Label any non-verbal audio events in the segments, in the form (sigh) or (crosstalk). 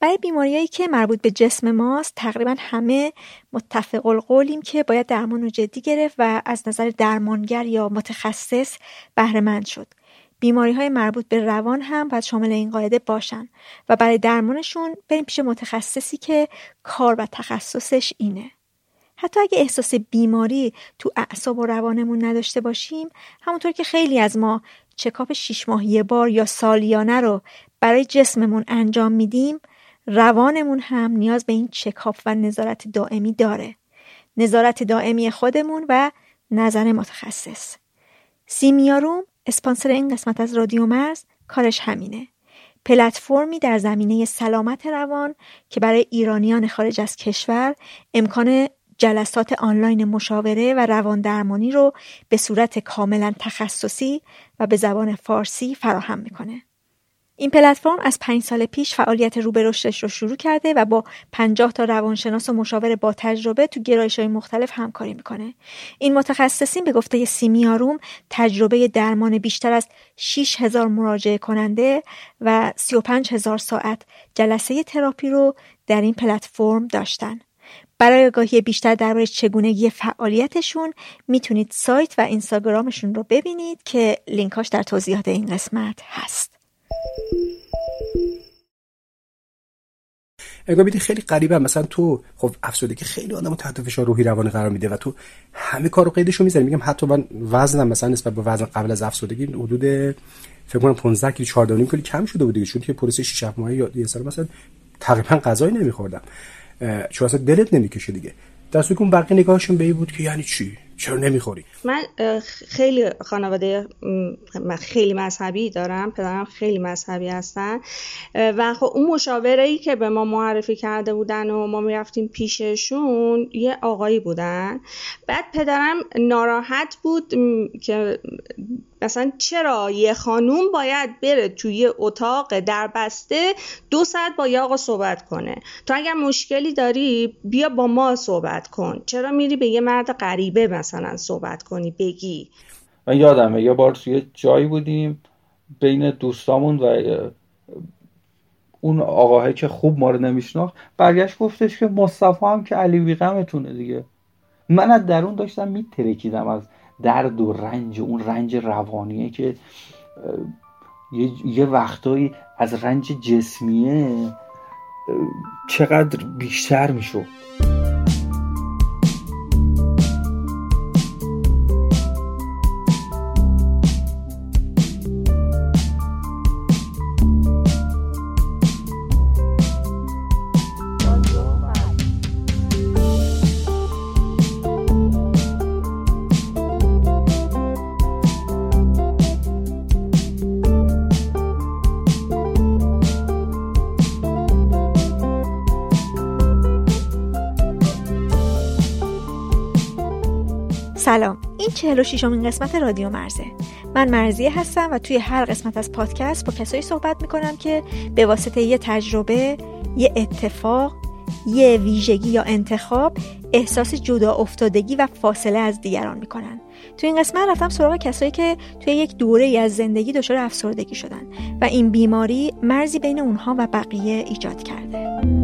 برای بیماریایی که مربوط به جسم ماست تقریبا همه متفق القولیم که باید درمان رو جدی گرفت و از نظر درمانگر یا متخصص بهره شد. بیماری های مربوط به روان هم باید شامل این قاعده باشن و برای درمانشون بریم پیش متخصصی که کار و تخصصش اینه. حتی اگه احساس بیماری تو اعصاب و روانمون نداشته باشیم همونطور که خیلی از ما چکاپ شیش ماه یه بار یا سالیانه رو برای جسممون انجام میدیم روانمون هم نیاز به این چکاپ و نظارت دائمی داره. نظارت دائمی خودمون و نظر متخصص. سیمیاروم اسپانسر این قسمت از رادیو مرز کارش همینه. پلتفرمی در زمینه سلامت روان که برای ایرانیان خارج از کشور امکان جلسات آنلاین مشاوره و روان درمانی رو به صورت کاملا تخصصی و به زبان فارسی فراهم می‌کنه. این پلتفرم از پنج سال پیش فعالیت رو به رشدش رو شروع کرده و با 50 تا روانشناس و مشاور با تجربه تو گرایش های مختلف همکاری می‌کنه. این متخصصین به گفته سیمیاروم تجربه درمان بیشتر از 6 هزار مراجعه کننده و 35 هزار ساعت جلسه تراپی رو در این پلتفرم داشتن. برای آگاهی بیشتر درباره چگونگی فعالیتشون می‌تونید سایت و اینستاگرامشون رو ببینید که لینکاش در توضیحات این قسمت هست. اگه بیدی خیلی قریبه مثلا تو خب افسردگی خیلی آدمو تحت فشار روحی روانی قرار میده و تو همه کارو قیدشو می‌ذاری. میگم حتی من وزنم مثلا نسبت به وزن قبل از افسردگی حدود فکر کنم 15 کیلو 14 کیلو کم شده بود دیگه چون که پروسه 6 ماهه یا یه سال مثلا تقریبا غذایی نمیخوردم. چون اصلا دلت نمی‌کشه دیگه. دستوی که اون بقیه نگاهشون به بود که یعنی چی؟ چرا نمی‌خوری؟ من خیلی خانواده خیلی مذهبی دارم پدرم خیلی مذهبی هستن. و خب اون مشاوره ای که به ما معرفی کرده بودن و ما می‌رفتیم پیششون یه آقایی بودن. بعد پدرم ناراحت بود که مثلا چرا یه خانوم باید بره توی اتاق در بسته دو ساعت با یه آقا صحبت کنه؟ تو اگر مشکلی داری بیا با ما صحبت کن. چرا میری به یه مرد غریبه مثلا صحبت کنی بگی؟ من یادمه یه بار توی جایی بودیم بین دوستامون و اون آقاهه که خوب ما رو نمیشناخت برگشت گفتش که مصطفی هم که علی ویغمتونه دیگه. من از درون داشتم میترکیدم از درد و رنج اون رنج روانیه که یه, وقتایی از رنج جسمیه چقدر بیشتر می‌شد. 46 امین قسمت رادیو مرزه. من مرزیه هستم و توی هر قسمت از پادکست با کسایی صحبت می‌کنم که به واسطه یه تجربه یه اتفاق یه ویژگی یا انتخاب احساس جدا افتادگی و فاصله از دیگران می‌کنن. تو این قسمت رفتم سراغ کسایی که توی یک دوره ای از زندگی دچار افسردگی شدن و این بیماری مرزی بین اونها و بقیه ایجاد کرده.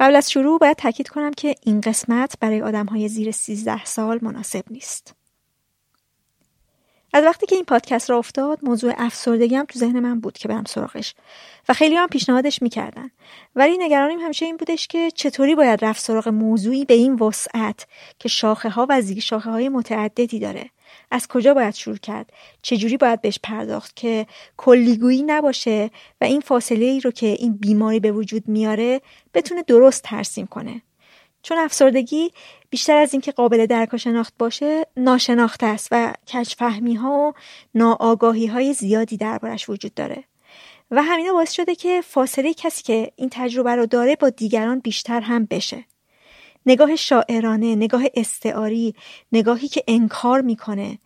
قبل از شروع باید تاکید کنم که این قسمت برای آدم های زیر 13 سال مناسب نیست. از وقتی که این پادکست را افتاد موضوع افسردگی هم تو ذهن من بود که برم سراغش و خیلی هم پیشنهادش می‌کردن ولی نگرانیم همیشه این بودش که چطوری باید رفت سراغ موضوعی به این وسعت که شاخه ها و زیر شاخه های متعددی داره از کجا باید شروع کرد؟ چجوری باید بهش پرداخت که کلیگویی نباشه و این فاصله ای رو که این بیماری به وجود میاره بتونه درست ترسیم کنه؟ چون افسردگی بیشتر از اینکه قابل درک و شناخت باشه ناشناخته است و کجفهمی ها و ناآگاهی های زیادی دربارش وجود داره. و همینا باعث شده که فاصله کسی که این تجربه رو داره با دیگران بیشتر هم بشه. نگاه شاعرانه نگاه استعاری نگاهی که انکار می‌کنه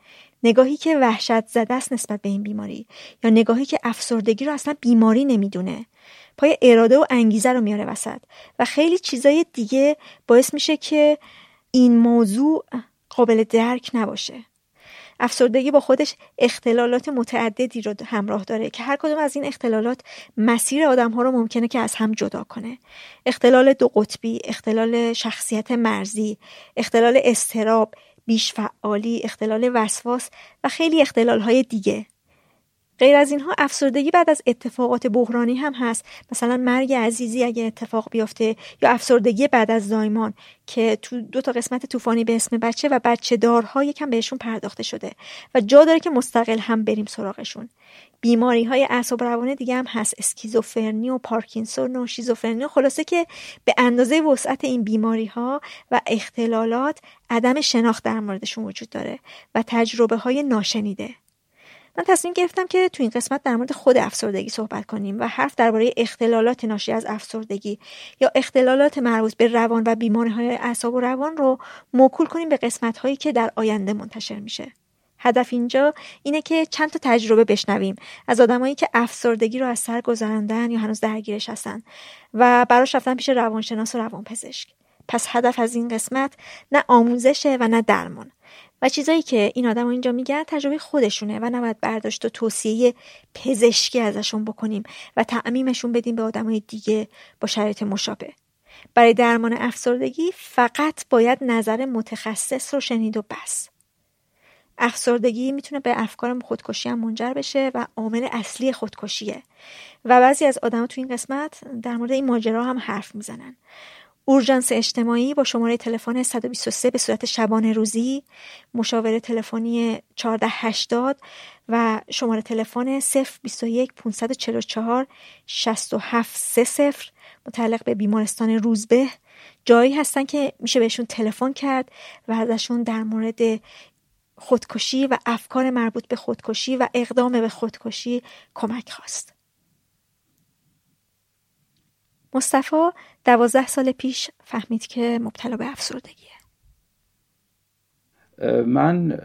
نگاهی که وحشت زده است نسبت به این بیماری یا نگاهی که افسردگی رو اصلا بیماری نمی‌دونه. پای اراده و انگیزه رو میاره وسط. و خیلی چیزای دیگه باعث میشه که این موضوع قابل درک نباشه. افسردگی با خودش اختلالات متعددی رو همراه داره که هر کدوم از این اختلالات مسیر آدم ها رو ممکنه که از هم جدا کنه. اختلال دو قطبی اختلال شخصیت مرزی اختلال استراب بیش فعالی اختلال وسواس و خیلی اختلال های دیگه. غیر از اینها افسردگی بعد از اتفاقات بحرانی هم هست. مثلا مرگ عزیزی اگه اتفاق بیفته یا افسردگی بعد از زایمان که تو دو تا قسمت طوفانی به اسم بچه و بچه دارها یکم بهشون پرداخته شده و جا داره که مستقل هم بریم سراغشون. بیماری های اعصاب روان دیگه هم هست. اسکیزوفرنی و پارکینسون و شیزوفرنی. و خلاصه که به اندازه وسعت این بیماری ها و اختلالات عدم شناخت در موردشون وجود داره و تجربه های ناشنیده. من تصمیم گرفتم که تو این قسمت در مورد خود افسردگی صحبت کنیم و حرف درباره اختلالات ناشی از افسردگی یا اختلالات مربوط به روان و بیماری های اعصاب و روان رو موکول کنیم به قسمت هایی که در آینده منتشر میشه. هدف اینجا اینه که چند تا تجربه بشنویم از آدمایی که افسردگی رو از سر گذراندن یا هنوز درگیرش هستن و براش رفتن پیش روانشناس و روانپزشک. پس هدف از این قسمت نه آموزشه و نه درمان. و چیزایی که این آدم اینجا میگن تجربه خودشونه و نباید برداشت و توصیه پزشکی ازشون بکنیم و تعمیمشون بدیم به آدمای دیگه با شرایط مشابه. برای درمان افسردگی فقط باید نظر متخصص رو شنید و بس. افسردگی می‌تونه به افکار خودکشی هم منجر بشه و عامل اصلی خودکشیه. و بعضی از آدم تو این قسمت در مورد این ماجرا هم حرف می‌زنن. اورژانس اجتماعی با شماره تلفن 123 به صورت شبانه روزی مشاوره تلفنی 1480 و شماره تلفن 021 544 6730 متعلق به بیمارستان روزبه جایی هستن که میشه بهشون تلفن کرد و ازشون در مورد خودکشی و افکار مربوط به خودکشی و اقدام به خودکشی کمک خواست. مصطفی دوازده سال پیش فهمید که مبتلا به افسردگیه. من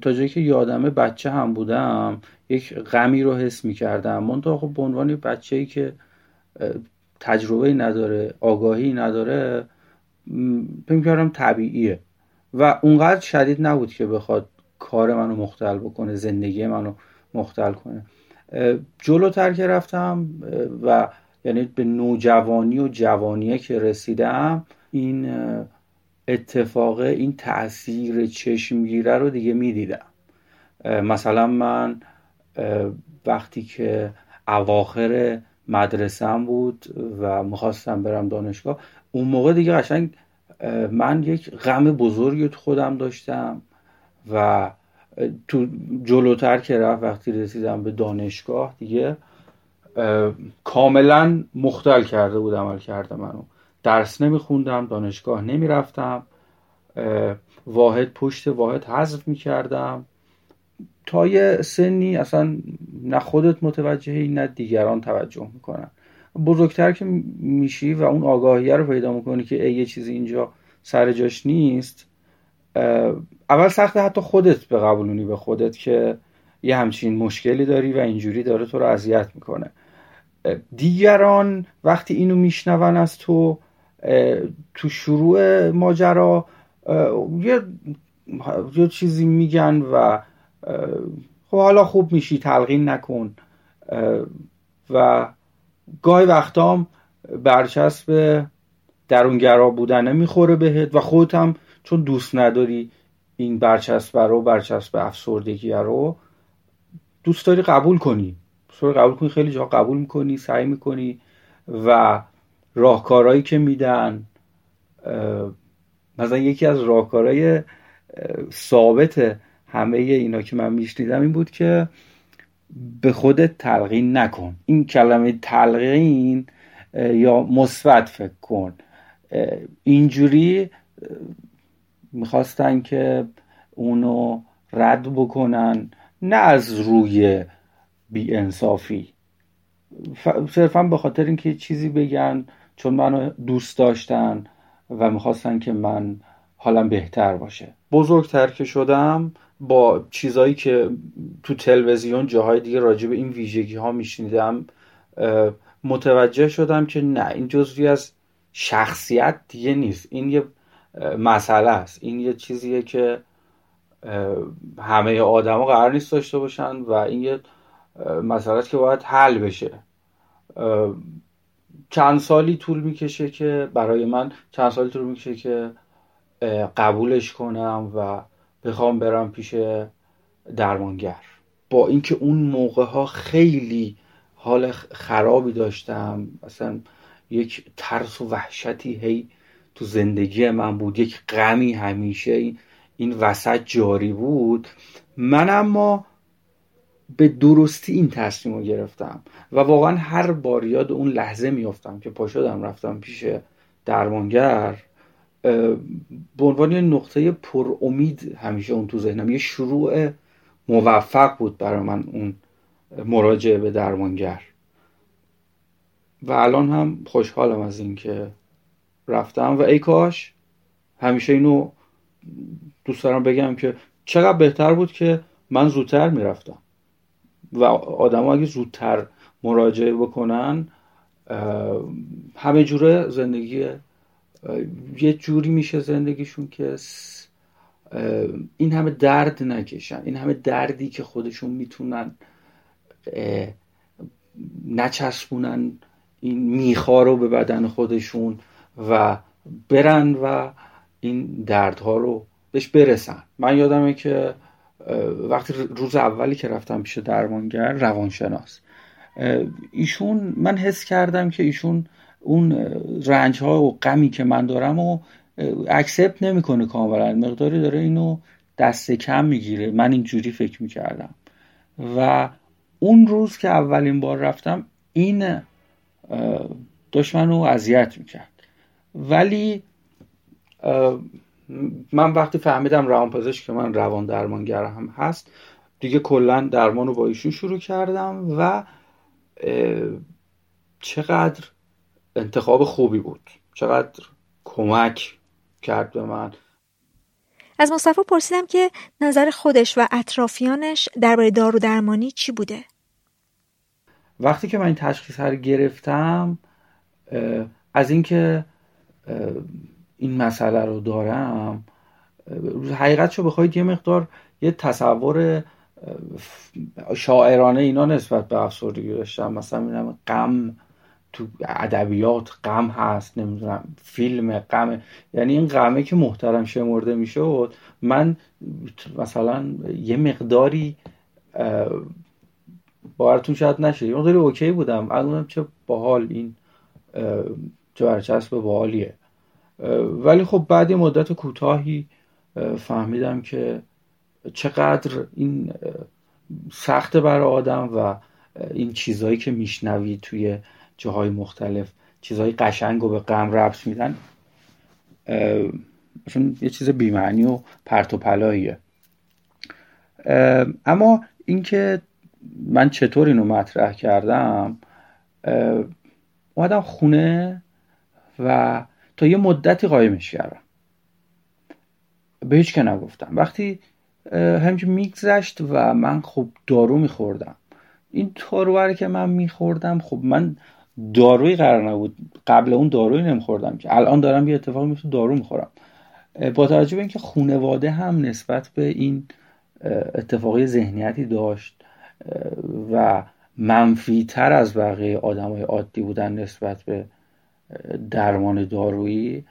تا جایی که یادمه بچه هم بودم یک غمی رو حس می کردم من خب به عنوان بچه ای که تجربه نداره آگاهی نداره فکر کردم طبیعیه. و اونقدر شدید نبود که بخواد کار منو مختل بکنه زندگی منو مختل کنه. جلوتر که رفتم و یعنی به نوجوانی و جوانیه که رسیدم این اتفاق این تاثیر چشمگیره رو دیگه می‌دیدم. مثلا من وقتی که اواخر مدرسم بود و می‌خواستم برم دانشگاه اون موقع دیگه قشنگ من یک غم بزرگی تو خودم داشتم و تو جلوتر که رفت وقتی رسیدم به دانشگاه دیگه کاملا مختل کرده بود عمل کرده منو. درس نمیخوندم دانشگاه نمی‌رفتم واحد پشت واحد حذف می‌کردم. تا یه سنی اصلا نه خودت متوجهی نه دیگران توجه می‌کنن. بزرگتر که میشی و اون آگاهیه رو پیدا می‌کنی که ای یه چیزی اینجا سر جاش نیست اول سخته حتی خودت به قبولونی به خودت که یه همچین مشکلی داری و اینجوری داره تو رو اذیت می‌کنه. دیگران وقتی اینو میشنون از تو تو شروع ماجرا یه یه چیزی میگن و خب حالا خوب میشی تلقین نکن و گاهی وقتام برچسب درونگرا بودنه می‌خوره بهت و خودت هم چون دوست نداری این برچسب رو برچسب افسردگی رو دوست داری قبول کنی. سر قبول کنی خیلی جا قبول می‌کنی سعی می‌کنی و راهکارهایی که میدن مثلا یکی از راهکارهای ثابت همه اینا که من میشنیدم این بود که به خودت تلقین نکن. این کلمه تلقین یا مثبت فکر کن. اینجوری می‌خواستن که اونو رد بکنن نه از روی بی انصافی صرفا به خاطر اینکه چیزی بگن چون منو دوست داشتن و می‌خواستن که من حالم بهتر باشه. بزرگتر که شدم با چیزایی که تو تلویزیون جاهای دیگه راجع به این ویژگی ها میشنیدم متوجه شدم که نه این جزوی از شخصیت دیگه نیست. این یه مسئله است. این یه چیزیه که همه آدما قرار نیست داشته باشن و این یه مسئله که باید حل بشه. چند سالی طول می‌کشه که برای من چند سالی طول می‌کشه که قبولش کنم و بخوام برم پیش درمانگر. با اینکه اون موقع ها خیلی حال خرابی داشتم. اصلا یک ترس و وحشتی هی تو زندگی من بود. یک غمی همیشه این وسط جاری بود. من اما به درستی این تصمیم رو گرفتم. و واقعا هر بار یاد اون لحظه میافتم که پا شدم رفتم پیش درمانگر به عنوان یه نقطه پر امید همیشه اون تو ذهنم. یه شروع موفق بود برای من اون مراجعه به درمانگر. و الان هم خوشحالم از اینکه رفتم. و ای کاش همیشه اینو دوست دارم بگم که چقدر بهتر بود که من زودتر می‌رفتم. و آدم اگه زودتر مراجعه بکنن همه جوره زندگی یه جوری میشه زندگیشون که این همه درد نکشن. این همه دردی که خودشون می‌تونن نچسبونن این میخا رو به بدن خودشون و برن و این دردها رو بهش برسن. من یادمه که وقتی روز اولی که رفتم پیش درمانگر روانشناس. ایشون من حس کردم که ایشون اون رنج ها و غمی که من دارم و اکسپت نمی‌کنه کاملا. مقداری داره اینو دست کم می‌گیره. من اینجوری فکر می‌کردم. و اون روز که اولین بار رفتم این داشت منو اذیت می‌کرد. ولی من وقتی فهمیدم روان پزشک که من روان درمانگر هم هست دیگه کلا درمان رو با ایشون شروع کردم و چقدر انتخاب خوبی بود. چقدر کمک کرد به من. از مصطفی پرسیدم که نظر خودش و اطرافیانش درباره دارو درمانی چی بوده؟ وقتی که من این تشخیص رو گرفتم از اینکه این مسئله رو دارم حقیقت شو بخواید یه مقدار یه تصور شاعرانه اینا نسبت به افسردگی داشتم. مثلا می‌دونم غم تو ادبیات غم هست نمی‌دونم فیلم غم یعنی این غمه که محترم شمرده می‌شد من مثلا یه مقداری باورتون شاید نشه یه مقداری اوکی بودم. الانم چه باحال این چه برچسب باحالیه. ولی خب بعد مدت کوتاهی فهمیدم که چقدر این سخت برای آدم و این چیزهایی که میشنوی توی جاهای مختلف چیزهای قشنگ و به غم ربط میدن چون یه چیز بیمعنی و پرت و پلاییه. اما اینکه من چطور اینو مطرح کردم اومدم خونه و تا یه مدتی قایمش کردم. به هیچ که نگفتم. وقتی همینجور میگذشت و من خب دارو میخوردم. این دارو که من میخوردم خب من داروی قرار نبود. قبل اون داروی نمیخوردم که. الان دارم یه اتفاقی میفته دارو می‌خورم. با توجه به اینکه خونواده هم نسبت به این اتفاقی ذهنیتی داشت و منفی تر از بقیه آدم های عادی بودن نسبت به درمان دارویی.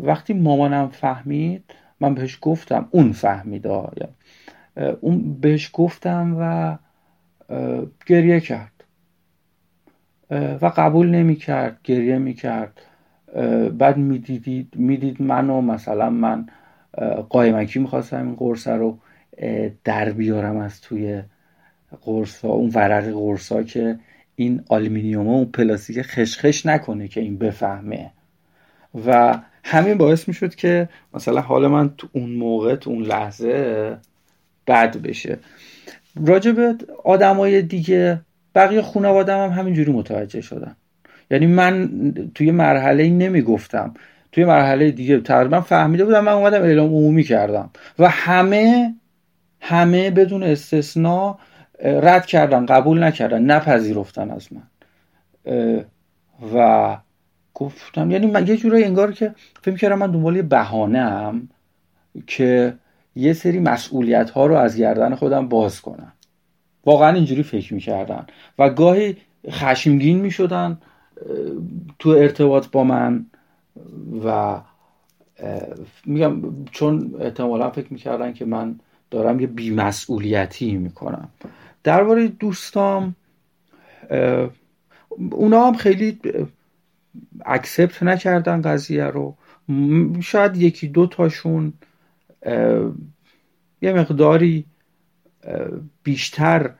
وقتی مامانم فهمید من بهش گفتم اون فهمید اون بهش گفتم و گریه کرد. و قبول نمی کرد گریه می کرد. بعد می‌دیدید می‌دید منو مثلا من قایمکی می‌خواستم این قرصه رو در بیارم از توی قرصا اون ورق قرصا که این آلومینیوم اون پلاستیک خشخش نکنه که این بفهمه. و همین باعث می‌شد که مثلا حال من تو اون موقع تو اون لحظه بد بشه. راجب آدمای دیگه بقیه خانواده هم همینجوری متوجه شدن. یعنی من توی مرحله نمی‌گفتم. توی مرحله دیگه تقریبا فهمیده بودم من اومدم اعلام عمومی کردم. و همه همه بدون استثنا رد کردن قبول نکردن نپذیرفتن از من. و گفتم یعنی من یه جورایی انگار که فکر کردم من دنبال بهانه ام که یه سری مسئولیت ها رو از گردن خودم باز کنم. واقعا اینجوری فکر می‌کردن. و گاهی خشمگین می‌شدن تو ارتباط با من و میگم چون احتمالا فکر می‌کردن که من دارم یه بیمسئولیتی می‌کنم. درباره دوستام اونا هم خیلی اکسپت نکردن قضیه رو. شاید یکی دو تاشون یه مقداری بیشتر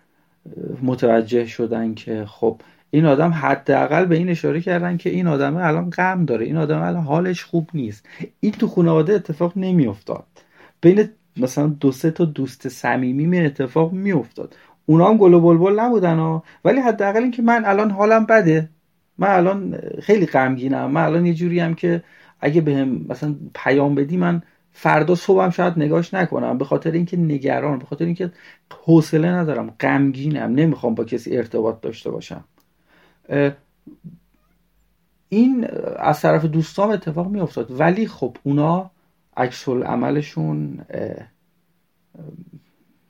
متوجه شدن که خب این آدم حداقل به این اشاره کردن که این آدم الان غم داره این آدم الان حالش خوب نیست. این تو خانواده اتفاق نمیافتاد. بین مثلا دو سه تا دوست صمیمی می اتفاق میافتاد. اونا هم گل و بلبل نبودن ها. ولی حداقل اینکه من الان حالم بده. من الان خیلی غمگینم. من الان یه جوری هم که اگه بهم به مثلا پیام بدی من فردا صبحم شاید نگاش نکنم. به خاطر اینکه نگران به خاطر اینکه حوصله ندارم. غمگینم. نمی‌خوام با کسی ارتباط داشته باشم. این از طرف دوستام اتفاق میافتاد. ولی خب اونا عکس عملشون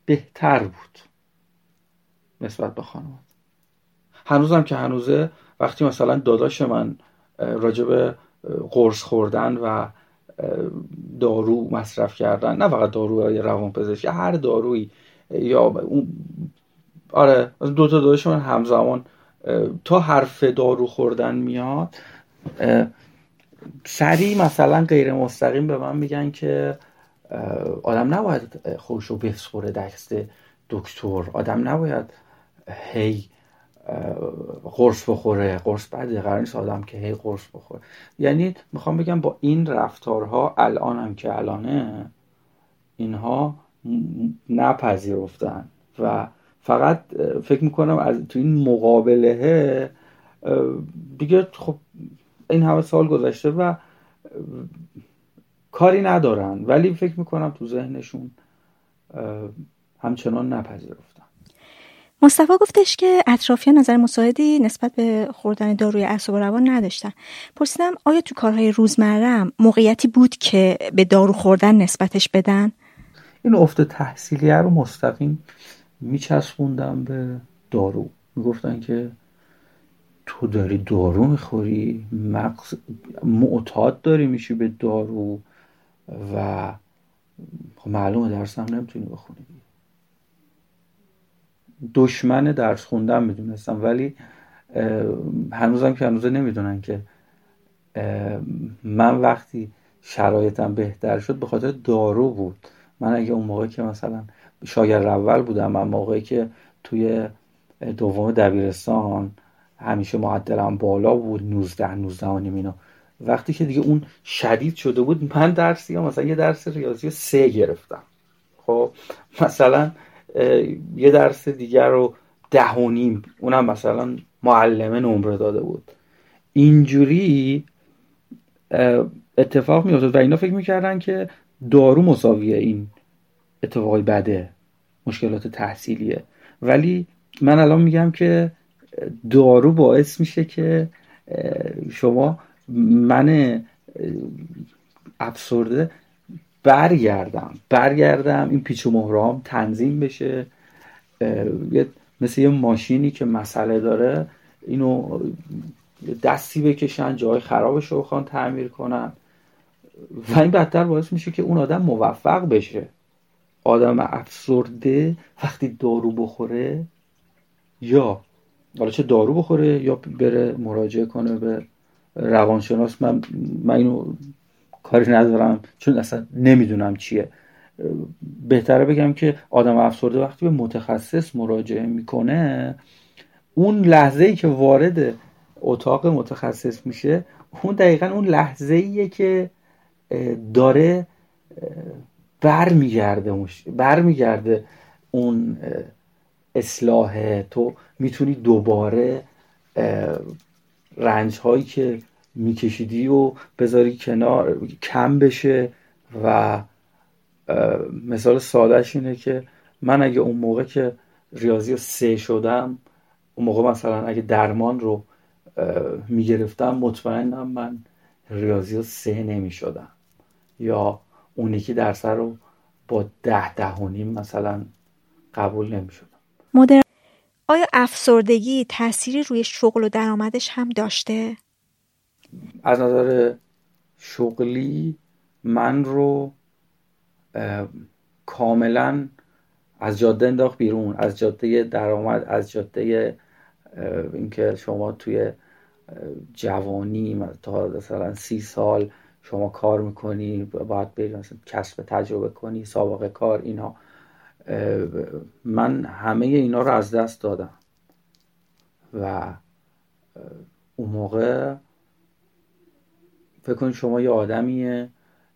بهتر بود. نسبت به خانواده هنوزم که هنوزه وقتی مثلا داداش من راجب قرص خوردن و دارو مصرف کردن نه فقط داروهای روان پزشکی هر دارویی یا اون آره دو تا داداش من همزمان تا حرف دارو خوردن میاد سریع مثلا غیر مستقیم به من میگن که آدم نباید خوش رو بسخوره دست دکتر آدم نباید هی قرص بخوره قرص بده قرار نیست آدم که هی قرص بخوره. یعنی می‌خوام بگم با این رفتارها الان هم که الانه اینها نپذیرفتن و فقط فکر می‌کنم از تو این مقابله دیگه خب این همه سال گذشته و کاری ندارن. ولی فکر می‌کنم تو ذهنشون همچنان نپذیرفتن مصطفی گفتش که اطرافیان نظر مساعدی نسبت به خوردن داروی اعصاب و روان نداشتن. پرسیدم آیا تو کارهای روزمره موقعیتی بود که به دارو خوردن نسبتش بدن؟ این افت تحصیلیه رو مستقیم میچسبوندم به دارو. می‌گفتن که تو داری دارو می‌خوری مغز معتاد داری میشی به دارو و خب معلومه درسم نمی‌تونی بخونی. دشمن درس خوندن می‌دونستم ولی هنوزم که هنوزه نمی‌دونن که من وقتی شرایطم بهتر شد به خاطر دارو بود. من اگه اون موقع که مثلا شاگرد اول بودم من موقعی که توی دوم دبیرستان همیشه معدلم بالا بود 19 19 و اینا. وقتی که دیگه اون شدید شده بود من درسی یا مثلا یه درس ریاضی سه گرفتم. خب مثلا یه درس دیگر رو ده و نیم اونم مثلا معلمه نمره داده بود. اینجوری اتفاق میافتاد و اینا فکر می‌کردن که دارو مساویه این اتفاقی بده. مشکلات تحصیلیه. ولی من الان میگم که دارو باعث میشه که شما من افسرده برگردم. برگردم این پیچ و مهرام تنظیم بشه. مثل یه ماشینی که مسئله داره اینو دستی بکشن جای خرابش رو بخوان تعمیر کنن. و این بدتر باعث میشه که اون آدم موفق بشه. آدم افسرده وقتی دارو بخوره یا حالا چه دارو بخوره یا بره مراجعه کنه به روانشناس. من, من اینو کاری ندارم. چون اصلا نمی‌دونم چیه. بهتره بگم که آدم افسرده وقتی به متخصص مراجعه می‌کنه اون لحظه ای که وارد اتاق متخصص میشه اون دقیقا اون لحظه ایه که داره برمیگرده برمیگرده اون اصلاح تو می‌تونی دوباره رنج هایی که میکشیدی و بذاری کنار کم بشه و مثال سادهش اینه که من اگه اون موقع که ریاضی رو سه شدم اون موقع مثلا اگه درمان رو می‌گرفتم مطمئنم من ریاضی رو سه نمی شدم یا اون یکی درس رو با ده ده و نیم مثلا قبول نمی شدم مدر... آیا افسردگی تأثیری روی شغل و درآمدش هم داشته؟ از نظر شغلی من رو کاملا از جاده انداخت بیرون از جاده درآمد از جاده اینکه شما توی جوانی تا مثلا سی سال شما کار می‌کنی باید بری مثلا کسب تجربه کنی سابقه کار اینا. من همه اینا رو از دست دادم. و اون موقع فکر کنید شما یه آدمیه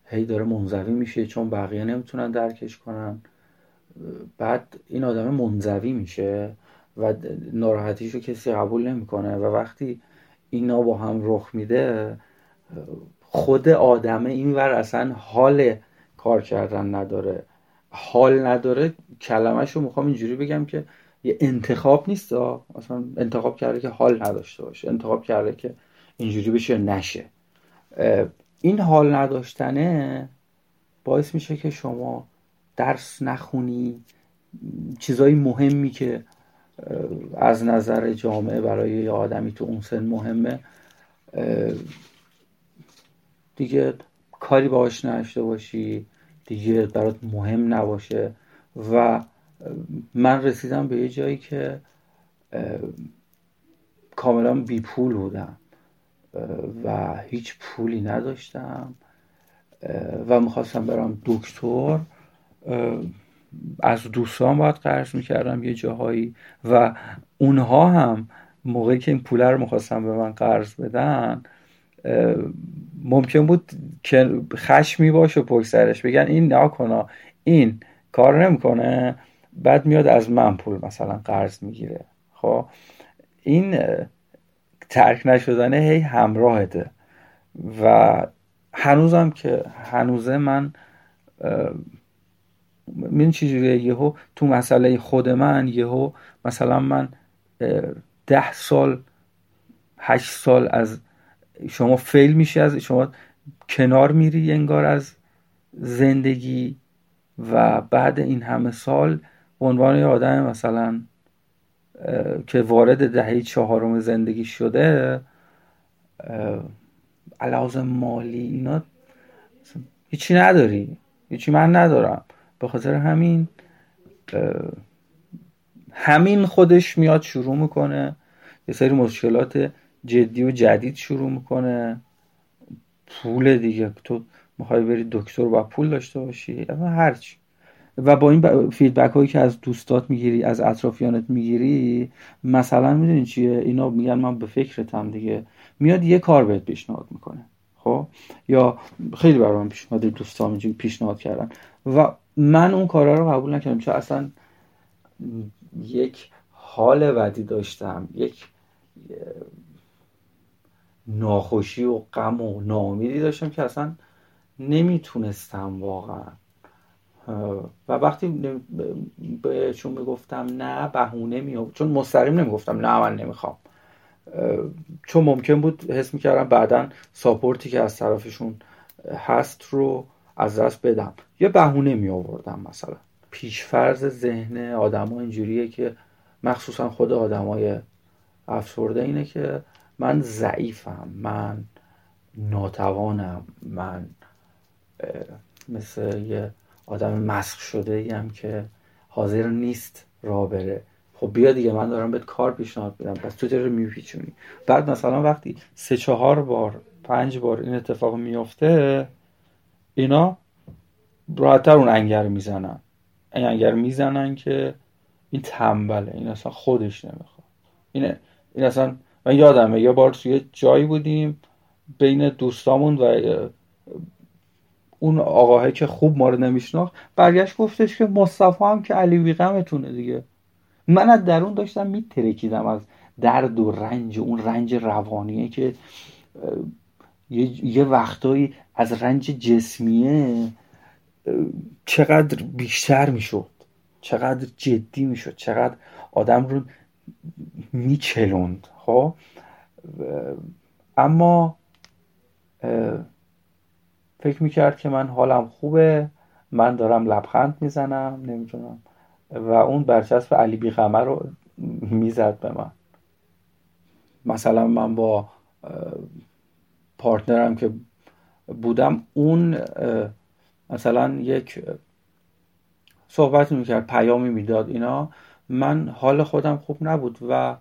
هی داره منزوی میشه چون بقیه نمی‌تونن درکش کنن. بعد این آدم منزوی میشه و ناراحتیش رو کسی قبول نمی‌کنه و وقتی اینا با هم رخ میده خود آدمه اینور اصلا حال کار کردن نداره. حال نداره کلمهش رو می‌خوام اینجوری بگم که یه انتخاب نیست اصلا انتخاب کرده که حال نداشته باشه انتخاب کرده که اینجوری بشه نشه. این حال نداشتنه باعث میشه که شما درس نخونی چیزایی مهمی که از نظر جامعه برای یه آدمی تو اون سن مهمه دیگه کاری باش نشته باشی دیگه برات مهم نباشه. و من رسیدم به یه جایی که کاملا بی پول بودم. و هیچ پولی نداشتم و می‌خواستم برم دکتر. از دوستان باید قرض می‌کردم یه جاهایی و اونها هم موقعی که این پوله رو می‌خواستم به من قرض بدن ممکن بود که خشمی باشه پشت سرش. بگن این نکنا این کار نمی‌کنه. بعد میاد از من پول مثلا قرض می‌گیره. خب این ترک نشدنه هی همراهته. و هنوزم که هنوزه من من چجوریه یهو تو مسئله خود من یهو مثلا من ده سال هشت سال از شما فیل میشه از شما کنار میری انگار از زندگی و بعد این همه سال به عنوان یه آدم مثلا که وارد دهه چهارم زندگی شده علاوه مالی اینا هیچی نداری هیچی من ندارم. به خاطر همین همین خودش میاد شروع می‌کنه یه سری مشکلات جدی و جدید شروع می‌کنه. پول دیگه تو می‌خوای بری دکتر با پول داشته باشی اما هرچی و با این فیدبک هایی که از دوستات می‌گیری از اطرافیانت می‌گیری مثلا می‌دونی چیه؟ اینا میگن من به فکرتم دیگه. میاد یه کار بهت پیشنهاد می‌کنه. خب؟ یا خیلی برای من پیشنهاد دوستام اینجوری پیشنهاد کردن. و من اون کارا رو قبول نکردم. چون اصلا یک حال بدی داشتم. یک ناخوشی و غم و ناامیدی داشتم که اصلا نمی‌تونستم واقعا. و وقتی بهشون می‌گفتم نه بهونه می چون مستقیم نمی‌گفتم نه من نمی‌خوام. چون ممکن بود حس می‌کردم بعدا ساپورتی که از طرفشون هست رو از دست بدم. یه بهونه می آوردم مثلا. پیشفرز ذهن آدما اینجوریه که مخصوصا خود آدمای افسرده اینه که من ضعیفم من ناتوانم من مثل یه آدم مسخ شده ایم که حاضر نیست را بره. خب بیا دیگه من دارم بهت کار پیشنهاد میدم. پس تو چرا میپیچونی؟ بعد مثلا وقتی سه چهار بار پنج بار این اتفاق میفته اینا راحتتر اون انگر می‌زنن. این انگر می‌زنن که این تنبله این اصلا خودش نمی‌خواد. این این اصلا من یادمه یه بار توی جایی بودیم بین دوستامون و اون آقاهه که خوب ما رو نمیشناخت برگشت گفتش که مصطفی هم که علی ویقمتونه دیگه. من از درون داشتم میترکیدم از درد و رنج اون رنج روانیه که یه وقتایی از رنج جسمیه چقدر بیشتر می‌شد چقدر جدی می‌شد چقدر آدم رو میچلوند خب؟ اما فکر می‌کرد که من حالم خوبه من دارم لبخند می‌زنم نمی‌تونم و اون برچسب علی بیغمه رو می‌زد به من. مثلا من با پارتنرم که بودم اون مثلا یک صحبت می‌کرد پیامی می‌داد اینا. من حال خودم خوب نبود و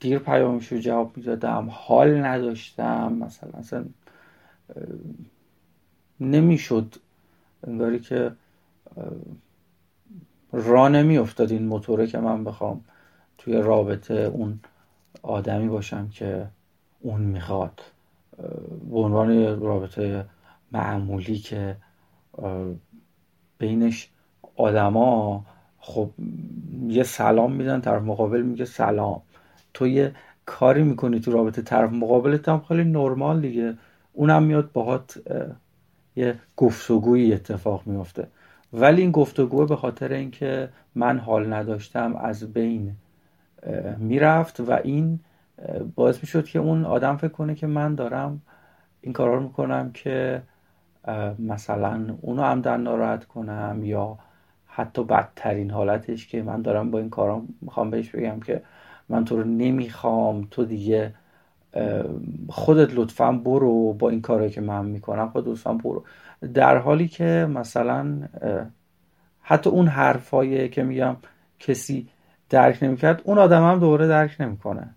دیر پیامش رو جواب می‌دادم حال نداشتم مثلا اصلا نمی‌شد انگاری که را نمیافتاد این موتوره که من بخوام توی رابطه اون آدمی باشم که اون می‌خواد. به عنوان رابطه معمولی که بینش آدما خب یه سلام میدن طرف مقابل میگه سلام. تو یه کاری می‌کنی تو رابطه طرف مقابلت هم خیلی نرمال دیگه. اونم میاد باهات یه گفتگویی اتفاق میفته ولی این گفتگو به خاطر اینکه من حال نداشتم از بین می‌رفت و این باعث می‌شد که اون آدم فکر کنه که من دارم این کارا رو می‌کنم که مثلا اونو عمدن ناراحت کنم یا حتی بدترین حالتش که من دارم با این کارا می‌خوام بهش بگم که من تو رو نمی‌خوام تو دیگه خودت لطفا برو با این کاری که من می‌کنم خود لطفا برو در حالی که مثلا حتی اون حرفایی که میگم کسی درک نمی‌کرد اون آدم هم دوباره درک نمی‌کنه.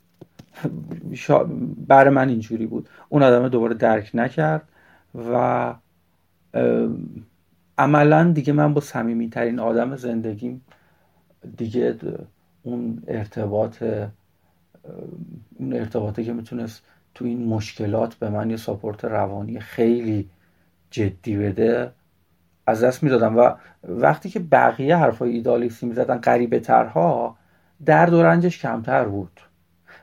برای من اینجوری بود اون آدم دوباره درک نکرد و عملا دیگه من با صمیمیترین آدم زندگیم دیگه اون ارتباط اون ارتباطه که می‌تونست تو این مشکلات به من یه ساپورت روانی خیلی جدی بده از دست می‌دادم. و وقتی که بقیه حرفای ایدالیستی می‌زدن غریبه ترها درد و رنجش کمتر بود.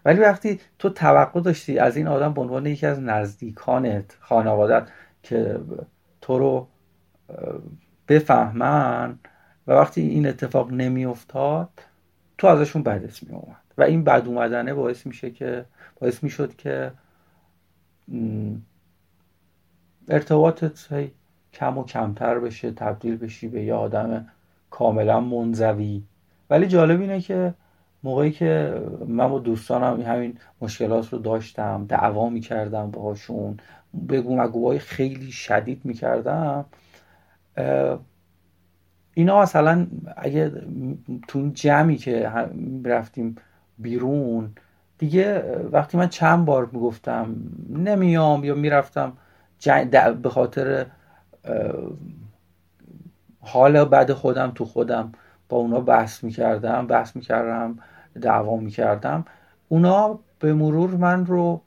ولی وقتی تو توقع داشتی از این آدم به عنوان یکی از نزدیکانت خانوادت که تو رو بفهمن و وقتی این اتفاق نمیافتاد تو ازشون بدت می اومد و این بد اومدنه باعث میشه که باعث می‌شد که ارتباطت کم و کمتر بشه تبدیل بشی به یه آدم کاملا منزوی. ولی جالب اینه که موقعی که من با دوستانم همین مشکلات رو داشتم دعوا می‌کردم باهاشون بگو مگوهای خیلی شدید می‌کردم اینا مثلا اگه تو جمعی که رفتیم بیرون. دیگه وقتی من چند بار می‌گفتم نمیام یا می‌رفتم به خاطر حال بعد خودم تو خودم با اونا بحث می‌کردم بحث می‌کردم دعوا می‌کردم. اونا به مرور من رو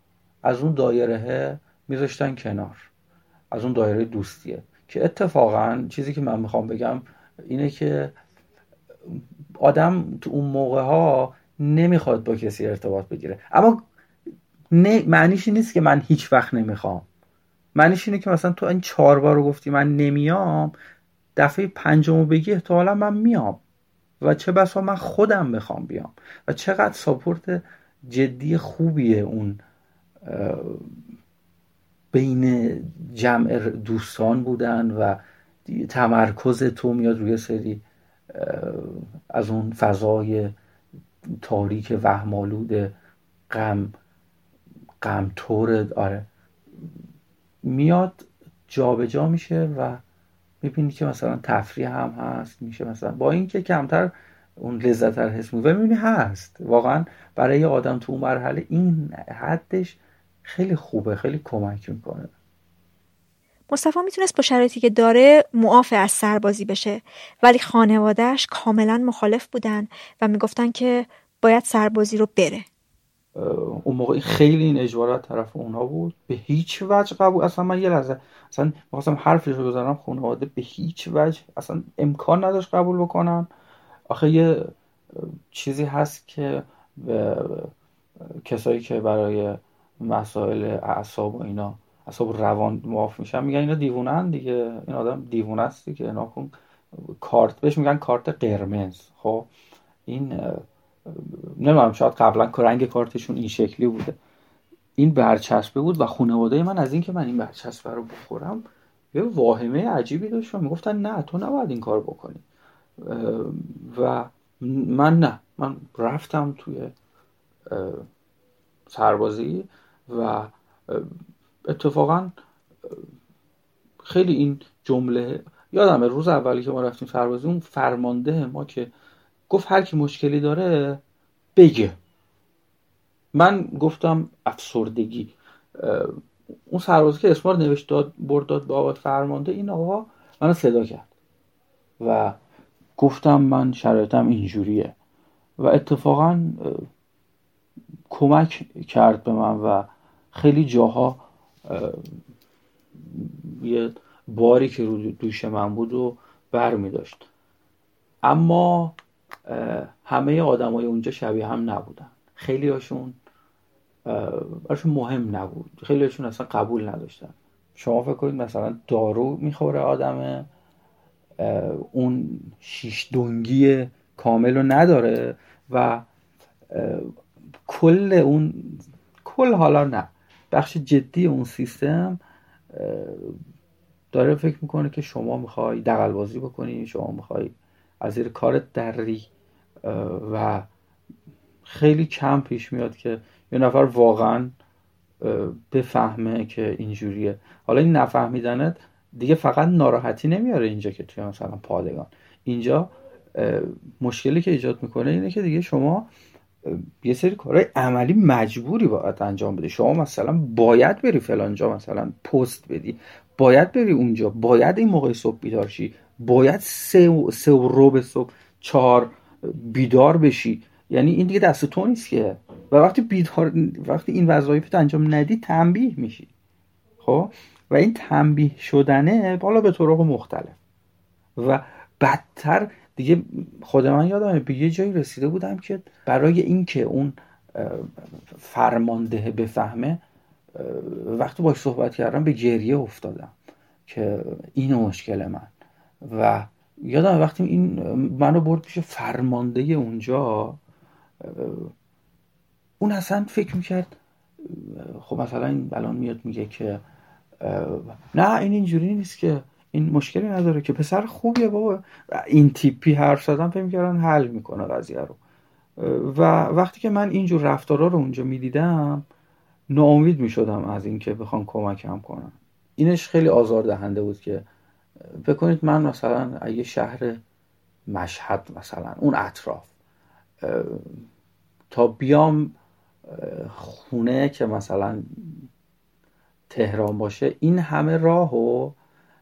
از اون دایره میذاشتن کنار از اون دایره دوستیه. که اتفاقا چیزی که من می‌خوام بگم اینه که آدم تو اون موقع ها نمی‌خواد با کسی ارتباط بگیره. اما نه معنیش نیست که من هیچ وقت نمی‌خوام. معنیش اینه که مثلا تو این چهار بار رو گفتی من نمیام دفعه پنجمو بگی احتمالا من میام. و چه بسا من خودم می‌خوام بیام. و چقدر ساپورت جدی خوبیه اون بین جمع دوستان بودن و تمرکز تو میاد روی سری از اون فضای تاریک وهمالود غم غم طور آره. میاد جابجا جا میشه و می‌بینی که مثلا تفریح هم هست میشه مثلا با اینکه کمتر اون لذت رو حس می‌کنی می‌بینی هست. واقعا برای آدم تو اون مرحله این حدش خیلی خوبه خیلی کمک می‌کنه. مصطفی می‌تونست با شرایطی که داره معاف از سربازی بشه ولی خانوادهش کاملا مخالف بودن و می‌گفتن که باید سربازی رو بره. اون موقع خیلی این اجبارات طرف اونا بود. به هیچ وجه قبول اصلا من یه لحظه اصلا می‌خواستم حرفش رو بزنم. خانواده به هیچ وجه اصلا امکان نداشت قبول بکنن. آخه یه چیزی هست که کسایی که برای مسائل اعصاب و اینا اعصاب روان معاف میشن میگن اینا دیوونن دیگه. این آدم دیوونه است دیگه. اینا کن کارت بهش میگن کارت قرمز. خب این نمی‌دونم شاید قبلا رنگ کارتشون این شکلی بوده. این برچسبه بود و خانواده من از اینکه من این برچسبه رو بخورم یه واهمه عجیبی داشت. و می‌گفتن نه تو نباید این کار بکنی. و من نه. من رفتم توی سربازی و اتفاقا خیلی این جمله یادم روز اولی که ما رفتیم سربازی اون فرمانده ما که گفت هر کی مشکلی داره بگه. من گفتم افسردگی. اون سربازی که اسمار نوشت داد برد داد به آقا فرمانده این آقا منو صدا کرد. و گفتم من شرایطم اینجوریه. و اتفاقا کمک کرد به من و خیلی جاها یه باری که رو دوش من بود و بر می داشت. اما همه آدمای اونجا شبیه هم نبودن. خیلی هاشون براشون مهم نبود. خیلی هاشون اصلا قبول نداشتن. شما فکر کنید مثلا دارو می‌خوره آدم اون شیش دنگی کامل رو نداره و کل اون کل حالا نه. بخش جدی اون سیستم داره فکر می‌کنه که شما می‌خوای دقل بازی بکنی شما می‌خوای از زیر کارت دری و خیلی کم پیش میاد که یه نفر واقعا بفهمه که اینجوریه. حالا این نفهمیدنت دیگه فقط ناراحتی نمیاره اینجا که توی مثلا پادگان. اینجا مشکلی که ایجاد می‌کنه اینه که دیگه شما یه سری کارهای عملی مجبوری باید انجام بده شما مثلا باید بری فلانجا مثلا پست بدی. باید بری اونجا. باید این موقع صبح بیدار شی. باید سه و, سه و صبح چهار بیدار بشی. یعنی این دیگه دست تو نیست که. و وقتی بیدار وقتی این وظایف انجام ندی تنبیه میشی. خب؟ و این تنبیه شدنه بالا به طرق مختلف. و بدتر دیگه خود من یادمه به یه جایی رسیده بودم که برای اینکه اون فرمانده بفهمه وقتی باش صحبت کردم به گریه افتادم که این مشکل من. و یادم وقتی این منو برد پیش فرمانده اونجا اون اصلا فکر می‌کرد خب مثلا این الان میاد میگه که نه این اینجوری نیست که این مشکلی نداره که پسر خوبیه بابا. این تیپی حرف زدن فکر می‌کردن حل می‌کنه قضیه رو. و وقتی که من اینجور رفتارا رو اونجا می‌دیدم ناامید می‌شدم از اینکه بخوام کمکم کنم. اینش خیلی آزار دهنده بود که بکنید من مثلا اگه شهر مشهد مثلا اون اطراف تا بیام خونه که مثلا تهران باشه این همه راه و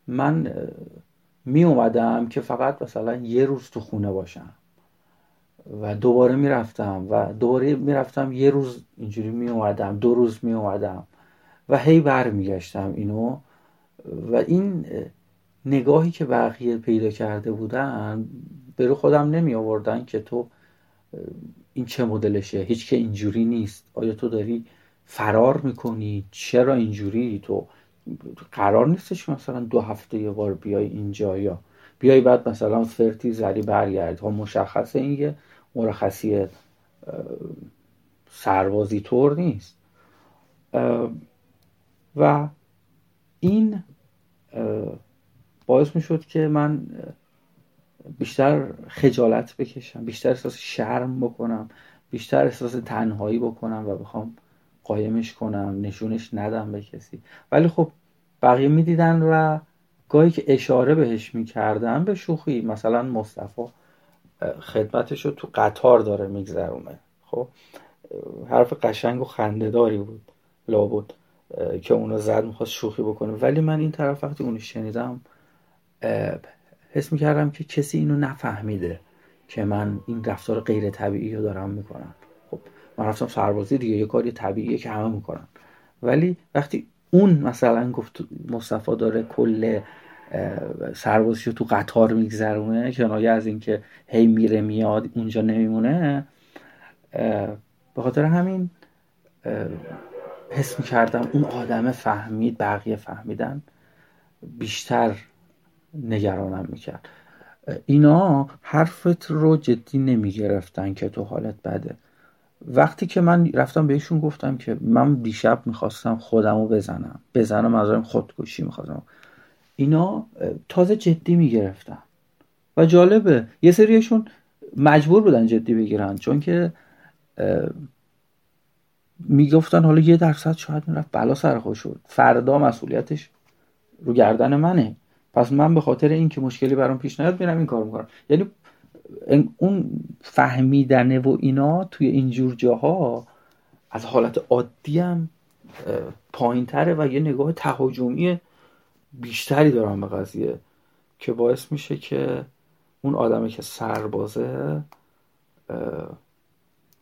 من می اومدم که فقط مثلا یه روز تو خونه باشم و دوباره می‌رفتم و دوباره می‌رفتم یه روز اینجوری می اومدم دو روز می اومدم و هی بر میگشتم اینو و این نگاهی که بقیه پیدا کرده بودن به رو خودم نمی آوردن که تو این چه مدلشه؟ هیچ که اینجوری نیست. آیا تو داری فرار می‌کنی؟ چرا اینجوری تو؟ قرار نیستش مثلا دو هفته یه بار بیای اینجا یا بیای بعد مثلا فرتی زری برگرد ها مشخصه این یه مرخصی سربازی طور نیست. و این باعث می شد که من بیشتر خجالت بکشم بیشتر احساس شرم بکنم بیشتر احساس تنهایی بکنم و بخوام قایمش کنم نشونش ندم به کسی. ولی خب بقیه می‌دیدن و گاهی که اشاره بهش می‌کردم به شوخی مثلا مصطفی خدمتش رو تو قطار داره میگذرونه. خب حرف قشنگ و خندهداری بود لابد که اونو زد می‌خواست شوخی بکنه. ولی من این طرف وقتی اونو شنیدم حس می‌کردم که کسی اینو نفهمیده که من این رفتار غیر طبیعی رو دارم می‌کنم. من رفتم سربازی دیگه یه کاری طبیعیه که همه می‌کنن. ولی وقتی اون مثلا گفت مصطفی داره کل سربازی رو تو قطار میگذرونه کنایه از اینکه هی میره میاد اونجا نمیمونه به خاطر همین حس می‌کردم اون آدم فهمید بقیه فهمیدن بیشتر نگرانم می‌کرد. اینا حرفت رو جدی نمی گرفتن که تو حالت بده. وقتی که من رفتم بهشون گفتم که من دیشب می‌خواستم خودمو بزنم بزنم از خودکشی می‌خواستم. اینا تازه جدی می‌گرفتن. و جالبه یه سریشون مجبور بودن جدی بگیرن چون که می‌گفتن حالا یه درصد شاید می‌رفت بلا سر شد فردا مسئولیتش رو گردن منه. پس من به خاطر اینکه مشکلی برام پیش نیاد میرم این کار می‌کنم. یعنی اون فهمیدنه و اینا توی اینجور جاها از حالت عادی هم پایین تره و یه نگاه تهاجمی بیشتری دارم به قضیه که باعث میشه که اون آدمی که سربازه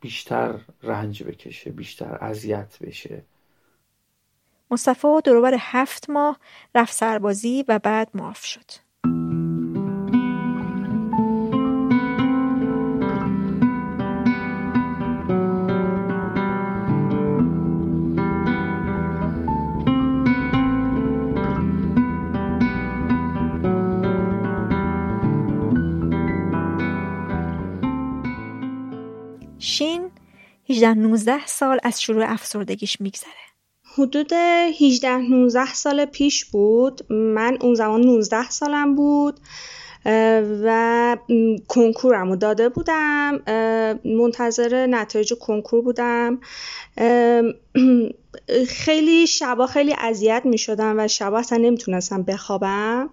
بیشتر رنج بکشه بیشتر اذیت بشه. مصطفی دروبر هفت ماه رفت سربازی و بعد معاف شد. 18 19 سال از شروع افسردگیش میگذره. حدود 18 19 سال پیش بود. من اون زمان 19 سالم بود و کنکورم رو داده بودم منتظر نتایج کنکور بودم. (clears throat) خیلی شبا خیلی اذیت می شدم و شبا اصلا نمی‌تونستم بخوابم.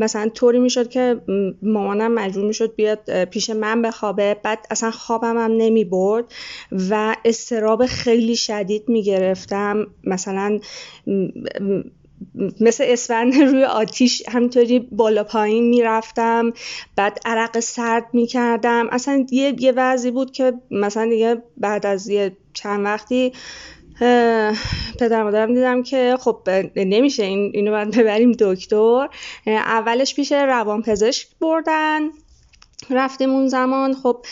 مثلا طوری می‌شد که مامانم مجبور می‌شد بیاد پیش من بخوابه. بعد اصلا خوابم هم نمی برد و استراب خیلی شدید می گرفتم مثلا مثل اسفند روی آتیش همینطوری بالا پایین می‌رفتم. بعد عرق سرد می‌کردم. اصلا یه یه وضعی بود که مثلا دیگه بعد از یه چند وقتی پدر مادرم دیدم که خب نمیشه این اینو باید ببریم دکتر. اولش پیش روان پزشک بردن. رفتیم اون زمان. خب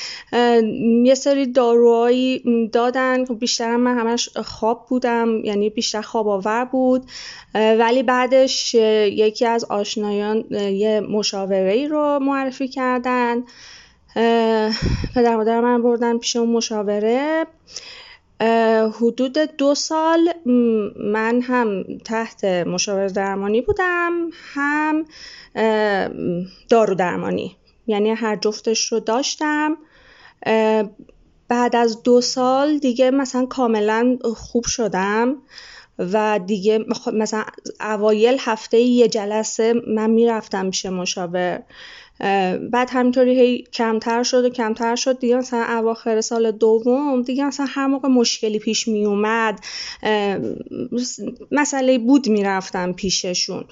یه سری داروهایی دادن. خب بیشتر من همش خواب بودم. یعنی بیشتر خواب آور بود. ولی بعدش یکی از آشنایان یه مشاوره ای رو معرفی کردن. پدر مادر من بردن پیش اون مشاوره. حدود دو سال من هم تحت مشاور درمانی بودم هم دارو درمانی یعنی هر جفتش رو داشتم. بعد از دو سال دیگه مثلا کاملا خوب شدم و دیگه مثلا اوایل هفته یه جلسه من می‌رفتم پیش مشاور. بعد همینطوری هی کمتر شد و کمتر شد. دیگه مثلا اواخر سال دوم دیگه مثلا هر موقع مشکلی پیش می اومد مسئله بود می‌رفتم پیششون.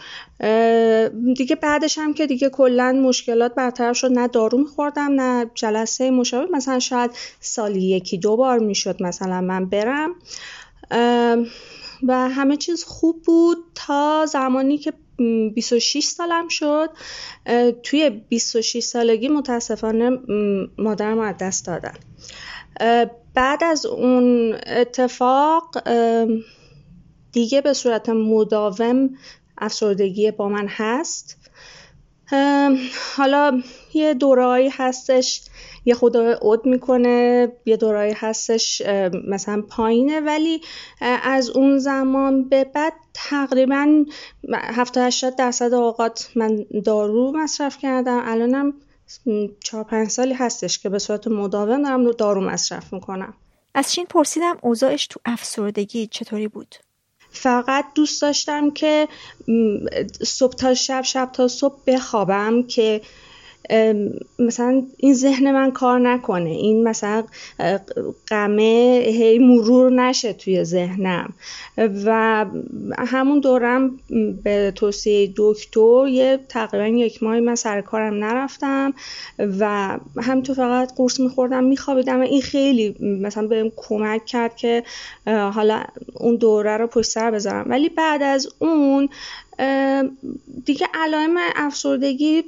دیگه بعدش هم که دیگه کلا مشکلات برطرف شد. نه دارو میخوردم نه جلسه مشابه. مثلا شاید سالی یکی دو بار می‌شد مثلا من برم. و همه چیز خوب بود تا زمانی که 26 سالم شد. توی 26 سالگی متاسفانه مادرم از دست دادن. بعد از اون اتفاق دیگه به صورت مداوم افسردگی با من هست. حالا یه دورایی هستش یه خدا عد می‌کنه یه دورایی هستش مثلا پایینه. ولی از اون زمان به بعد تقریبا 70 80 درصد اوقات من دارو مصرف کردم. الانم چهار پنج سالی هستش که به صورت مداوم دارم دارو مصرف می‌کنم. از چین پرسیدم اوضاعش تو افسردگی چطوری بود؟ فقط دوست داشتم که صبح تا شب شب تا صبح بخوابم که مثلا این ذهن من کار نکنه. این مثلا قمه هی مرور نشه توی ذهنم. و همون دورم به توصیه دکتر یه تقریبا یک ماهی من سر کارم نرفتم و همینطور فقط قرص میخوردم میخوابیدم. و این خیلی مثلا بهم کمک کرد که حالا اون دوره رو پشت سر بذارم. ولی بعد از اون دیگه علائم افسردگی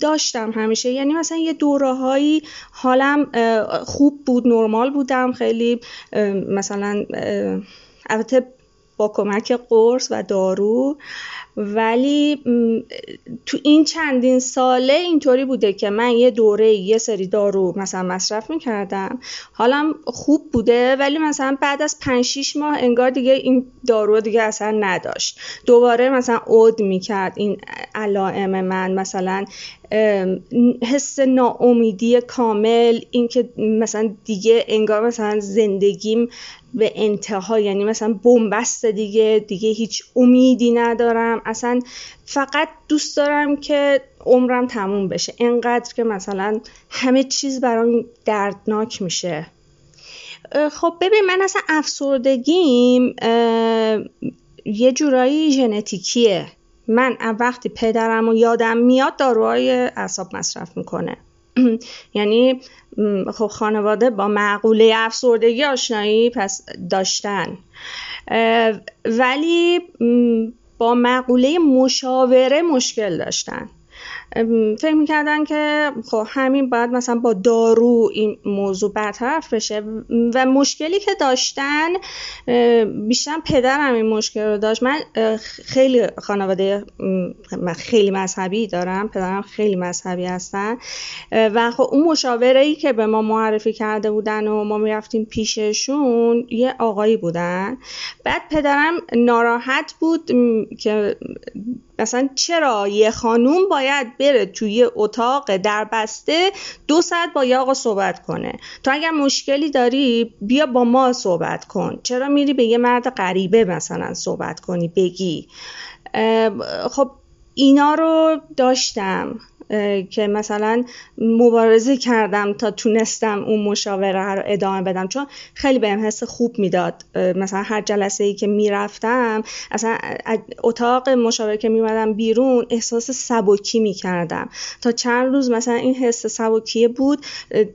داشتم همیشه. یعنی مثلا یه دوره هایی حالم خوب بود نرمال بودم خیلی مثلا البته با کمک قرص و دارو. ولی تو این چندین ساله اینطوری بوده که من یه دوره یه سری دارو مثلا مصرف می‌کردم. حالم خوب بوده ولی مثلا بعد از 5 6 ماه انگار دیگه این دارو دیگه اثر نداشت. دوباره مثلا عود می‌کرد این علائم من مثلا حس ناامیدی کامل اینکه مثلا دیگه انگار مثلا زندگیم به انتها یعنی مثلا بنبست دیگه دیگه هیچ امیدی ندارم. اصلا فقط دوست دارم که عمرم تموم بشه. انقدر که مثلا همه چیز برام دردناک میشه. خب ببین من اصلا افسردگیم یه جورایی ژنتیکیه. من وقتی پدرم و یادم میاد داروهای اعصاب مصرف می‌کنه. (clears throat) یعنی خب خانواده با معقوله افسردگی آشنایی پس داشتن. ولی با معقوله مشاوره مشکل داشتن. فکر می‌کردن که خب همین باید مثلا با دارو این موضوع برطرف بشه و مشکلی که داشتن بیشتر پدرم این مشکل رو داشت. من خیلی خانواده خیلی مذهبی دارم پدرم خیلی مذهبی هستن. و خب اون مشاوره ای که به ما معرفی کرده بودن و ما می‌رفتیم پیششون یه آقایی بودن. بعد پدرم ناراحت بود که مثلا چرا یه خانوم باید بره توی اتاق در بسته دو ساعت با یه آقا صحبت کنه؟ تو اگر مشکلی داری بیا با ما صحبت کن. چرا میری به یه مرد غریبه مثلا صحبت کنی بگی؟ خب اینا رو داشتم. که مثلا مبارزه کردم تا تونستم اون مشاوره رو ادامه بدم. چون خیلی بهم حس خوب می‌داد. مثلا هر جلسه ای که می‌رفتم اصلا اتاق مشاوره که میمدم بیرون احساس سبکی می‌کردم. تا چند روز مثلا این حس سبکی بود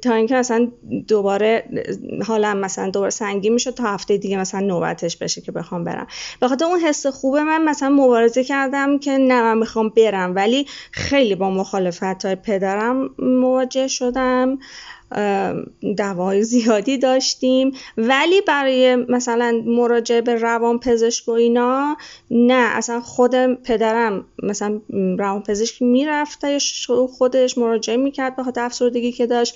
تا اینکه مثلا دوباره حالم مثلا دوباره سنگین می‌شد تا هفته دیگه مثلا نوبتش بشه که بخوام برم. به اون حس خوبه من مثلا مبارزه کردم که نه من می‌خوام برم. ولی خیلی با مخالفت مخالفت های پدرم مواجه شدم دعوای زیادی داشتیم. ولی برای مثلا مراجعه به روان پزشک و اینا نه اصلا خود پدرم مثلا روان پزشک می‌رفت خودش مراجعه می‌کرد به خاطر افسردگی که داشت.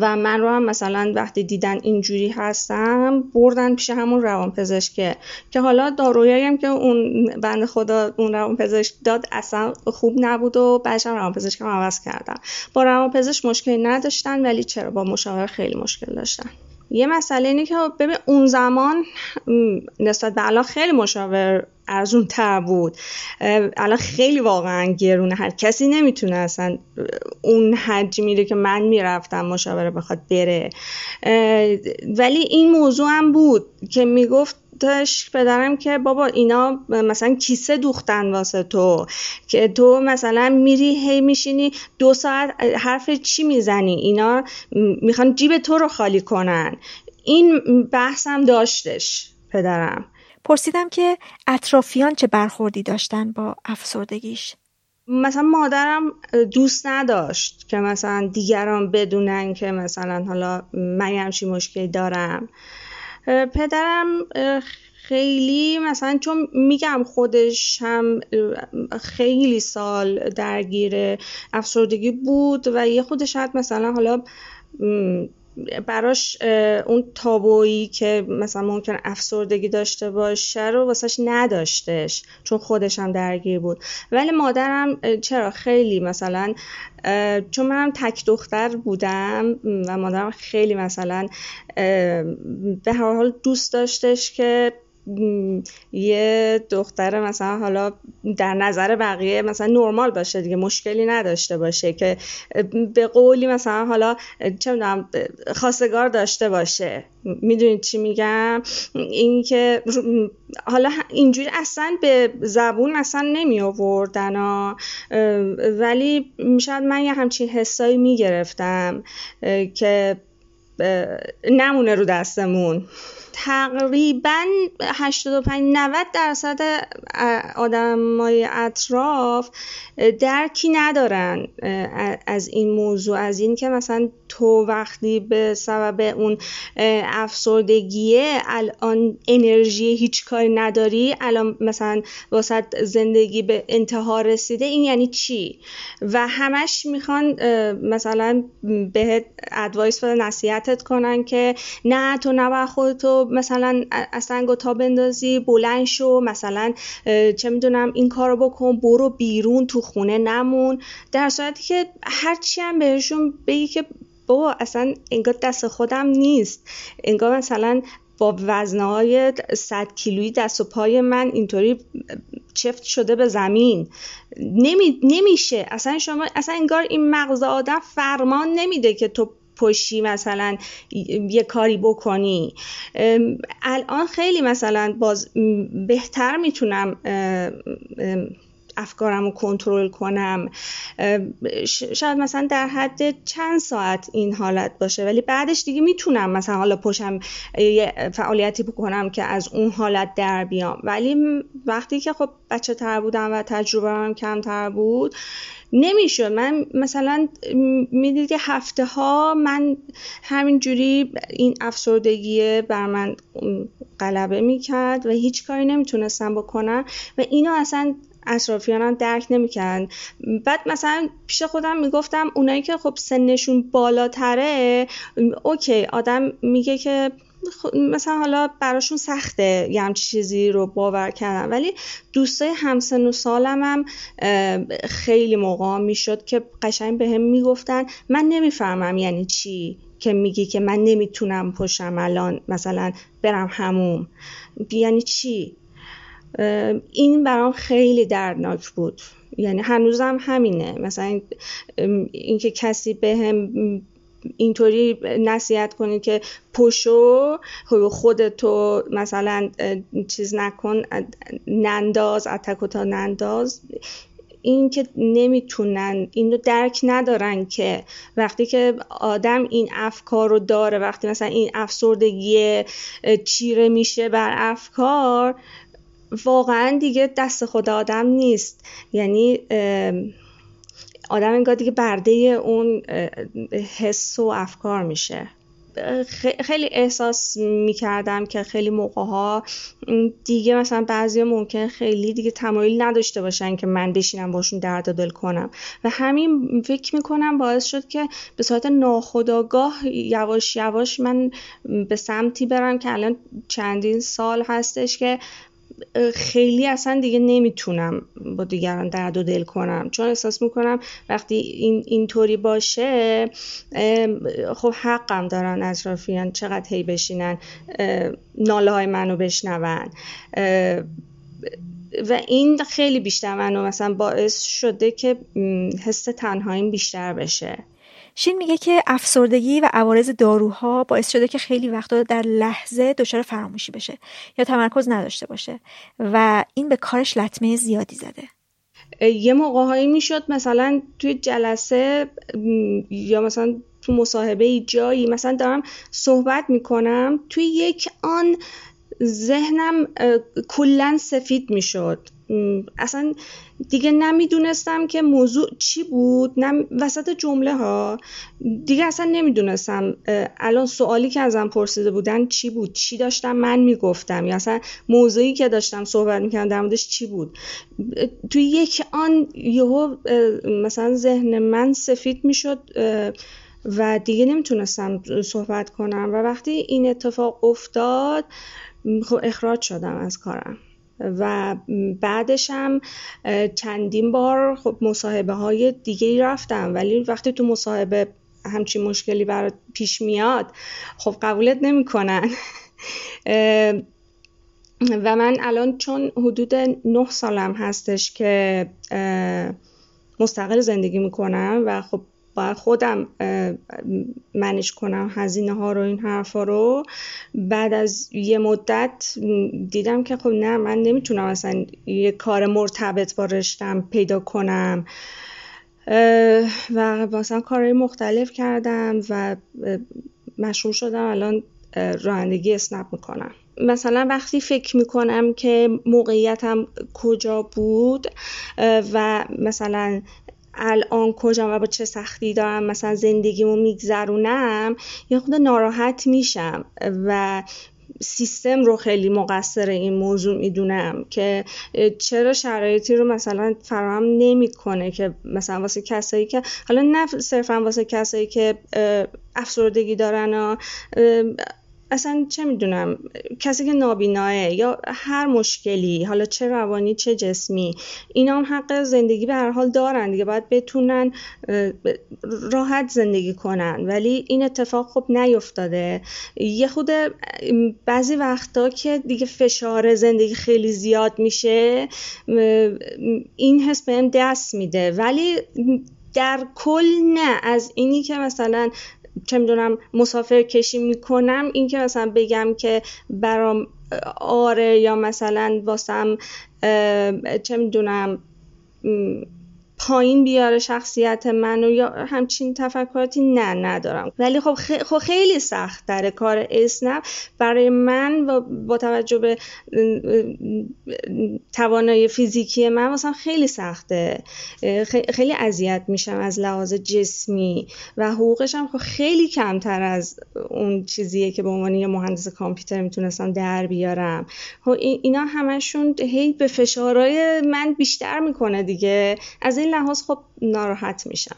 و من رو هم مثلا وقتی دیدن اینجوری هستم بردن پیش همون روان پزشکه که حالا دارویی هم که اون بند خدا اون روان پزشک داد اصلا خوب نبود و بعدش هم روان پزشک هم عوض کردم. با روان پزشک مشکلی نداشتن ولی چرا؟ با مشاور خیلی مشکل داشتن. یه مسئله اینه که ببین اون زمان نسبت به الان خیلی مشاور ارزون تر بود الان خیلی واقعا گرونه. هر کسی نمی‌تونه اصلا اون حجمی رو که من می‌رفتم مشاوره بخواد بره. ولی این موضوع هم بود که می‌گفت داشت پدرم که بابا اینا مثلا کیسه دوختن واسه تو که تو مثلا میری هی میشینی دو ساعت حرف چی می‌زنی؟ اینا می‌خوان جیب تو رو خالی کنن. این بحثم داشتش پدرم. پرسیدم که اطرافیان چه برخوردی داشتن با افسردگیش؟ مثلا مادرم دوست نداشت که مثلا دیگران بدونن که مثلا حالا من همچی مشکلی دارم. پدرم خیلی مثلا چون میگم خودش هم خیلی سال درگیر افسردگی بود و یه خودش شاید مثلا حالا براش اون تابویی که مثلا ممکن افسردگی داشته باشه رو واسهش نداشتش چون خودش هم درگیر بود. ولی مادرم چرا خیلی مثلا چون منم تک دختر بودم و مادرم خیلی مثلا به هر حال دوست داشتش که یه دختر مثلا حالا در نظر بقیه مثلا نرمال باشه دیگه مشکلی نداشته باشه که به قولی مثلا حالا چه می‌دونم خواستگار داشته باشه. می‌دونید چی میگم؟ اینکه حالا اینجوری اصلا به زبون اصلا نمی آوردن ولی شاید من یه همچین حسایی می‌گرفتم که نمونه رو دستمون. تقریبا 85 90 درصد آدمای اطراف درکی ندارن از این موضوع از این که مثلا تو وقتی به سبب اون افسردگیه الان انرژی هیچ کاری نداری الان مثلا واسه زندگی به انتها رسیده این یعنی چی؟ و همش می‌خوان مثلا بهت ادوایس و نصیحتت کنن که نه تو نباید خودتو مثلا اصلا گتا بندازی بلند شو مثلا چه می‌دونم این کارو بکن برو بیرون تو خونه نمون. در صورتی که هرچی هم بهشون بگی که بابا اصلا انگار دست خودم نیست. انگار مثلا با وزنه های 100 کیلویی دست و پای من اینطوری چفت شده به زمین. نمی، نمیشه. اصلا شما اصلا انگار این مغز آدم فرمان نمیده که تو پشی مثلا یه کاری بکنی. الان خیلی مثلا باز بهتر می‌تونم افکارم رو کنترل کنم. شاید مثلا در حد چند ساعت این حالت باشه ولی بعدش دیگه می‌تونم مثلا حالا پشم یه فعالیتی بکنم که از اون حالت در بیام. ولی وقتی که خب بچه تر بودم و تجربه هم کمتر بود نمی‌شد. من مثلا می‌دید که هفته ها من همینجوری این افسردگی بر من غلبه می‌کرد و هیچ کاری نمی‌تونستم بکنم و اینو اصلا اطرافیانم درک نمی‌کردن. بعد مثلا پیش خودم می‌گفتم اونایی که خب سنشون بالاتره اوکی آدم میگه که مثلا حالا براشون سخته یه همچی چیزی رو باور کردن. ولی دوستای همسن و سالم هم خیلی موقع می‌شد که قشنگ به هم می‌گفتن من نمی‌فهمم یعنی چی که میگی که من نمی‌تونم پشم الان مثلا برم هموم. یعنی چی؟ این برام خیلی دردناک بود. یعنی هنوزم همینه. مثلا اینکه کسی به هم اینطوری نصیحت کنی که پشو خب خودتو مثلا چیز نکن ننداز اتکوتا ننداز. این که نمی‌تونن اینو درک ندارن که وقتی که آدم این افکار رو داره وقتی مثلا این افسردگی چیره میشه بر افکار واقعا دیگه دست خود آدم نیست. یعنی آدم انگار دیگه برده اون حس و افکار میشه. خیلی احساس می‌کردم که خیلی موقع ها دیگه مثلا بعضی ممکن خیلی دیگه تمایل نداشته باشن که من بشینم باشون درد دل کنم. و همین فکر می‌کنم باعث شد که به صورت ناخداگاه یواش یواش من به سمتی برم که الان چندین سال هستش که خیلی اصلا دیگه نمی‌تونم با دیگران درد و دل کنم. چون احساس می‌کنم وقتی این اینطوری باشه خب حقم دارن اطرافیان چقدر هی بشینن ناله های منو بشنون. و این خیلی بیشتر منو مثلا باعث شده که حس تنهاییم بیشتر بشه. شین میگه که افسردگی و عوارض داروها باعث شده که خیلی وقتا در لحظه دچار فراموشی بشه یا تمرکز نداشته باشه و این به کارش لطمه زیادی زده. یه موقع هایی می‌شد مثلا توی جلسه یا مثلا تو مصاحبه جایی مثلا دارم صحبت می‌کنم توی یک آن ذهنم کلا سفید می‌شد. اصلا دیگه نمی‌دونستم که موضوع چی بود نم... وسط جمله ها دیگه اصلا نمی‌دونستم الان سوالی که ازم پرسیده بودن چی بود؟ چی داشتم؟ من می‌گفتم. یا اصلا موضوعی که داشتم صحبت می‌کردم در موردش چی بود؟ توی یک آن یهو مثلا ذهن من سفید می‌شد و دیگه نمی‌تونستم صحبت کنم. و وقتی این اتفاق افتاد خب اخراج شدم از کارم. و بعدش هم چندین بار خب مصاحبه های دیگه رفتم. ولی وقتی تو مصاحبه همچین مشکلی برات پیش میاد خب قبولت نمی‌کنن. و من الان چون حدود نه سالم هستش که مستقل زندگی می‌کنم و خب باید خودم منش کنم هزینه ها رو این حرفا رو. بعد از یه مدت دیدم که خب نه من نمی‌تونم اصلا یه کار مرتبط با رشتم پیدا کنم. و مثلا کارهای مختلف کردم و مشروع شدم. الان رانندگی اسنپ می‌کنم. مثلا وقتی فکر می‌کنم که موقعیتم کجا بود و مثلا الان کجا و با چه سختی دارم مثلا زندگیمو میگذرونم یه خود ناراحت میشم و سیستم رو خیلی مقصر این موضوع می‌دونم که چرا شرایطی رو مثلا فراهم نمی‌کنه که مثلا واسه کسایی که حالا نه صرفا واسه کسایی که افسردگی دارن و اصلا چه می‌دونم کسی که نابیناه یا هر مشکلی حالا چه روانی چه جسمی اینا هم حق زندگی به هر حال دارن دیگه. باید بتونن راحت زندگی کنن. ولی این اتفاق خب نیفتاده. یه خود بعضی وقتا که دیگه فشار زندگی خیلی زیاد میشه این حس بهم دست میده. ولی در کل نه. از اینی که مثلا چه می‌دونم مسافر کشی می‌کنم. این که مثلا بگم که برام آره یا مثلا واسم چه می‌دونم پایین بیاره شخصیت منو یا همچین تفکراتی؟ نه ندارم. ولی خب, خب خیلی سخت در کار اسنپ. برای من و با توجه به توانایی فیزیکی من مثلا خیلی سخته. خیلی اذیت میشم از لحاظ جسمی و حقوقش هم خب خیلی کمتر از اون چیزیه که به عنوان یه مهندس کامپیوتر می‌تونستم در بیارم. خب اینا همشون هی به فشارهای من بیشتر می‌کنه دیگه. از این لحاظ خب ناراحت میشم.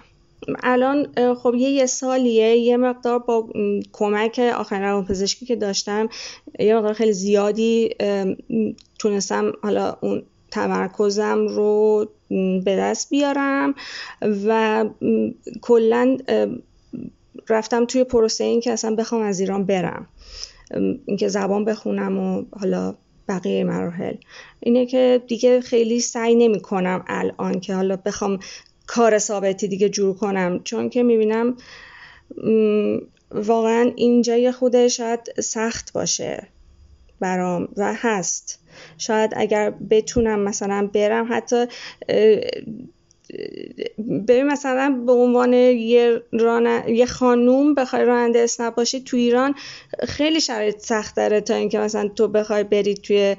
الان خب یه یه سالیه یه مقدار با کمک آخرین روان پزشکی که داشتم یه مقدار خیلی زیادی تونستم حالا اون تمرکزم رو به دست بیارم و کلا رفتم توی پروسه این که اصلا بخوام از ایران برم. اینکه زبان بخونم و حالا بقیه مراحل. اینه که دیگه خیلی سعی نمی کنم الان که حالا بخوام کار ثابتی دیگه جور کنم. چون که می‌بینم واقعا اینجا یه خوده شاید سخت باشه برام و هست. شاید اگر بتونم مثلا برم حتی ببین مثلا به عنوان یه, ران... یه خانوم بخوای راننده اسنپ باشی تو ایران خیلی شرایط سخت داره تا اینکه مثلا تو بخوای بری توی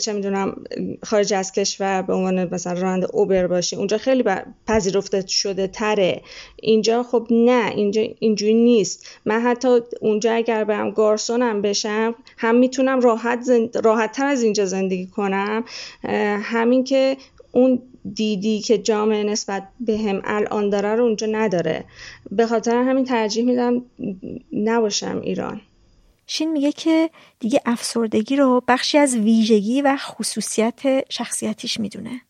چه می‌دونم خارج از کشور به عنوان مثلا راننده اوبر باشی. اونجا خیلی پذیرفته شده تره. اینجا خب نه اینجا اینجوری نیست. من حتی اونجا اگر برم گارسونم بشم هم می‌تونم راحت زند... راحت تر از اینجا زندگی کنم. همین که اون دیدی که جامعه نسبت به هم الان داره رو اونجا نداره. به خاطر همین ترجیح میدم نباشم ایران. شین میگه که دیگه افسردگی رو بخشی از ویژگی و خصوصیت شخصیتیش می‌دونه.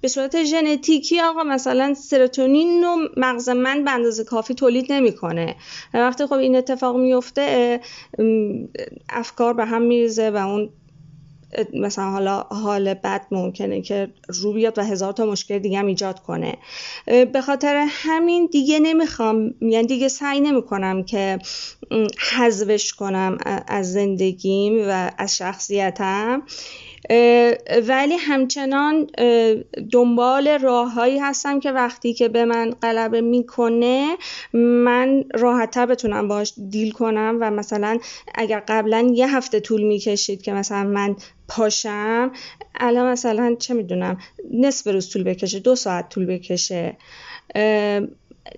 به صورت ژنتیکی آقا مثلا سروتونین رو مغز من به اندازه کافی تولید نمی‌کنه. وقتی خب این اتفاق میفته افکار به هم میریزه و اون مثلا حالا حال بد ممکنه که رو بیاد و هزار تا مشکل دیگه هم ایجاد کنه. به خاطر همین دیگه نمی‌خوام یعنی دیگه سعی نمی‌کنم که حذفش کنم از زندگیم و از شخصیتم. ولی همچنان دنبال راههایی هستم که وقتی که به من غلبه می‌کنه من راحتتر بتونم باش دیل کنم و مثلا اگر قبلا یه هفته طول می‌کشید که مثلا من پاشم. الان مثلا چه می‌دونم نصف روز طول بکشه دو ساعت طول بکشه.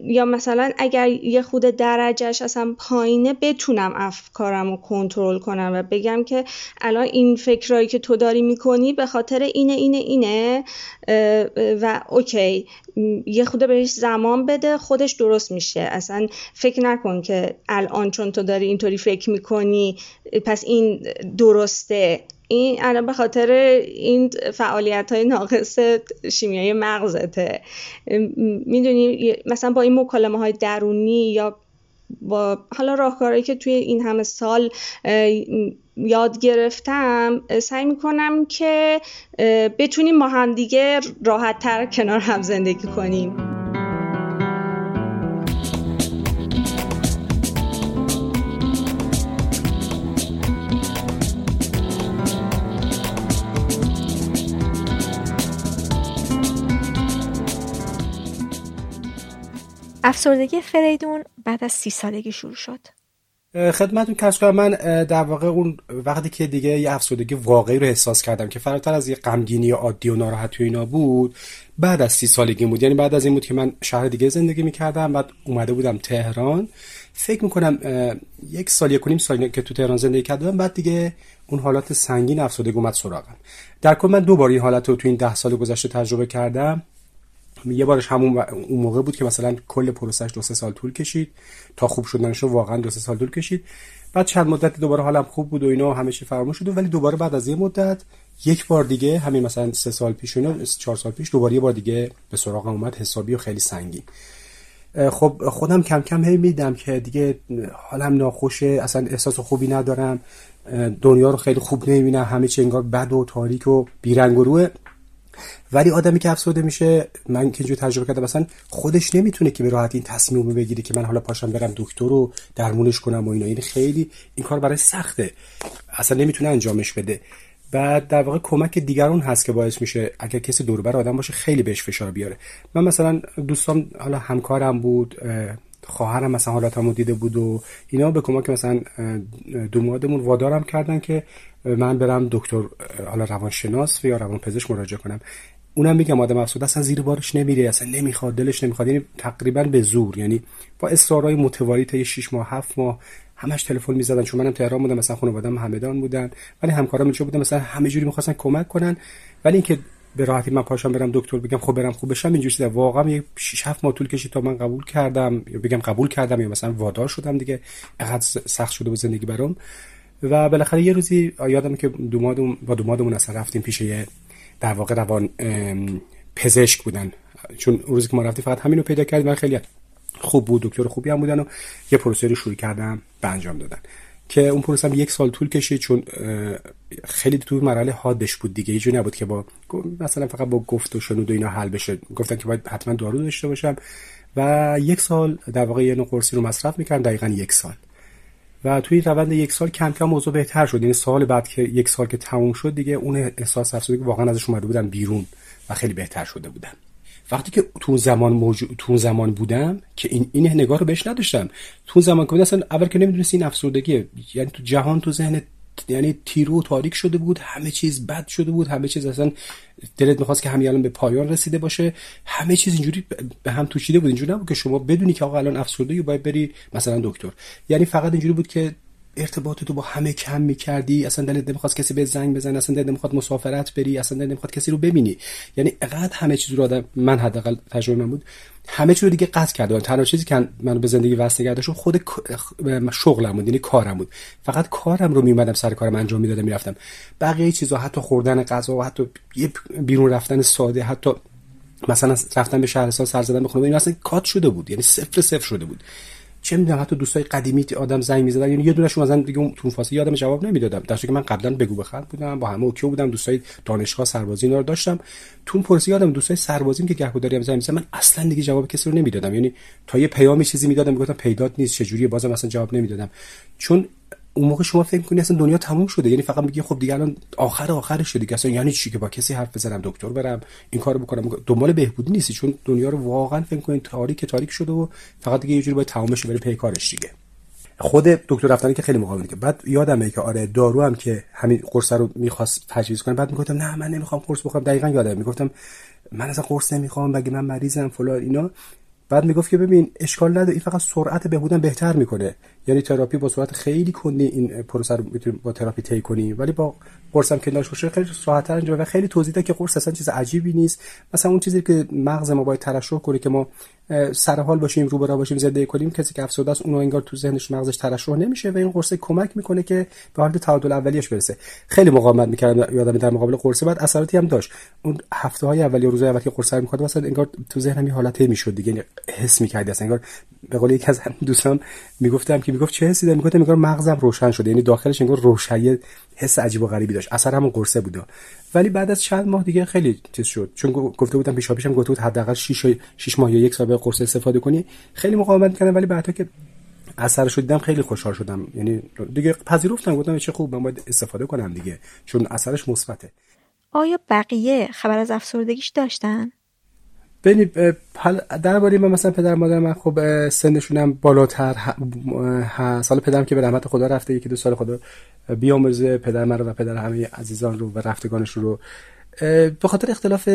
یا مثلا اگر یه خود درجهش اصلا پایینه بتونم افکارم رو کنترل کنم و بگم که الان این فکرهایی که تو داری می‌کنی به خاطر اینه اینه اینه. و اوکی یه خود بهش زمان بده خودش درست میشه. اصلا فکر نکن که الان چون تو داری اینطوری فکر می‌کنی پس این درسته. این الان به خاطر این فعالیت های ناقص شیمیایی مغزته. می‌دونی مثلا با این مکالمه های درونی یا با حالا راهکارهایی که توی این همه سال یاد گرفتم سعی می‌کنم که بتونیم ما همدیگه راحت تر کنار هم زندگی کنیم. افسردگی فریدون بعد از سی سالگی شروع شد. خدمتون کس کنم من در واقع اون وقتی که دیگه یه افسردگی واقعی رو احساس کردم که فراتر از یه غمگینی عادی و ناراحتی و اینا بود بعد از سی سالگی بود. یعنی بعد از این بود که من شهر دیگه زندگی می‌کردم بعد اومده بودم تهران. فکر می‌کنم یک سال یک کنیم سال که تو تهران زندگی کردم بعد دیگه اون حالات سنگین افسردگی اومد سراغم. در کل من دو بار این حالت رو تو این ده سال گذشته تجربه کردم. یه بارش همون اون موقع بود که مثلا کل پروسش دو سه سال طول کشید. تا خوب شدنش واقعا دو سه سال طول کشید. بعد چند مدت دوباره حالم خوب بود و اینا همه چی فراموش شد. ولی دوباره بعد از یه مدت یک بار دیگه همین مثلا سه سال پیش اینا چهار سال پیش دوباره یه بار دیگه به سراغم اومد حسابی و خیلی سنگین. خب خودم کم کم هی میدم که دیگه حالم ناخوشه اصلا احساس خوبی ندارم. دنیا رو خیلی خوب نمی‌بینم. همه چی انگار بد و تاریک و بیرنگ و روه. ولی آدمی که افسرده میشه من که اینجور تجربه کردم مثلا خودش نمی‌تونه که به راحتی این تصمیم رو بگیره که من حالا پاشم برم دکتر رو درمونش کنم و اینا. این خیلی این کار برای سخته. اصلا نمی‌تونه انجامش بده. بعد در واقع کمک دیگران هست که باعث میشه اگر کسی دوربر آدم باشه خیلی بهش فشار بیاره. من مثلا دوستان حالا همکارم بود خواهرم مثلا حالاتمو دیده بود و اینا به کمک مثلا دومادمون وادارم کردن که من برم دکتر حالا روانشناس یا روانپزشک مراجعه کنم. اونم میگم آدم افسرده اصلا زیر بارش نمیره اصلا نمی‌خواد دلش نمی‌خواد. یعنی تقریبا به زور. یعنی با اصرارهای متوالی تا 6 ماه 7 ماه همش تلفن می‌زدن. چون منم تهران بودم مثلا خانواده‌ام همدان بودن ولی همکارام اینجا بودن؟ مثلا همه جوری می‌خواستن کمک کنن. ولی اینکه به راحتی من پاشم برم دکتر بگم خب برم خوب بشم اینجوری شده واقعا یه 6 7 ماه طول کشید تا من قبول کردم یا بگم قبول کردم یا مثلا وادار شدم دیگه. اینقدر سخت شده بود زندگی برام. و بالاخره یه روزی یادم که دومادم با دومادمون اصلا رفتیم پیش یه در واقع روان پزشک بودن. چون روزی که ما رفتیم فقط همینو پیدا کردیم من خیلی خوب بود دکتر خوبی هم بودن و یه پروسه رو شروع کردم به انجام دادن. که اون پروسه هم یک سال طول کشید چون خیلی تو مرحله حادش بود دیگه یه نبود که با مثلا فقط با گفت و شنود و اینا حل بشه. گفتن که باید حتما دارو داشته باشم. و یک سال در واقع یه قرصی رو مصرف می‌کردم دقیقا یک سال. و توی روند یک سال کم کم موضوع بهتر شد. یعنی سال بعد که یک سال که تموم شد دیگه اون احساس افسردگی واقعا ازش اومده بودم بیرون و خیلی بهتر شده بودم وقتی که تو زمان موجود تو زمان بودم که این این نگاه رو بهش نداشتم. تو زمان که اصلا اول که نمی‌دونستی این افسردگی یعنی تو جهان تو ذهن یعنی تیرو تاریک شده بود همه چیز بد شده بود همه چیز اصلا دلت می‌خواست که همین الان به پایان رسیده باشه. همه چیز اینجوری به هم توشیده بود. اینجوری نبود که شما بدونی که آقا الان افسرده باید بری مثلا دکتر. یعنی فقط اینجوری بود که ارتباط تو با همه کم می‌کردی؟ اصلا دلت نمی‌خواست کسی به زنگ بزنه؟ اصلا دلت نمی‌خواد مسافرت بری؟ اصلا دلت نمی‌خواد کسی رو ببینی؟ یعنی اقدر همه چیز رو آدم من حداقل تجربه من بود. همه چیز رو دیگه قطع کرده تنها چیزی که منو به زندگی وصل کرده خود شغلم بود یعنی کارم بود. فقط کارم رو میمدم سر کارم انجام می‌دادم می‌رفتم. بقیه چیزا حتی خوردن غذا و حتی بیرون رفتن ساده حتی مثلا رفتن به شهرستان سر زدن بخونه این اصلا کات شده بود. یعنی صفر صفر شده بود. چه می‌دونم حتی دوستای قدیمی آدم زنگ می‌زدن یعنی یه دونشون مثلا دیگه تو فاصله یادم جواب نمی‌دادم. در که من قبلا بگو بخند بودم با همه اوکی بودم دوستای دانشگاه سربازی اینا رو داشتم. تو پرسی یادم دوستای سربازیم که گهگداری هم زنگ می‌زدن من اصلا دیگه جواب کسی رو نمی‌دادم. یعنی تا یه پیامی چیزی می‌دادم می‌گفتم پیدات نیست چه جوریه بازم اصلا جواب نمی‌دادم. چون اون موقع شما فکر کنید اصلا دنیا تموم شده یعنی فقط میگی خب دیگه الان آخر آخرش شده دیگه اصلا یعنی چی که با کسی حرف بزنم دکتر برم این کارو بکنم دنبال بهبودی نیستی چون دنیا رو واقعا فکر کنید تاریک تاریک شده و فقط دیگه یه جوری باید تمومش بره پی کارش دیگه. خود دکتر رفتنی که خیلی مقاومت که بعد یادمه که آره دارو هم که همین قرص رو می‌خواست تجویز کنه بعد می‌گفتم نه من نمی‌خوام قرص بخورم. دقیقا یادم می‌گفتم من اصلا قرص نمی‌خوام بگی من مریضم فلان اینا. بعد می‌گفت که ببین اشکال نداره این فقط سرعت بهبودن بهتر می‌کنه. یعنی تراپی با سرعت خیلی کندی این پروسه رو می‌تونی با تراپی طی کنی ولی با قرص هم که باشه خیلی راحت‌تر انجام و خیلی توضیح که قرص اصلا چیز عجیبی نیست. مثلا اون چیزی که مغز ما باید ترشح کنه که ما سر حال باشیم رو برا باشیم زنده کنیم کسی که افسرده است اونو انگار تو ذهنش مغزش ترشح نمیشه و این قرص کمک می‌کنه که به حالت تعادل اولیش برسه. خیلی مقاومت می‌کردم یادم در مقابل قرص. بعد اثراتی هم داشت. اون هفته های اولی روزهای اول که قرص می‌خواد مثلا انگار تو ذهنم یه حالتی می‌شد دیگه. یعنی حس می‌کردی اصلا. انگار به قول یکی از دوستان می‌گفتم می‌گفت چه حسی دارم می‌گفتم انگار مغزم روشن شده. یعنی داخلش انگار روشنی حس عجیب و غریبی داشت. اثر همون قرصه بود. ولی بعد از چند ماه دیگه خیلی چیز شد. چون گفته بودم پیشا پیشم گفته بود حداقل 6 6 ماه یا یک سال قرص استفاده کنی. خیلی مقاومت کردم. ولی بعدا که اثرش دیدم خیلی خوشحال شدم. یعنی دیگه پذیرفتم. گفتم چه خوب من باید استفاده کنم دیگه. چون اثرش مثبته. آیا بقیه خبر از افسردگیش داشتن؟ ببینید درباره من مثلا پدر مادر من خب سنشون هم بالاتر هست حالا پدرم که به رحمت خدا رفته یکی دو سال خدا بیامرزه پدر من رو و پدر همه عزیزان رو و رفتگانش رو. به خاطر اختلاف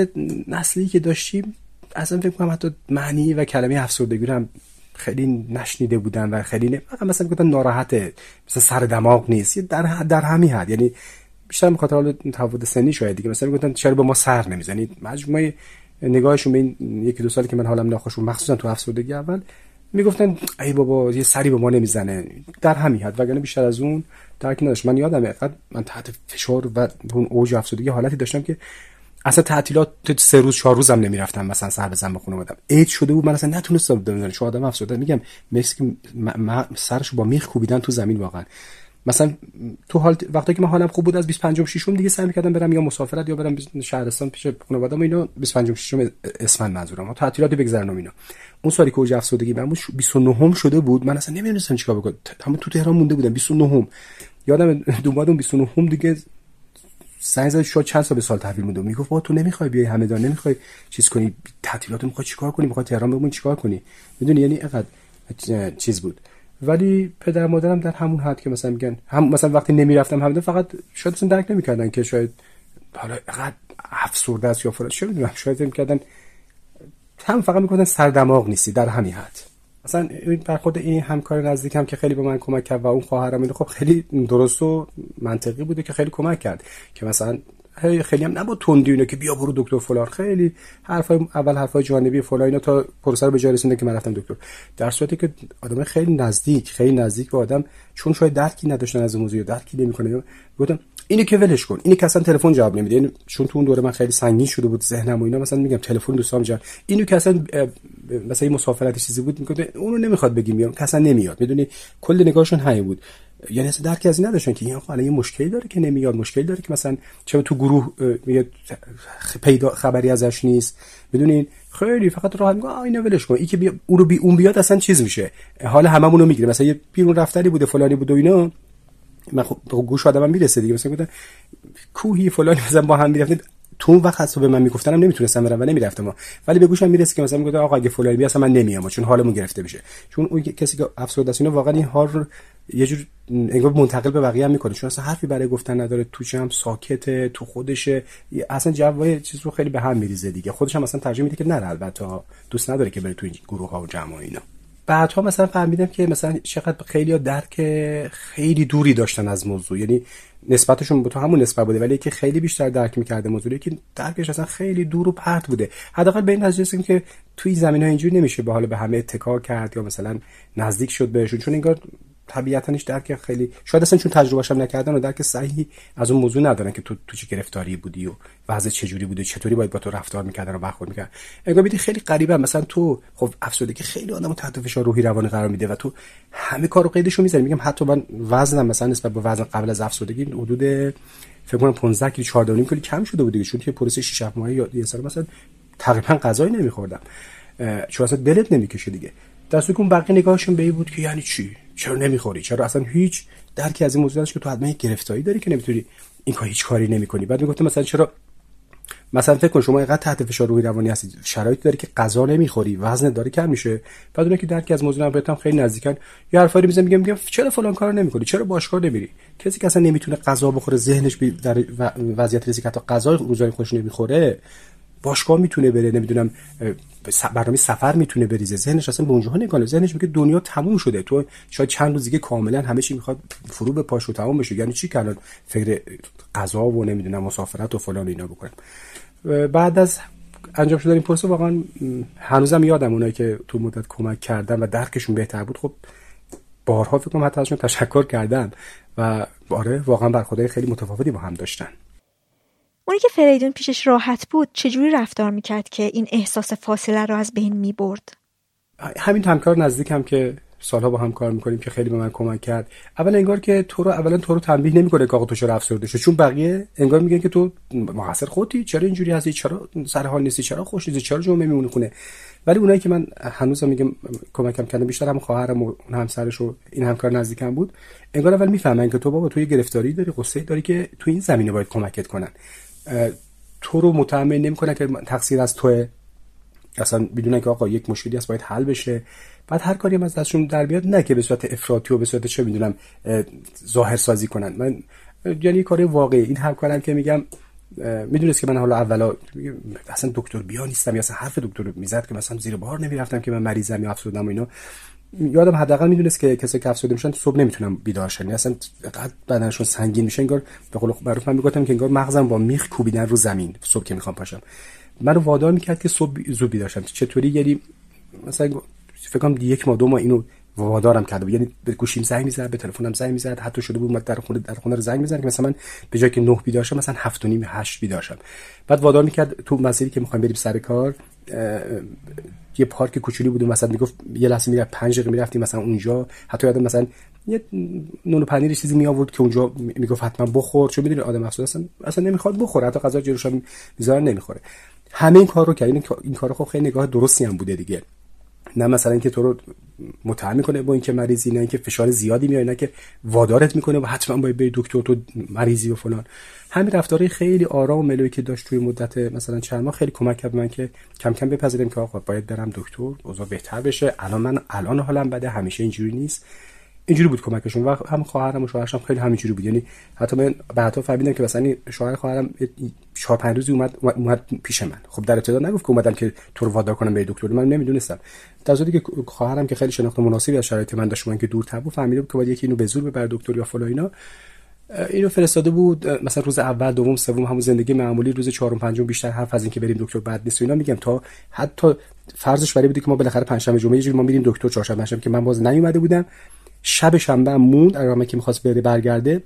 نسلی که داشتیم اصلا فکر کنم حتی معنی و کلمه افسردگی هم خیلی نشنیده بودن و خیلی نه مثلا گفتن ناراحته مثلا سر دماغ نیست در در همین حد. یعنی بیشتر بخاطر حال تفاوت سنی شاید دیگه. مثلا می‌گفتن چرا به ما سر نمی‌زنید؟ مجموعه نگاهشون به این یکی دو سالی که من حالم ناخوش مخصوصا تو افسردگی اول می‌گفتن ای بابا یه سری به ما نمی‌زنه. در همین حد وگرنه بیشتر از اون درکی نداشت. من یادم من تحت فشار و اون اوج افسردگی حالتی داشتم که اصلا تعطیلات سه روز چهار روزم نمی‌رفتم مثلا سر بزن به خونه عید شده بود من اصلا نتونستم بزنم. شو آدم افسرده. میگم مثل که سرشو با میخ کوبیدن تو زمین واقعا. مثلا تو حال وقتی که من حالم خوب بود از 25 ششم دیگه سعی می‌کردم برم یا مسافرت یا برم شهرستان پیش خانواده‌ام اینو 25 ششم اسفند منظورم. تعطیلات بگذرونم اینا. اون سالی که اوج افسردگی من بود 29 شده بود. من اصلا نمی‌دونستم چیکار بکنم. همون تو تهران مونده بودم 29 یادم (laughs) دوباره 29 دیگه سعی زد شد چند سال به سال تحویل میدم می‌گفت با تو نمی‌خوای بیای همدان نمی‌خوای چیز کنی تعطیلات می‌خوای چیکار کنی؟ می‌خوای تهران بمونی چیکار کنی؟ می‌دونی؟ یعنی اینقدر چیز بود. ولی پدر مادرم در همون حد که مثلا میگن هم مثلا وقتی نمی‌رفتم همدان فقط شاید اصلا درک نمی‌کردن که شاید حالا اینقدر افسرده است یا فرات چه می‌دونم؟ شاید می‌کردن هم فقط می‌گفتن سر دماغ نیستی در همین حد. مثلا این خود این همکار نزدیکم که خیلی به من کمک کرد و اون خواهرم خب خیلی درست و منطقی بوده که خیلی کمک کرد که مثلا خیلی هم نبود تندی اینو که بیا برو دکتر فلان. خیلی حرفای اول حرفای جانبی فلان اینا تا پروسه رو به جای رسونده که من رفتم دکتر. در صورتی که آدم خیلی نزدیک خیلی نزدیک به آدم چون شاید درکی نداشتن از موضوع درکی نمی‌کنه. گفتم اینو که ولش کن. اینو که اصلا تلفن جواب نمیده. یعنی چون تو اون دوره من خیلی سنگین شده بود ذهنم و اینا مثلا میگم تلفن دوستام جواب. اینو که اصلا مثلا مسافرت چیزی بود میگه اونو نمی‌خواد بگیم میام که اصلا نمیاد. می‌دونی کل نگاهشون همین بود. یعنی اصلا درکی از این نداشتن که این آقا یه مشکلی داره که نمیاد مشکلی داره که مثلا چرا تو گروه پیدا خبری ازش نیست. می‌دونین؟ خیلی فقط راه میگه آ اینو ولش کن. این که بیا اون رو بی اون بیاد اصلا چیز میشه. حال هممون رو می‌گیره. مثلا یه بیرون رفتنی بوده فلانی بوده و اینا. من خب گوش آدمم می‌رسه دیگه. مثلا گفتن کوهی فلانی مثلا با هم می‌رفتید تو اون وقت به من میگفتنم نمی‌تونستم برم و نمی‌رفتم. ولی به گوشم می‌رسه که مثلا میگه آقا اگه فلانی بیا اصلا من نمیام چون حالمون گرفته بشه چون اون کسی که افسرده است واقعا این حال رو یه جور انگار منتقل به بقیه هم می‌کنه. چون اصلا حرفی برای گفتن نداره تو هم ساکته تو خودشه. اصلا جوای چیز رو خیلی به هم میریزه دیگه. خودش هم اصلا ترجمه میده که نه البته دوست نداره که بره تو این گروه ها و جمع اینا. بعدها مثلا فهمیدم که مثلا چقدر خیلی درک خیلی دوری داشتن از موضوع. یعنی نسبتشون به تو همون نسبت بوده ولی که خیلی بیشتر درک می‌کرده موضوعی که درکش اصلا خیلی دور و پرت بوده. حداقل به این نتیجه که توی زمین ها اینجوری نمیشه به حال به همه اتکا کرد یا مثلا نزدیک شد بهشون چون انگار طبیعتا درک خیلی شاید اصلا چون تجربهش هم نکردن و درک صحیحی از اون موضوع ندارن که تو تو چه گرفتاری بودی و وضع چجوری بوده چطوری باید با تو رفتار می‌کردن و برخورد می‌کردن. انگار بیدی خیلی غریبه مثلا تو خب افسردگی خیلی آدمو تحت فشار روحی روانی قرار میده و تو همه کارو قیدشو می‌زنی میگم حتی من وزنم مثلا نسبت به وزن قبل از افسردگی حدود فکر کنم 15 کیلو 14 کیلو کم شده بود دیگه. چون که پروسه 6 ماهه یا یه سال مثلا تقریبا غذایی نمیخوردم. چون اصلا دلت نمی‌کشه دیگه. که اون بقیه نگاهشون به بود که یعنی چی؟ چرا نمی‌خوری؟ چرا اصلا هیچ درکی از این موضوع که تو حتما گرفتاری داری که نمی‌تونی این کار هیچ کاری نمی‌کنی. بعد می‌گفتم مثلا چرا مثلا فکر کن شما اینقدر تحت فشار روحی روانی هستی شرایطی داری که غذا نمی‌خوری وزن داره کم میشه. بعد اون که درکی از موضوع بهتم خیلی نزدیکن. یه حرفایی می‌زنم میگم میگم چرا فلان کارو نمی‌کنی؟ چرا باشگاه نمیری؟ کسی که اصلا نمی‌تونه غذا بخوره ذهنش در وضعیت ریزی که حتی غذای روزای خوش نمی‌خوره باشگاه می‌تونه بره نمی‌دونم برنامه سفر می‌تونه بریزه. ذهنش اصلا به اونجاها نگاه ذهنش میگه دنیا تموم شده. تو شاید چند روز دیگه کاملا همه چی می‌خواد فرو به پاشو تموم بشه. یعنی چی که الان فکر غذا و نمی‌دونم مسافرت و فلان اینا بکنم. بعد از انجام شدن این پست واقعا هنوزم یادم اونایی که تو مدت کمک کردن و درکشون بهتر بود. خب بارها فکر کنم حتی ازشون تشکر کردم و آره واقعا برخوردهای خیلی متفاوتی با هم داشتن. اونی که فریدون پیشش راحت بود چجوری رفتار می‌کرد که این احساس فاصله رو از بین می‌برد؟ همین همکار نزدیکم که سالها با هم کار می‌کنیم که خیلی به من کمک کرد. اول انگار که تو رو اولا تو رو تنبیه نمی‌کنه که آقا تو چرا افسرده شد چون بقیه انگار میگن که تو مقصر خودی چرا اینجوری هستی؟ چرا سر حال نیستی؟ چرا خوش نیستی چرا جمعه میمونی خونه؟ ولی اونایی که من هنوز میگم کمکم کردن بیشتر هم خواهرم و همسرش و این همکار نزدیکم بود. انگار اول می‌فهمن که تو بابا تو یه گرفتاری داری قصه داری که تو این زمینه باید کمکت کنن. تو رو متحمل نمی‌کنه که تقصیر از توه. اصلا بدون که آقا یک مشکلی هست باید حل بشه. بعد هر کاری هم از دستشون در بیاد نه که به صورت افراطی و به صورت چه می‌دونم ظاهر سازی کنن. من یعنی کار واقعی. این هر کارم که میگم می‌دونست که من حالا اولا اصلا دکتر بیا نیستم یا اصلا حرف دکتر می‌زد که مثلا زیر بار نمی‌رفتم که من مریضم یا افسردم و اینا. یادم حداقل می‌دونست که کسی که افسرده میشن صبح نمی‌تونم بیدار شن. یعنی اصلا قد بدنشون سنگین میشه انگار به قول معروف من می‌گفتم که انگار مغزم با میخ کوبیدن رو زمین صبح که می‌خوام پاشم. منو وادار می‌کرد که صبح زود بیدار شم. چطوری؟ یعنی مثلا فکر کنم یک ماه دو ماه اینو وادارم کرده یعنی به گوشیم زنگ می‌زد به تلفنم زنگ می‌زد حتی شده بود در خونه در خونه رو زنگ می‌زد که مثلا من به جای که 9 بیدار شم مثلا 7 و نیم 8 بیدار شم. بعد وادار می‌کرد تو مسیری که می‌خوایم بریم سر کار یه پارک کوچولی بود مثلا می‌گفت یه لحظه می‌رفت 5 دقیقه می‌رفتیم مثلا اونجا. حتی یادم مثلا یه نون و پنیر چیزی می آورد که اونجا می‌گفت حتما بخور. چون می‌دونی آدم افسرده اصلا اصلا نمی‌خواد بخوره. حتی غذا جلوش می‌ذاره نمی‌خوره. همه این کار رو کرد. این کار خب خیلی نگاه درستی هم بوده دیگه. نه مثلا اینکه تو رو متهم می‌کنه با اینکه مریضی نه اینکه فشار زیادی میاره نه که وادارت می‌کنه و حتما باید بری دکتر تو مریضی و فلان. همین رفتاری خیلی آرام و ملوی که داشت توی مدت مثلا چند ماه خیلی کمک کرد من که کم کم بپذیرم که آقا باید برم دکتر اوضاع بهتر بشه. الان من الان حالم بده همیشه اینجوری نیست. اینجوری بود کمکشون. و هم خواهرم و شوهرشم خیلی همینجوری بود. یعنی حتی من بعدا فهمیدم که مثلا شوهر خواهرم چهار پنج روزی اومد اومد پیش من. خب در ابتدا نگفت که اومدم که تو رو وادار کنم به دکتر. من نمی‌دونستم. در صورتی که خواهرم که خیلی شناخت مناسبی از شرایط من داشت من که دور بود فهمیده بود که باید یکی اینو به زور ببر دکتر یا فلان اینا. اینو فرستاده بود مثلا روز اول دوم سوم همون زندگی معمولی روز چهارم پنجم بیشتر حرف از اینکه بریم دکتر بعد نیست و اینا میگم. تا حتی فرضش برای بودی که ما بالاخره پنجشنبه جمعه یه ما میریم دکتر چهارشنبه که من باز نیومده بودم. شب شنبه موند. اگر که می‌خواست بره برگرده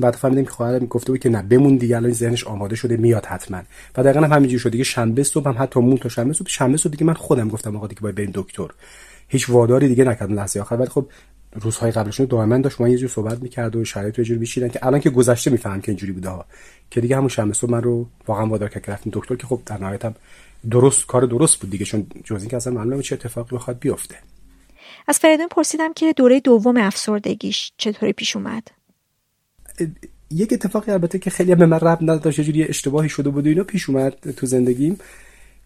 بعد فهمیدیم که خواهرم گفته بود که نه بمون دیگه. الان ذهنش آماده شده میاد حتما. و دقیقا هم همینجوری شد. دیگه شنبه صبح هم حتی مون تا شنبه صبح. شنبه صبح دیگه من خودم گفتم آقا دیگه باید بریم دکتر. هیچ واداری دیگه نکردم لحظه آخر. ولی خب روزهای قبلشون دائما داشت من یه جور صحبت می‌کرد و شرایط یه جور میشیدن که الان که گذشته میفهم که اینجوری بوده ها. که دیگه همون شنبه صبح من رو واقعا وادار کرد رفتیم دکتر که خب در نهایت هم درست کار درست بود دیگه. چون جز اینکه اصلا معلومه چه اتفاقی بخواد بیفته. از فریدون پرسیدم که دوره دوم افسردگیش چطوری پیش اومد؟ یک اتفاقی البته که خیلی به من رب نداشت جوری اشتباهی شده بود و اینا پیش اومد تو زندگیم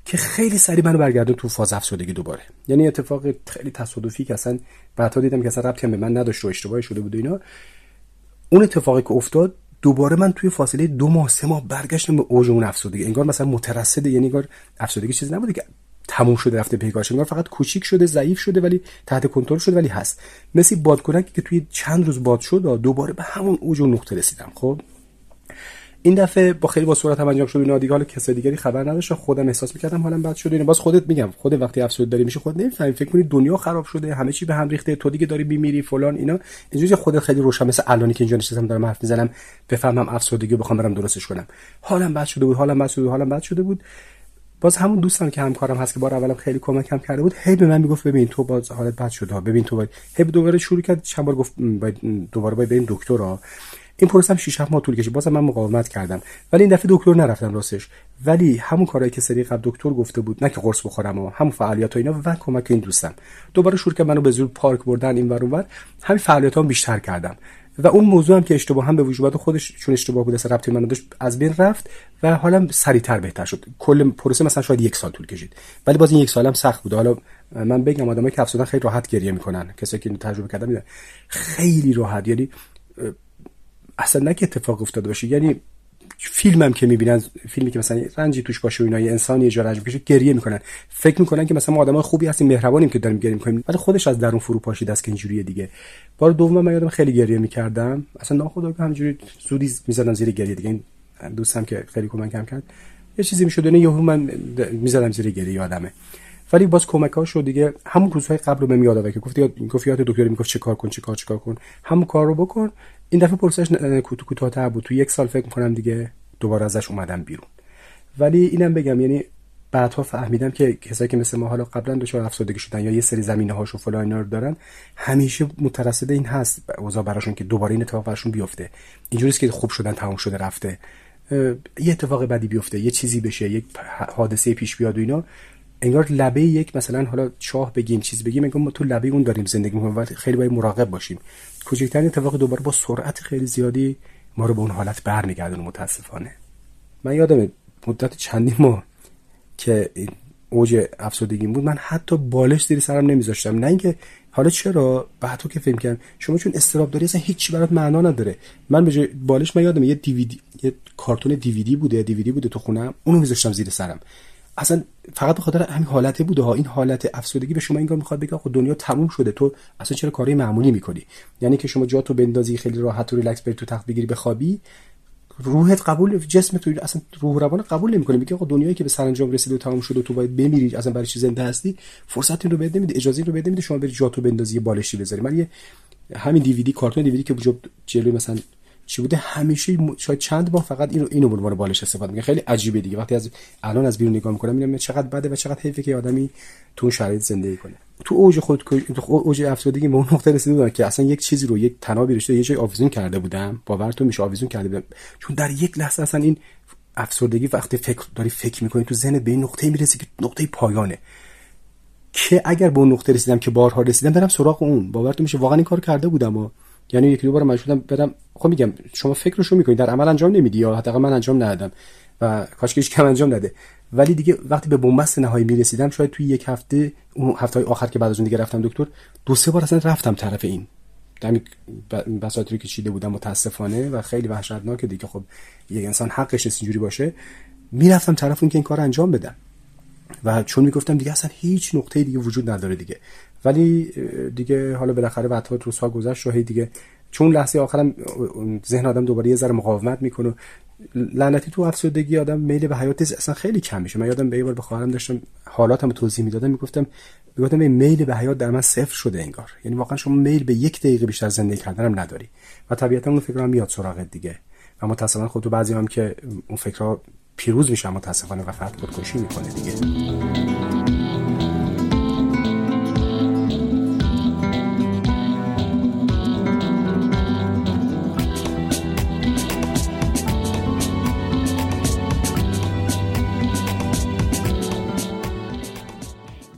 که خیلی سریع منو برگردون تو فاز افسردگی دوباره. یعنی اتفاق خیلی تصادفی که اصلا بعدا دیدم که اصلا ربطی به من نداشت و اشتباهی شده بود و اینا. اون اتفاقی که افتاد دوباره من توی فاصله دو ماه سه ماه برگشتم به اوج اون افسردگی. انگار مثلا مترصد یعنی انگار افسردگی چیزی نبوده که تموم شده رفته پیکارش انگار فقط کوچیک شده ضعیف شده ولی تحت کنترل شده ولی هست. مثل بادکنکی که توی چند روز باد شد دوباره به همون اوج و نقطه رسیدم. خب؟ این دفعه با خیلی با سرعت هم انجام شد اینا دیگه حالا کسی دیگری خبر نداشت خودم احساس می‌کردم حالم بد شده. اینو باز خودت میگم خود وقتی افسرده داری میشه خود نمی‌فهمی. فکر کنی دنیا خراب شده همه چی به هم ریخته تو دیگه داری میمیری فلان اینا. اینجوری خودت خیلی روشن مثل الانی که اینجا نشستم دارم حرف می‌زنم بفهمم افسردگی بخوام برم درستش کنم. حالم بد شده بود حالم بد شده بود حالم بد شده بود. باز همون دوستان که همکارم هست که بار اولم خیلی کمکم کرده بود هی به من می‌گفت ببین تو باز حالت بد شده ببین تو باید هی دوباره شروع کرد چند بار گفت باید دوباره باید بریم دکتر این پروسه هم 6 7 ماه طول کشید بازم من مقاومت کردم. ولی این دفعه دکتر نرفتم راستش. ولی همون کارهایی که سری قبل دکتر گفته بود نه که قرص بخورم و همون فعالیت و اینا و کمک این دوستم. دوباره شروع کردم منو به زور پارک بردن این ور اونور همین فعالیتام بیشتر کردم. و اون موضوع هم که اشتباه هم به وجود خودش چون اشتباه بود اصلا ربطی منو داشت از بین رفت و حالا سریعتر بهتر شد. کل پروسه مثلا شاید یک سال طول کشید. ولی باز این یک سالم سخت بود. حالا من بگم آدمایی که افسردن خیلی راحت گریه می‌کنن. کسایی که تجربه کردن میدن خیلی راحت. یعنی اصلا نه که اتفاق افتاده باشه. یعنی فیلمم که می‌بینن فیلمی که مثلا رنجی توش باشه و اینا یه انسانی رنج بکشه گریه می‌کنن. فکر می‌کنن که مثلا ما آدمای خوبی هستیم مهربانیم که داریم گریه می‌کنیم ولی خودش از درون فرو پاشیده است که اینجوریه دیگه. بار دوم من یادم خیلی گریه می‌کردم. اصلا ناخدا همینجوری زودی می‌زدم زیر گریه دیگه. این دوستم که خیلی کمکم کرد. یه چیزی می‌شد نه یهو من می‌زدم زیر گریه یادمه. ولی باز کمک ها شد دیگه. همون روزهای قبل رو به میاد که گفت گفت یاد دکتر می‌گفت چه کار کن چه کار چه کار کن. همون کار رو بکن. این دفعه کوتو کوتاه‌تر بود. تو یک سال فکر می‌کنم دیگه دوباره ازش اومدم بیرون. ولی اینم بگم یعنی بعدها فهمیدم که کسایی که مثل ما حالا قبلا دچار افسردگی شدن یا یه سری زمینه هاشو فلان اینا رو دارن همیشه مترصد این هست. اوضاع براشون که دوباره این اتفاق براشون بیفته. اینجوریه که خوب شدن تمام شده رفته. یه اتفاق بدی بیفته یه چیزی بشه یک حادثه پیش بیاد و اینا. انگار لبه یک مثلا حالا چاه بگیم چیز بگیم انگار ما تو لبه اون داریم زندگی می‌کنیم و خیلی باید مراقب باشیم. کوچکترین اتفاق دوباره با سرعت خیلی زیادی ما رو به اون حالت برمیگردونه متاسفانه. من یادم مدت چندی ما که اوج افسردگی بود من حتی بالش زیر سرم نمیذاشتم. نه اینکه حالا چرا؟ بعد تو که فیلم کردم شما چون استراب داری اصلا هیچی برات معنا نداره. من به بالش من یادم یه دیویدی یه کارتون دیویدی بوده دیویدی بوده تو خونم اونو میذاشتم زیر سرم. اصلا فقط به خاطر همین حالته بوده ها. این حالت افسردگی به شما انگار می‌خواد بگه خب دنیا تموم شده. تو اصلا چرا کاری معمولی می‌کنی؟ یعنی که شما جاتو بندازی خیلی راحت و ریلکس بری تو تخت بگیری بخوابی روحت قبول جسم تو اصلا روح روان قبول نمی‌کنه. میگه آقا دنیایی که به سرانجام رسید و تمام شد و تو باید بمیری اصلا برای چی زنده هستی؟ فرصت این رو بده نمیده اجازه رو بده نمیده شما بری جاتو بندازی بالشی بذاری. من یه همین دیویدی کارتون دیویدی که جلوی مثلا چی بوده؟ همیشه شاید چند بار فقط اینو اینو به بالش استفاده می‌کنه. خیلی عجیبه دیگه. وقتی از الان از بیرون نگاه می‌کنم می‌بینم چقدر بده و چقدر حیفه که آدمی تو اون شرایط زندگی کنه. تو اوج خود تو اوج افسردگی به اون نقطه رسیده که اصلا یک چیزی رو یک تنابی رشته یه جای آویزون کرده بودم. باورتون میشه آویزون کرده بودم. چون در یک لحظه اصلا این افسردگی وقتی فکر داری فکر می‌کنی تو ذهن به این نقطه می‌رسی که نقطه پایانه. که اگر به اون نقطه رسیدم که بارها رسیدم برم سراغ اون. باورتون میشه؟ واقعا این کار کرده بودم و یعنی یک دو بار مجبورم برم خب میگم شما فکرشو می‌کنید در عمل انجام نمیدی یا حداقل من انجام ندادم و کاش که کم انجام نده. ولی دیگه وقتی به بنبست نهایی می‌رسیدم شاید توی یک هفته اون هفته آخر که بعد از اون دیگه رفتم دکتر دو سه بار اصلا رفتم طرف این. دمی بساطری که چیده بودم متاسفانه و خیلی وحشتناکه دیگه. خب یک انسان حقش اینجوری باشه. می‌رفتم طرف اون که این کار انجام بدم. و چون می‌گفتم دیگه اصلا هیچ نقطه دیگه وجود نداره دیگه. ولی دیگه حالا بالاخره بعد روزها گذشت و دیگه چون لحظه آخرم ذهن آدم دوباره یه ذره مقاومت می‌کنه لعنتی تو افسردگی آدم میل به حیات اصلا خیلی کم میشه. من یادم به یه بار به خواهرم داشتم حالاتم توضیح می‌دادم می‌گفتم می‌گفتم میل به حیات در من صفر شده انگار. یعنی واقعا شما میل به یک دقیقه بیشتر زندگی کردنم نداری. و طبیعتا اون فکرام میاد سراغت دیگه. و متاسفانه خود تو بعضی هم که اون فکرها پیروز میشن متاسفانه و فرد خودکشی می‌کنه دیگه.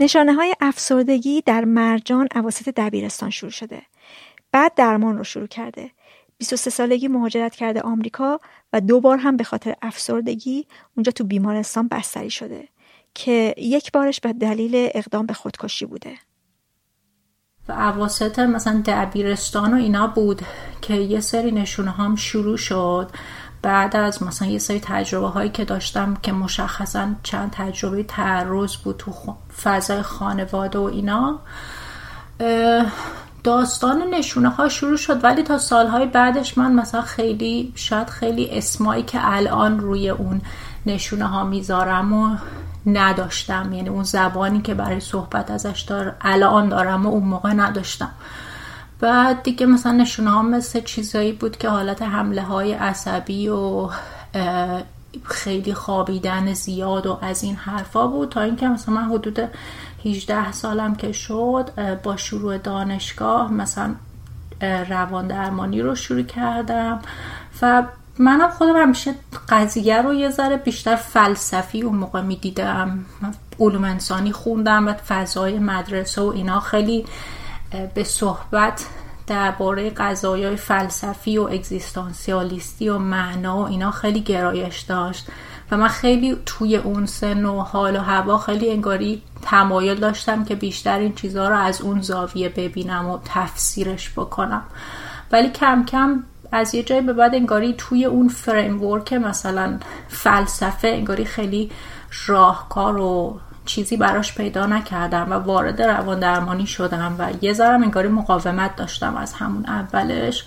نشانه های افسردگی در مرجان اواسط دبیرستان شروع شده. بعد درمان رو شروع کرده. 23 سالگی مهاجرت کرده آمریکا و دو بار هم به خاطر افسردگی اونجا تو بیمارستان بستری شده که یک بارش به دلیل اقدام به خودکشی بوده. و عواسط مثلا دبیرستان و اینا بود که یه سری نشونه هم شروع شد بعد از مثلا یه سری تجربه هایی که داشتم که مشخصا چند تجربه تعرض بود تو فضای خانواده و اینا داستان نشونه ها شروع شد. ولی تا سالهای بعدش من مثلا خیلی شاید خیلی اسمایی که الان روی اون نشونه ها می‌ذارم و نداشتم. یعنی اون زبانی که برای صحبت ازش دار الان دارم و اون موقع نداشتم. بعد دیگه مثلا نشونه ها مثل چیزایی بود که حالت حمله های عصبی و خیلی خوابیدن زیاد و از این حرفا بود تا اینکه مثلا من حدود 18 سالم که شد با شروع دانشگاه مثلا روان درمانی رو شروع کردم و منم خودم همیشه قضیه رو یه ذره بیشتر فلسفی اون موقع می‌دیدم. علوم انسانی خوندم و فضای مدرسه و اینا خیلی به صحبت درباره قضایای فلسفی و اگزیستانسیالیستی و معنا و اینا خیلی گرایش داشت. و من خیلی توی اون سن و حال و هوا خیلی انگاری تمایل داشتم که بیشتر این چیزها رو از اون زاویه ببینم و تفسیرش بکنم. ولی کم کم از یه جای به بعد انگاری توی اون فریمورک مثلا فلسفه انگاری خیلی راهکار و چیزی براش پیدا نکردم و وارد روان درمانی شدم و یه ذرم انگاری مقاومت داشتم از همون اولش.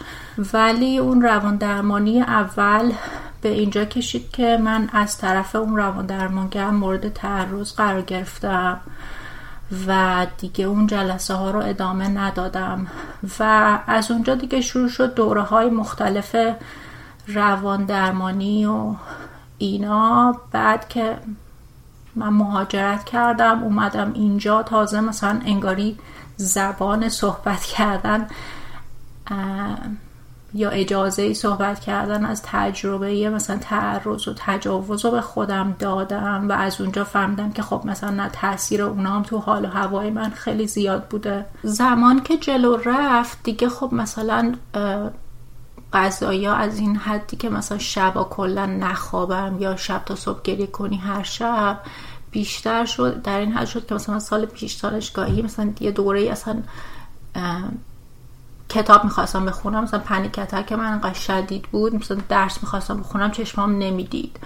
ولی اون روان درمانی اول به اینجا کشید که من از طرف اون روان درمانگر مورد تعرض قرار گرفتم و دیگه اون جلسه ها رو ادامه ندادم. و از اونجا دیگه شروع شد دوره های مختلف روان درمانی و اینا. بعد که من مهاجرت کردم اومدم اینجا تازه مثلا انگاری زبان صحبت کردن یا اجازه صحبت کردن از تجربه مثلا تعرض و تجاوز رو به خودم دادم و از اونجا فهمیدم که خب مثلا نه تاثیر اونام تو حال و هوای من خیلی زیاد بوده. زمان که جلو رفت دیگه خب مثلا قضایی از این حدی که مثلا شبا کلا نخوابم یا شب تا صبح گریه کنی هر شب بیشتر شد در این حد شد که مثلا سال پیش دانشگاهی مثلا یه دوره اصلا کتاب می‌خواستم بخونم مثلا پنیک که من انقدر شدید بود مثلا درس می‌خواستم بخونم چشمام نمی‌دید.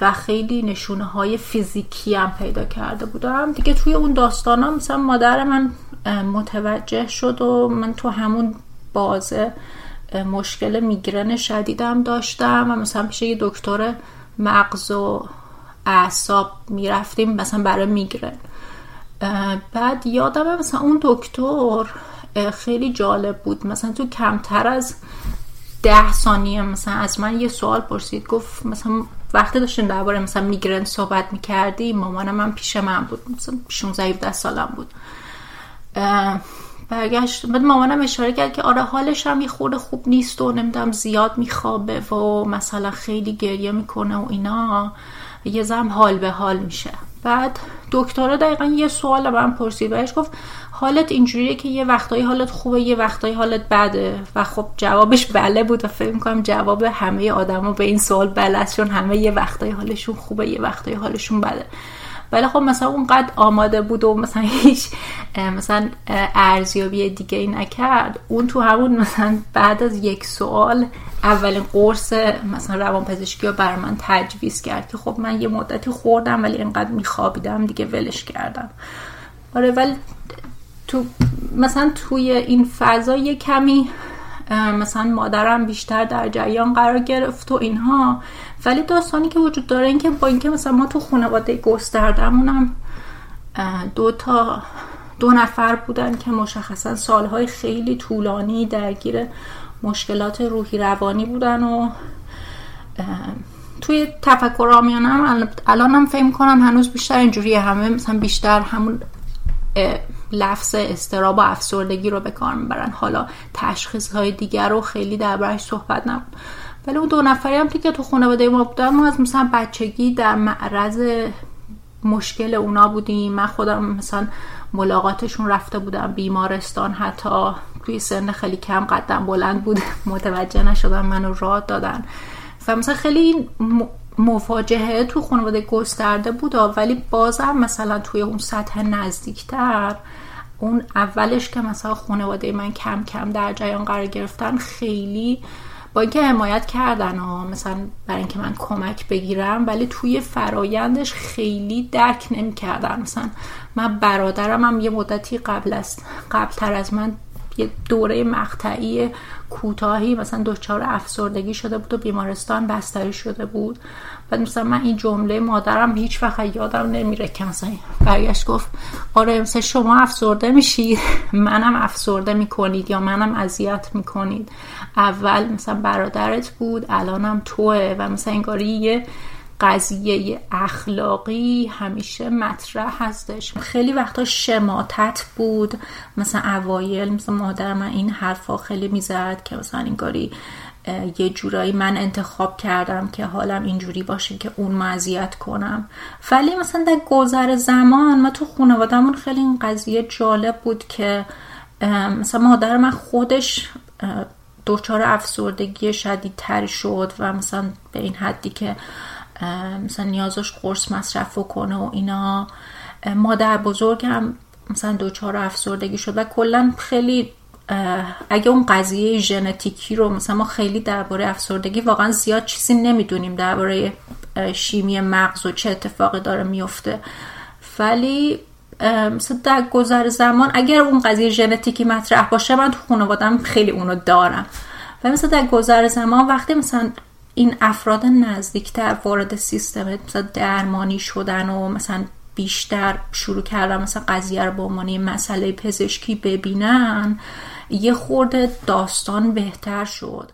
و خیلی نشونه های فیزیکی هم پیدا کرده بودم. دیگه توی اون داستان مثلا مادر من متوجه شد و من تو همون بازه مشکل میگرن شدیدم داشتم و مثلا پیش یه دکتر مغز و اعصاب می‌رفتیم مثلا برای میگرن. بعد یادم مثلا اون دکتر خیلی جالب بود. مثلا تو کمتر از ده ثانیه مثلا از من یه سوال پرسید. گفت مثلا وقتی داشتیم درباره مثلا میگرن صحبت می‌کردی مامانم من پیش من بود. مثلا 16 17 سالم بود. برگشت. بعد مامانم اشاره کرد که آره حالش هم یه خورده خوب نیست و نمی‌دونم زیاد میخوابه و مثلا خیلی گریه می‌کنه و اینا. یه زم حال به حال میشه. بعد دکتر دقیقا یه سوال من پرسید بهش گفت حالت اینجوریه که یه وقتایی حالت خوبه یه وقتایی حالت بده. و خب جوابش بله بود و فکر می‌کنم جواب همه آدما به این سوال بله چون همه یه وقتایی حالشون خوبه یه وقتایی حالشون بده. ولی خب مثلا اونقدر آماده بود و مثلا هیچ مثلا ارزیابی دیگه ای نکرد. اون تو همون مثلا بعد از یک سوال اولین قرص مثلا روانپزشکی رو بر من تجویز کرد که خب من یه مدتی خوردم ولی اینقدر میخوابیدم دیگه ولش کردم. آره ولی تو مثلا توی این فضا یه کمی مثلا مادرم بیشتر در جریان قرار گرفت و اینها. ولی داستانی که وجود داره این که با اینکه مثلا ما تو خانواده گستردمونم دو تا دو نفر بودن که مشخصا سالهای خیلی طولانی درگیر مشکلات روحی روانی بودن و توی تفکر آمیانم الانم فکر کنم هنوز بیشتر اینجوریه. همه مثلا بیشتر همون لفظ استراب و افسردگی رو به کار می‌برن. حالا تشخیص های دیگر رو خیلی دربارش صحبت نبود. ولی اون دو نفری هم که تو خانواده ما بودن. ما از مثلا بچگی در معرض مشکل اونا بودیم. من خودم مثلا ملاقاتشون رفته بودم. بیمارستان حتی توی سن خیلی کم قدم بلند بود. (laughs) متوجه نشدن منو راه دادن. و مثلا خیلی مواجهه تو خانواده گسترده بود. ولی بازم مثلا توی اون سطح نزدیکتر اون اولش که مثلا خانواده من کم کم در جریان قرار گرفتن خیلی با اینکه حمایت کردن ها مثلا برای اینکه من کمک بگیرم ولی توی فرایندش خیلی درک نمی‌کردن. مثلا من برادرم هم یه مدتی قبل است قبل تر از من یه دوره مقطعی کوتاهی مثلا دچار افسردگی شده بود و بیمارستان بستری شده بود. بعد مثلا من این جمله مادرم هیچ وقت یادم نمیره که مثلا برگشت گفت آره مثلا شما افسرده میشید (laughs) منم افسرده می‌کنید یا منم اذیت می‌کنید. اول مثلا برادرت بود الانم توه و مثلا انگاری یه قضیه اخلاقی همیشه مطرح هستش. خیلی وقتا شماتت بود. مثلا اوایل مثلا مادر من این حرفا خیلی می‌زد که مثلا اینگاری یه جورایی من انتخاب کردم که حالم اینجوری باشه که اون مزیت کنم. ولی مثلا در گذر زمان ما تو خانوادهمون خیلی این قضیه جالب بود که مثلا مادر من خودش دچار افسردگی شدیدتری شد و مثلا به این حدی که مثلا نیازش قرص مصرف کنه و اینا. مادر بزرگم مثلا دوچار افسردگی شد و کلا خیلی اگه اون قضیه ژنتیکی رو مثلا ما خیلی درباره افسردگی واقعا زیاد چیزی نمی‌دونیم درباره شیمی مغز و چه اتفاقی داره میفته ولی مثلا در گذر زمان اگر اون قضیه ژنتیکی مطرح باشه من تو خانوادم خیلی اونو دارم. و مثلا در گذر زمان وقتی مثلا این افراد نزدیکتر وارد سیستم مثلا درمانی شدن و مثلا بیشتر شروع کردن مثلا قضیه رو به عنوان مسئله پزشکی ببینن یه خورده داستان بهتر شد.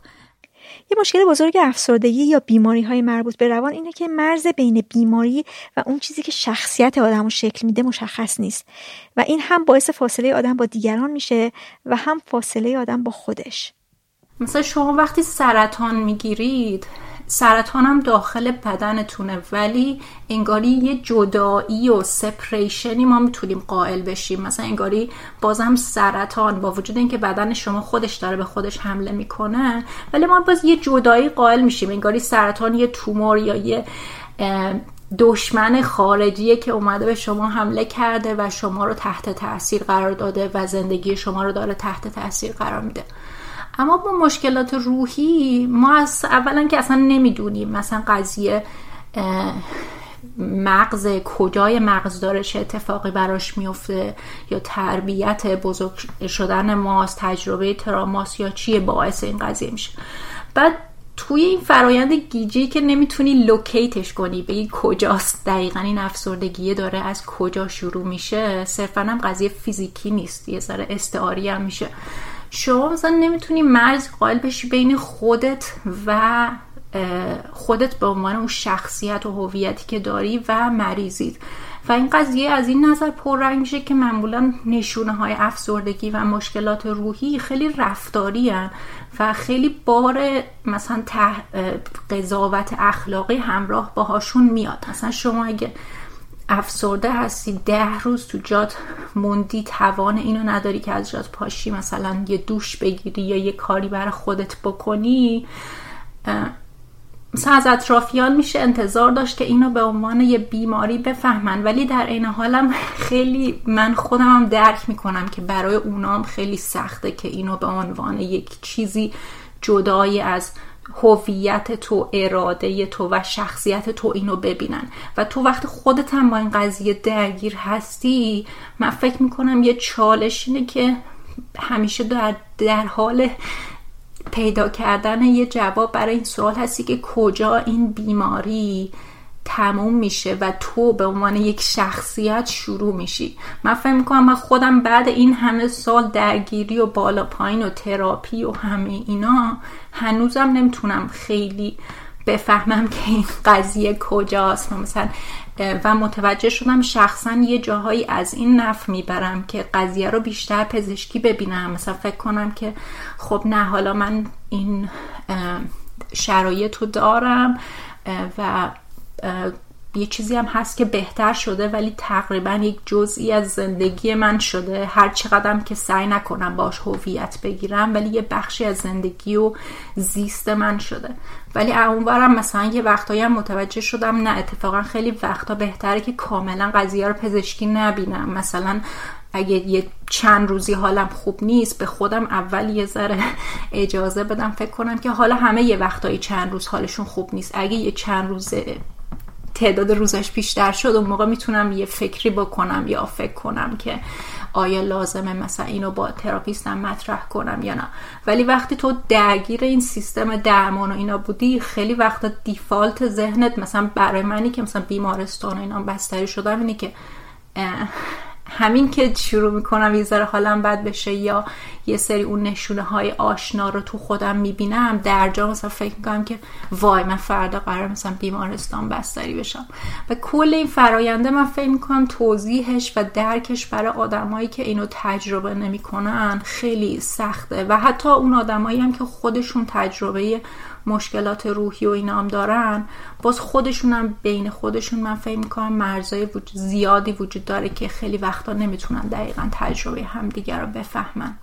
یه مشکل بزرگ افسردگی یا بیماری های مربوط به روان اینه که مرز بین بیماری و اون چیزی که شخصیت آدم رو شکل میده مشخص نیست. و این هم باعث فاصله آدم با دیگران میشه و هم فاصله آدم با خودش. مثلا شما وقتی سرطان می‌گیرید سرطان هم داخل بدنتونه ولی انگاری یه جدایی و سپریشنی ما می‌تونیم قائل بشیم. مثلا انگاری بازم سرطان با وجود اینکه بدن شما خودش داره به خودش حمله می‌کنه ولی ما باز یه جدایی قائل میشیم. انگاری سرطان یه تومور یا یه دشمن خارجیه که اومده به شما حمله کرده و شما رو تحت تاثیر قرار داده و زندگی شما رو داره تحت تاثیر قرار میده. اما با مشکلات روحی ما از اولا که اصلا نمی‌دونیم مثلا قضیه مغز کجای مغز داره چه اتفاقی براش میفته یا تربیت بزرگ شدن ماست تجربه تراماس یا چیه باعث این قضیه میشه. بعد توی این فرایند گیجی که نمی‌تونی لوکیتش کنی بگی کجاست دقیقا این افسردگیه داره از کجا شروع میشه صرفا هم قضیه فیزیکی نیست یه ذره استعاری هم میشه. شما مثلا نمی‌تونی مرز قائل بشی بین خودت و خودت به عنوان اون شخصیت و هویتی که داری و مریضید و این قضیه از این نظر پررنگ میشه که معمولا نشونه های افسردگی و مشکلات روحی خیلی رفتاری هن و خیلی بار مثلا قضاوت اخلاقی همراه باهاشون میاد. مثلا شما اگه افسرده هستی ده روز تو جات موندی توان اینو نداری که از جات پاشی. مثلا یه دوش بگیری یا یه کاری برای خودت بکنی. مثلا از اطرافیان میشه انتظار داشت که اینو به عنوان یه بیماری بفهمن. ولی در این حالم خیلی من خودم هم درک می‌کنم که برای اونام خیلی سخته که اینو به عنوان یک چیزی جدای از هویت تو اراده تو و شخصیت تو اینو ببینن. و تو وقت خودت هم با این قضیه درگیر هستی من فکر می‌کنم یه چالش اینه که همیشه در, در حال پیدا کردن یه جواب برای این سوال هستی که کجا این بیماری تموم میشه و تو به عنوان یک شخصیت شروع میشی. من فکر می‌کنم من خودم بعد این همه سال درگیری و بالا پایین و تراپی و همه اینا هنوزم نمی‌تونم خیلی بفهمم که این قضیه کجاست. مثلا و متوجه شدم شخصا یه جاهایی از این نف می‌برم که قضیه رو بیشتر پزشکی ببینم. مثلا فکر کنم که خب نه حالا من این شرایط رو دارم و یه چیزی هم هست که بهتر شده ولی تقریبا یک جزئی از زندگی من شده. هر چقدرم که سعی نکنم باش هویت بگیرم ولی یه بخشی از زندگی و زیست من شده. ولی اونورم مثلا یه وقتایی هم متوجه شدم نه اتفاقا خیلی وقتا بهتره که کاملا قضیه رو پزشکی نبینم. مثلا اگه یه چند روزی حالم خوب نیست به خودم اول یه ذره اجازه بدم. فکر کنم که حالا همه یه وقتایی چند روز حالشون خوب نیست. اگه یه چند روز تعداد روزش بیشتر شد اون موقع می‌تونم یه فکری بکنم یا فکر کنم که آیا لازمه مثلا اینو با تراپیستم مطرح کنم یا نه. ولی وقتی تو درگیر این سیستم درمان و اینا بودی خیلی وقتا دیفالت ذهنت مثلا برای منی که مثلا بیمارستان و اینا بستری شدم اینه که همین که شروع می‌کنم یه ذره حالم بد بشه یا یه سری اون نشونه های آشنا رو تو خودم می‌بینم در جا مثلا فکر می‌کنم که وای من فردا قرار مثلا بیمارستان بستری بشم. و کل این فراینده من فکر می‌کنم توضیحش و درکش برای آدمایی که اینو تجربه نمی‌کنن خیلی سخته. و حتی اون آدمایی هم که خودشون تجربه مشکلات روحی و اینام دارن باز خودشونم بین خودشون من فکر می‌کنم مرزای زیادی وجود داره که خیلی وقتا نمی‌تونن دقیقا تجربه همدیگر رو بفهمن.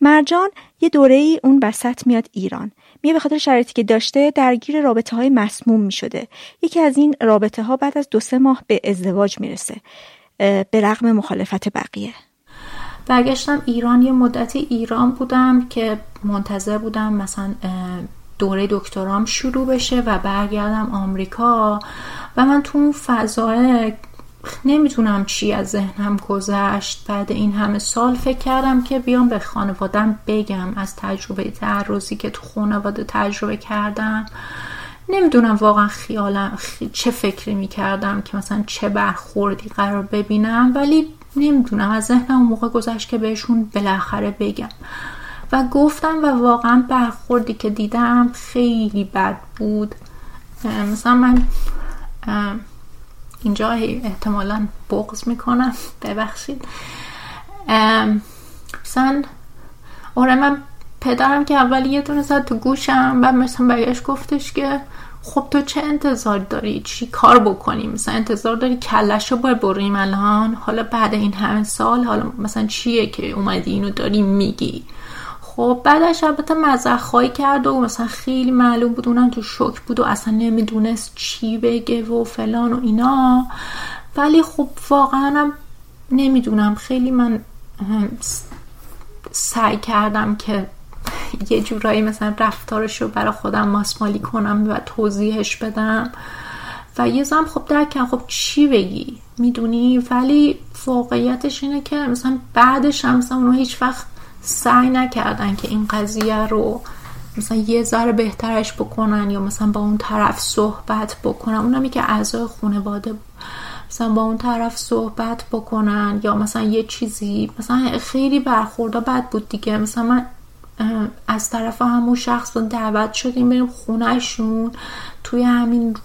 مرجان یه دوره ای اون وسط میاد ایران. میه به خاطر شرایطی که داشته درگیر رابطه های مسموم می‌شده. یکی از این رابطه ها بعد از دو سه ماه به ازدواج می‌رسه به رغم مخالفت بقیه. برگشتم ایران یه مدتی ایران بودم که منتظر بودم مثلا دوره دکترام شروع بشه و برگردم آمریکا. و من تو اون فضای نمی‌تونم چی از ذهنم گذشت. بعد این همه سال فکر کردم که بیام به خانوادم بگم از تجربه تعرضی که تو خانواده تجربه کردم. نمی‌دونم واقعا خیالم چه فکری می‌کردم که مثلا چه برخوردی قرار ببینم. ولی نمی‌دونم از ذهنم اون موقع گذشت که بهشون بالاخره بگم. و گفتم و واقعا برخوردی که دیدم خیلی بد بود. مثلا من اینجا احتمالا بغض می‌کنم ببخشید. مثلا آره من پدرم که اول یه دونه زد تو گوشم و مثلا برگشت گفتش که خب تو چه انتظار داری؟ چی کار بکنیم؟ مثلا انتظار داری کلش رو باید بریم الان؟ حالا بعد این همه سال حالا مثلا چیه که اومدی اینو داری میگی؟ خب بعدش البته مزخایی کرد و مثلا خیلی معلوم بود اونم تو شک بود و اصلا نمی‌دونست چی بگه و فلان و اینا. ولی خب واقعا نمی‌دونم. خیلی من سعی کردم که یه جورایی مثلا رفتارش رو برای خودم ماسمالی کنم و توضیحش بدم. و یه زم خب درکم خب چی بگی؟ می‌دونی؟ ولی واقعیتش اینه که مثلا بعدش هم مثلا اونو هیچ وقت سعی نکردن که این قضیه رو مثلا یه ذره بهترش بکنن یا مثلا با اون طرف صحبت بکنن. اونمی که اعضای خانواده مثلا با اون طرف صحبت بکنن یا مثلا یه چیزی مثلا خیلی برخورده بد بود دیگه. مثلا من از طرف همون شخص دعوت شدیم بریم خونهشون. توی همین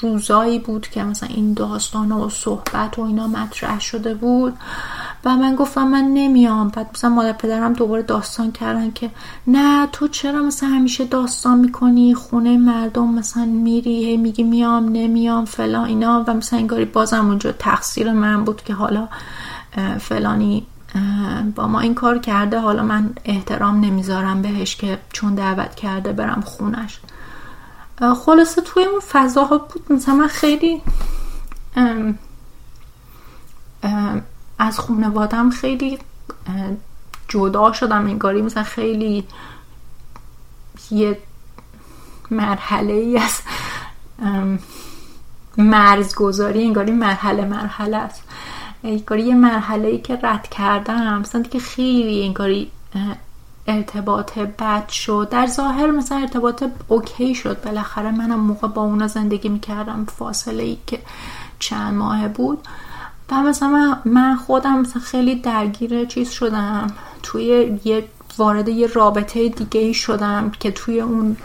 روزایی بود که مثلا این داستان و صحبت و اینا مطرح شده بود. و من گفتم من نمیام. بعد مثلا مادر پدرم دوباره داستان کردن که نه تو چرا مثلا همیشه داستان می‌کنی؟ خونه مردم مثلا میری هی میگی میام نمیام فلان اینا. و مثلا انگاری بازم اونجا تقصیر من بود که حالا فلانی با ما این کار کرده حالا من احترام نمی‌ذارم بهش که چون دعوت کرده برم خونش. خلاصه توی اون فضاها بود مثلا من خیلی ام از خانوادم خیلی جدا شدم انگاری مثلا خیلی یه مرحله ای از مرزگذاری انگاری مرحله مرحله است. انگاری یه مرحله ای که رد کردم. مثلا دیگه خیلی انگاری ارتباط بد شد. در ظاهر مثلا ارتباط اوکی شد. بالاخره منم موقع با اونا زندگی می‌کردم. فاصله ای که چند ماه بود. و مثلا من خودم مثلا خیلی درگیر چیز شدم. توی یه وارد یه رابطه دیگه ای شدم که توی اون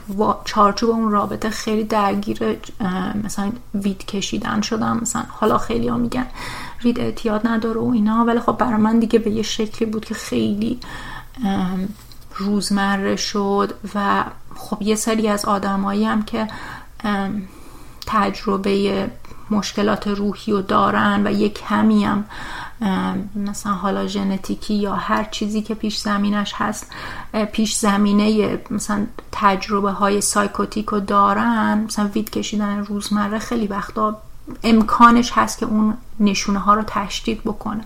چارچوب اون رابطه خیلی درگیر مثلا وید کشیدن شدم. مثلا حالا خیلی ها میگن وید اعتیاد نداره و اینا. ولی خب برای من دیگه به یه شکلی بود که خیلی روزمره شد و خب یه سری از آدمایی هم که تجربه مشکلات روحی رو دارن و یه کمی هم مثلا حالا ژنتیکی یا هر چیزی که پیش زمینش هست پیش زمینه مثلا تجربه های سایکوتیک رو دارن. مثلا وید کشیدن روزمره خیلی وقتا امکانش هست که اون نشونه ها رو تشدید بکنه.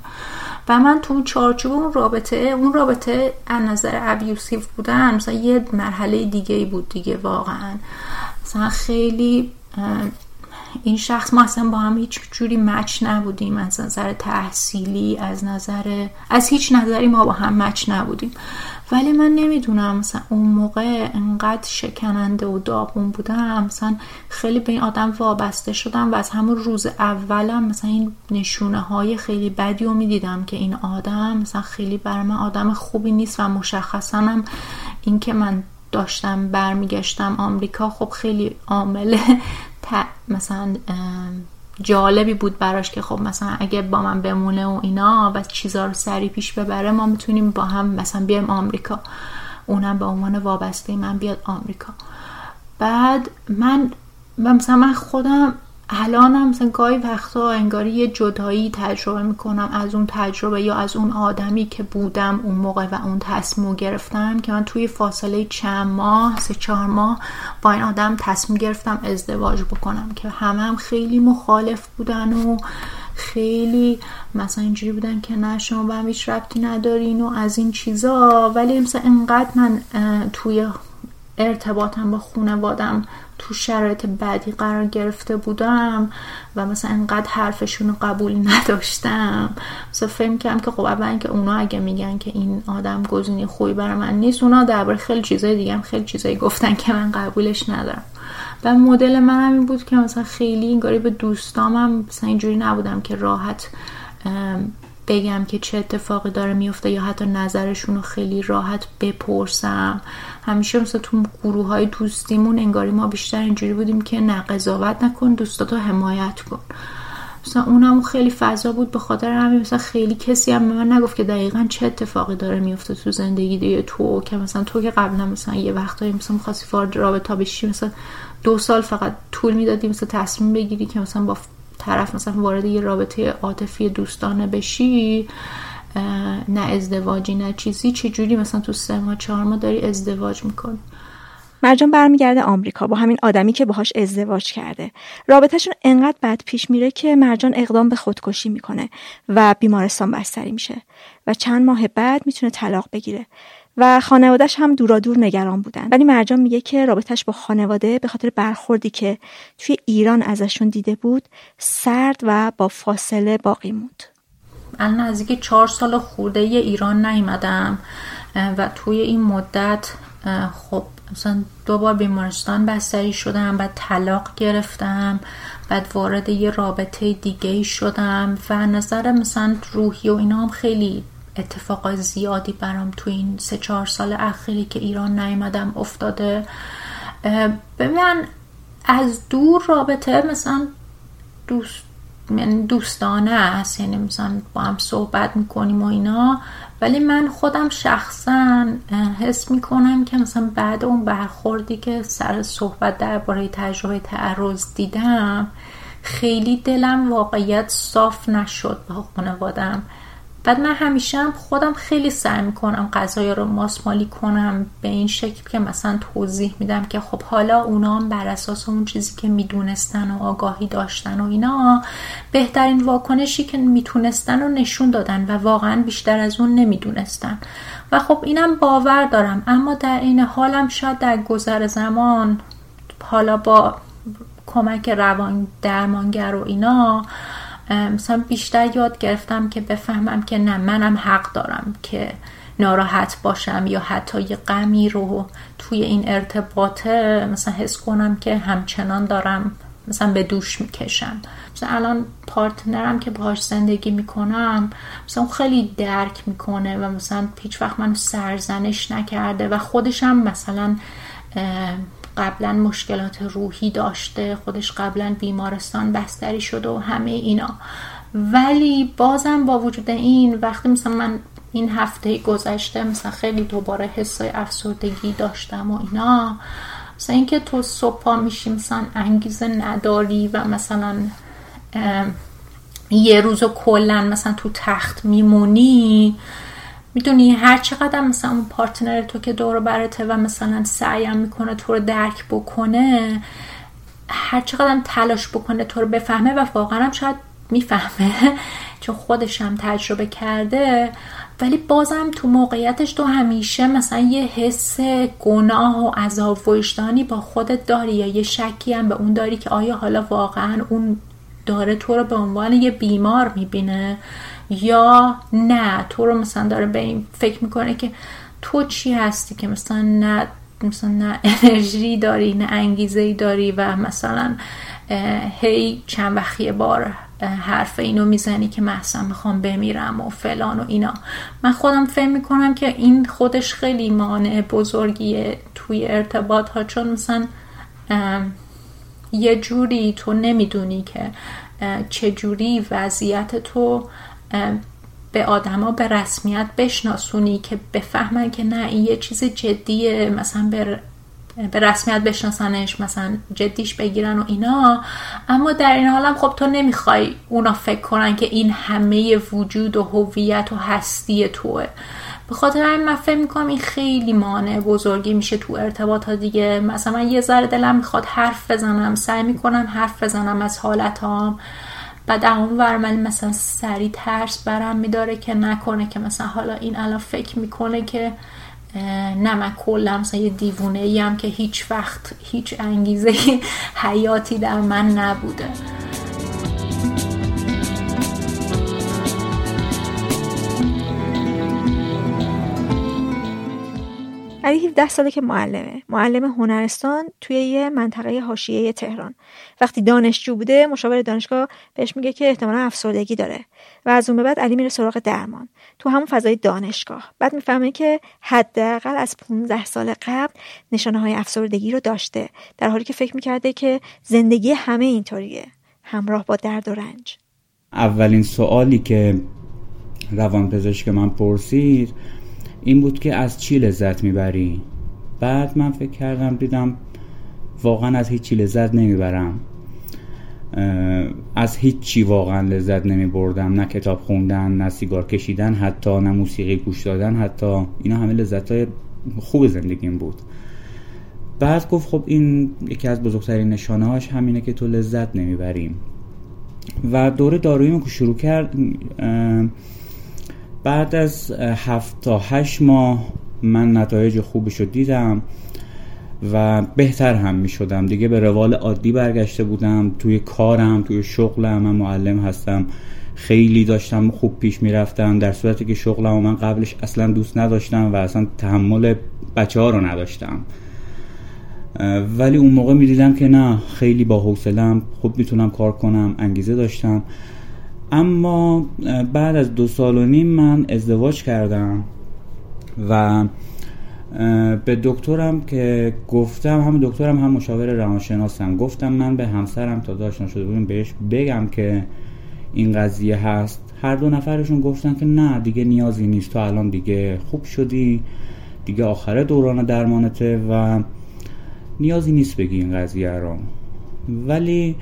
و من تو چارچوب اون رابطه اون رابطه از نظر ابیوسیو بودن مثلا یه مرحله دیگه ای بود دیگه واقعا. مثلا خیلی این شخص ما اصلا با هم هیچ جوری مچ نبودیم. از نظر تحصیلی از نظر از هیچ نظری ما با هم مچ نبودیم. ولی من نمی‌دونم مثلا اون موقع انقدر شکننده و داغون بودم. مثلا خیلی به این آدم وابسته شدم و از همون روز اولم مثلا این نشونه های خیلی بدی رو می‌دیدم که این آدم مثلا خیلی بر من آدم خوبی نیست و مشخصا هم این که من داشتم برمیگشتم آمریکا خب خیلی عامل مثلا جالبی بود براش که خب مثلا اگه با من بمونه و اینا و چیزا رو سری پیش ببره ما می‌تونیم با هم مثلا بیایم آمریکا. اونم به عنوان وابسته من بیاد آمریکا. بعد من مثلا من خودم الانم مثلا گاهی وقتا انگاری یه جدایی تجربه می‌کنم از اون تجربه یا از اون آدمی که بودم اون موقع و اون تصمیم گرفتم که من توی فاصله چند ماه سه چهار ماه با این آدم تصمیم گرفتم ازدواج بکنم که همه هم خیلی مخالف بودن و خیلی مثلا اینجوری بودن که نه شما به هم هیچ ربطی ندارین و از این چیزا. ولی مثلا انقدر من توی ارتباطم با خونوادم تو شرایط بدی قرار گرفته بودم و مثلا انقدر حرفشون رو قبول نداشتم. مثلا فهم کردم که خب اول که اونا اگه میگن که این آدم گزینه خوبی برای من نیست اونا درباره خیلی چیزای دیگه هم خیلی چیزایی گفتن که من قبولش ندارم. و مدل من این بود که مثلا خیلی انگاری به دوستامم مثلا اینجوری نبودم که راحت بگم که چه اتفاقی داره میفته یا حتی نظرشون رو خیلی راحت بپرسم. همیشه مثلا تو گروه های دوستیمون انگاری ما بیشتر اینجوری بودیم که نه قضاوت نکن دوستاتو حمایت کن. مثلا اونم خیلی فضا بود به خاطر همین مثلا خیلی کسی هم من نگفت که دقیقا چه اتفاقی داره میفته تو زندگی دیگه. تو که مثلا تو که قبلا مثلا یه وقتایی مثلا می‌خواستی وارد رابطه بشی مثلا دو سال فقط طول می‌دادی مثلا تصمیم بگیری که مثلا با طرف مثلا وارد یه رابطه عاطفی دوستانه بشی. نه ازدواجی نه چیزی. چجوری مثلا تو سه ماه چهار ماه داری ازدواج می‌کنی؟ مرجان برمیگرده آمریکا. با همین آدمی که باهاش ازدواج کرده. رابطهشون انقدر بد پیش میره که مرجان اقدام به خودکشی می‌کنه و بیمارستان بستری میشه و چند ماه بعد می‌تونه طلاق بگیره. و خانوادهش هم دورادور نگران بودن. ولی مرجان میگه که رابطهش با خانواده به خاطر برخوردی که توی ایران ازشون دیده بود سرد و با فاصله باقی موند. الان نزدیک چهار سال خورده ایران نیومدم و توی این مدت خب مثلا دو بار بیمارستان بستری شدم بعد طلاق گرفتم بعد وارد یه رابطه دیگه شدم و نظر مثلا روحی و اینا هم خیلی اتفاقای زیادی برام تو این سه چهار سال اخیری که ایران نیومدم افتاده. ببین از دور رابطه مثلا دوست یعنی دوستانه است یعنی مثلا با هم صحبت می‌کنیم و اینا. ولی من خودم شخصا حس می‌کنم که مثلا بعد اون برخوردی که سر صحبت درباره تجربه تعرض دیدم خیلی دلم واقعیت صاف نشد با خانوادم. بعد من همیشه هم خودم خیلی سعی می‌کنم غذای رو ماسمالی کنم به این شکل که مثلا توضیح میدم که خب حالا اونا هم بر اساس اون چیزی که می‌دونستن و آگاهی داشتن و اینا بهترین واکنشی که می‌تونستن و نشون دادن و واقعا بیشتر از اون نمی‌دونستن. و خب اینم باور دارم اما در این حالم شاید در گذر زمان حالا با کمک روان درمانگر و اینا مثلا بیشتر یاد گرفتم که بفهمم که نه منم حق دارم که ناراحت باشم یا حتی یه غمی رو توی این ارتباطه مثلا حس کنم که همچنان دارم مثلا به دوش می‌کشم. مثلا الان پارتنرم که باهاش زندگی می‌کنم مثلا خیلی درک می‌کنه و مثلا پیچ وقت منو سرزنش نکرده و خودشم مثلا قبلا مشکلات روحی داشته خودش قبلا بیمارستان بستری شده و همه اینا. ولی بازم با وجود این وقتی مثلا من این هفته گذشته مثلا خیلی دوباره حسای افسردگی داشتم و اینا مثلا اینکه تو صبح میشی مثلا انگیزه نداری و مثلا یه روز و کلا مثلا تو تخت میمونی می‌دونی هر چقدر مثلا اون پارتنر تو که دور برته و مثلا سعیم می‌کنه تو رو درک بکنه هر چقدر تلاش بکنه تو رو بفهمه و واقعا هم شاید می‌فهمه چون خودش هم تجربه کرده. ولی بازم تو موقعیتش تو همیشه مثلا یه حس گناه و عذاب وجدانی با خودت داری یا یه شکی هم به اون داری که آیا حالا واقعا اون داره تو رو به عنوان یه بیمار می‌بینه؟ یا نه. تو رو مثلا داره به این فکر می‌کنه که تو چی هستی که مثلا نه مثلا نه انرژی داری نه انگیزه ای داری و مثلا هی چند وقتی بار حرف اینو می‌زنی که محسن می‌خوام بمیرم و فلان و اینا. من خودم فهم می‌کنم که این خودش خیلی مانع بزرگیه توی ارتباط ها چون مثلا یه جوری تو نمی‌دونی که چجوری وضعیت تو به آدما به رسمیت بشناسونی که بفهمن که نه این یه چیز جدیه مثلا به به رسمیت بشناسنش مثلا جدیش بگیرن و اینا. اما در این حالم خب تو نمی‌خوای اونا فکر کنن که این همه وجود و هویت و هستی توه. به خاطر همین من فکر می‌کنم این خیلی مانع بزرگی میشه تو ارتباط ها دیگه. مثلا من یه ذره دلم می‌خواد حرف بزنم سعی می‌کنم حرف بزنم از حالتام. بعد اون ور من مثلا سری ترس برم میداره که نکنه که مثلا حالا این الان فکر می‌کنه که نه من کلا مثلا یه دیوونه ایم که هیچ وقت هیچ انگیزه (laughs) حیاتی در من نبوده. علی 17 ساله که معلمه. معلم هنرستان توی یه منطقه حاشیه تهران. وقتی دانشجو بوده مشاور دانشگاه بهش میگه که احتمالا افسردگی داره و از اون به بعد علی میره سراغ درمان تو همون فضای دانشگاه. بعد می‌فهمه که حداقل از 15 سال قبل نشانه های افسردگی رو داشته در حالی که فکر می‌کرده که زندگی همه اینطوریه. همراه با درد و رنج. اولین سوالی که روان پزشک من پرسید این بود که از چی لذت می‌بری؟ بعد من فکر کردم دیدم واقعا از هیچی لذت نمی‌برم. از هیچ چی واقعا لذت نمی بردم نه کتاب خوندن نه سیگار کشیدن حتی نه موسیقی گوش دادن حتی اینا همه لذت های خوب زندگیم بود. بعد گفت خب این یکی از بزرگترین نشانه هاش همینه که تو لذت نمی‌بریم و دوره دارویی که شروع کرد بعد از هفت تا هشت ماه من نتایج خوبش رو دیدم و بهتر هم می شدم دیگه به روال عادی برگشته بودم. توی کارم توی شغلم من معلم هستم. خیلی داشتم خوب پیش می‌رفتم. در صورتی که شغلم و من قبلش اصلا دوست نداشتم و اصلا تحمل بچه ها رو نداشتم. ولی اون موقع می‌دیدم که نه خیلی با حوصلم خوب می‌تونم کار کنم انگیزه داشتم. اما بعد از دو سال و نیم من ازدواج کردم و به دکترم که گفتم هم دکترم هم مشاور روانشناسم. گفتم من به همسرم تا داشتن شده بودیم بهش بگم که این قضیه هست. هر دو نفرشون گفتن که نه دیگه نیازی نیست. تو الان دیگه خوب شدی. دیگه آخره دوران درمانته و نیازی نیست بگی این قضیه رو. ولی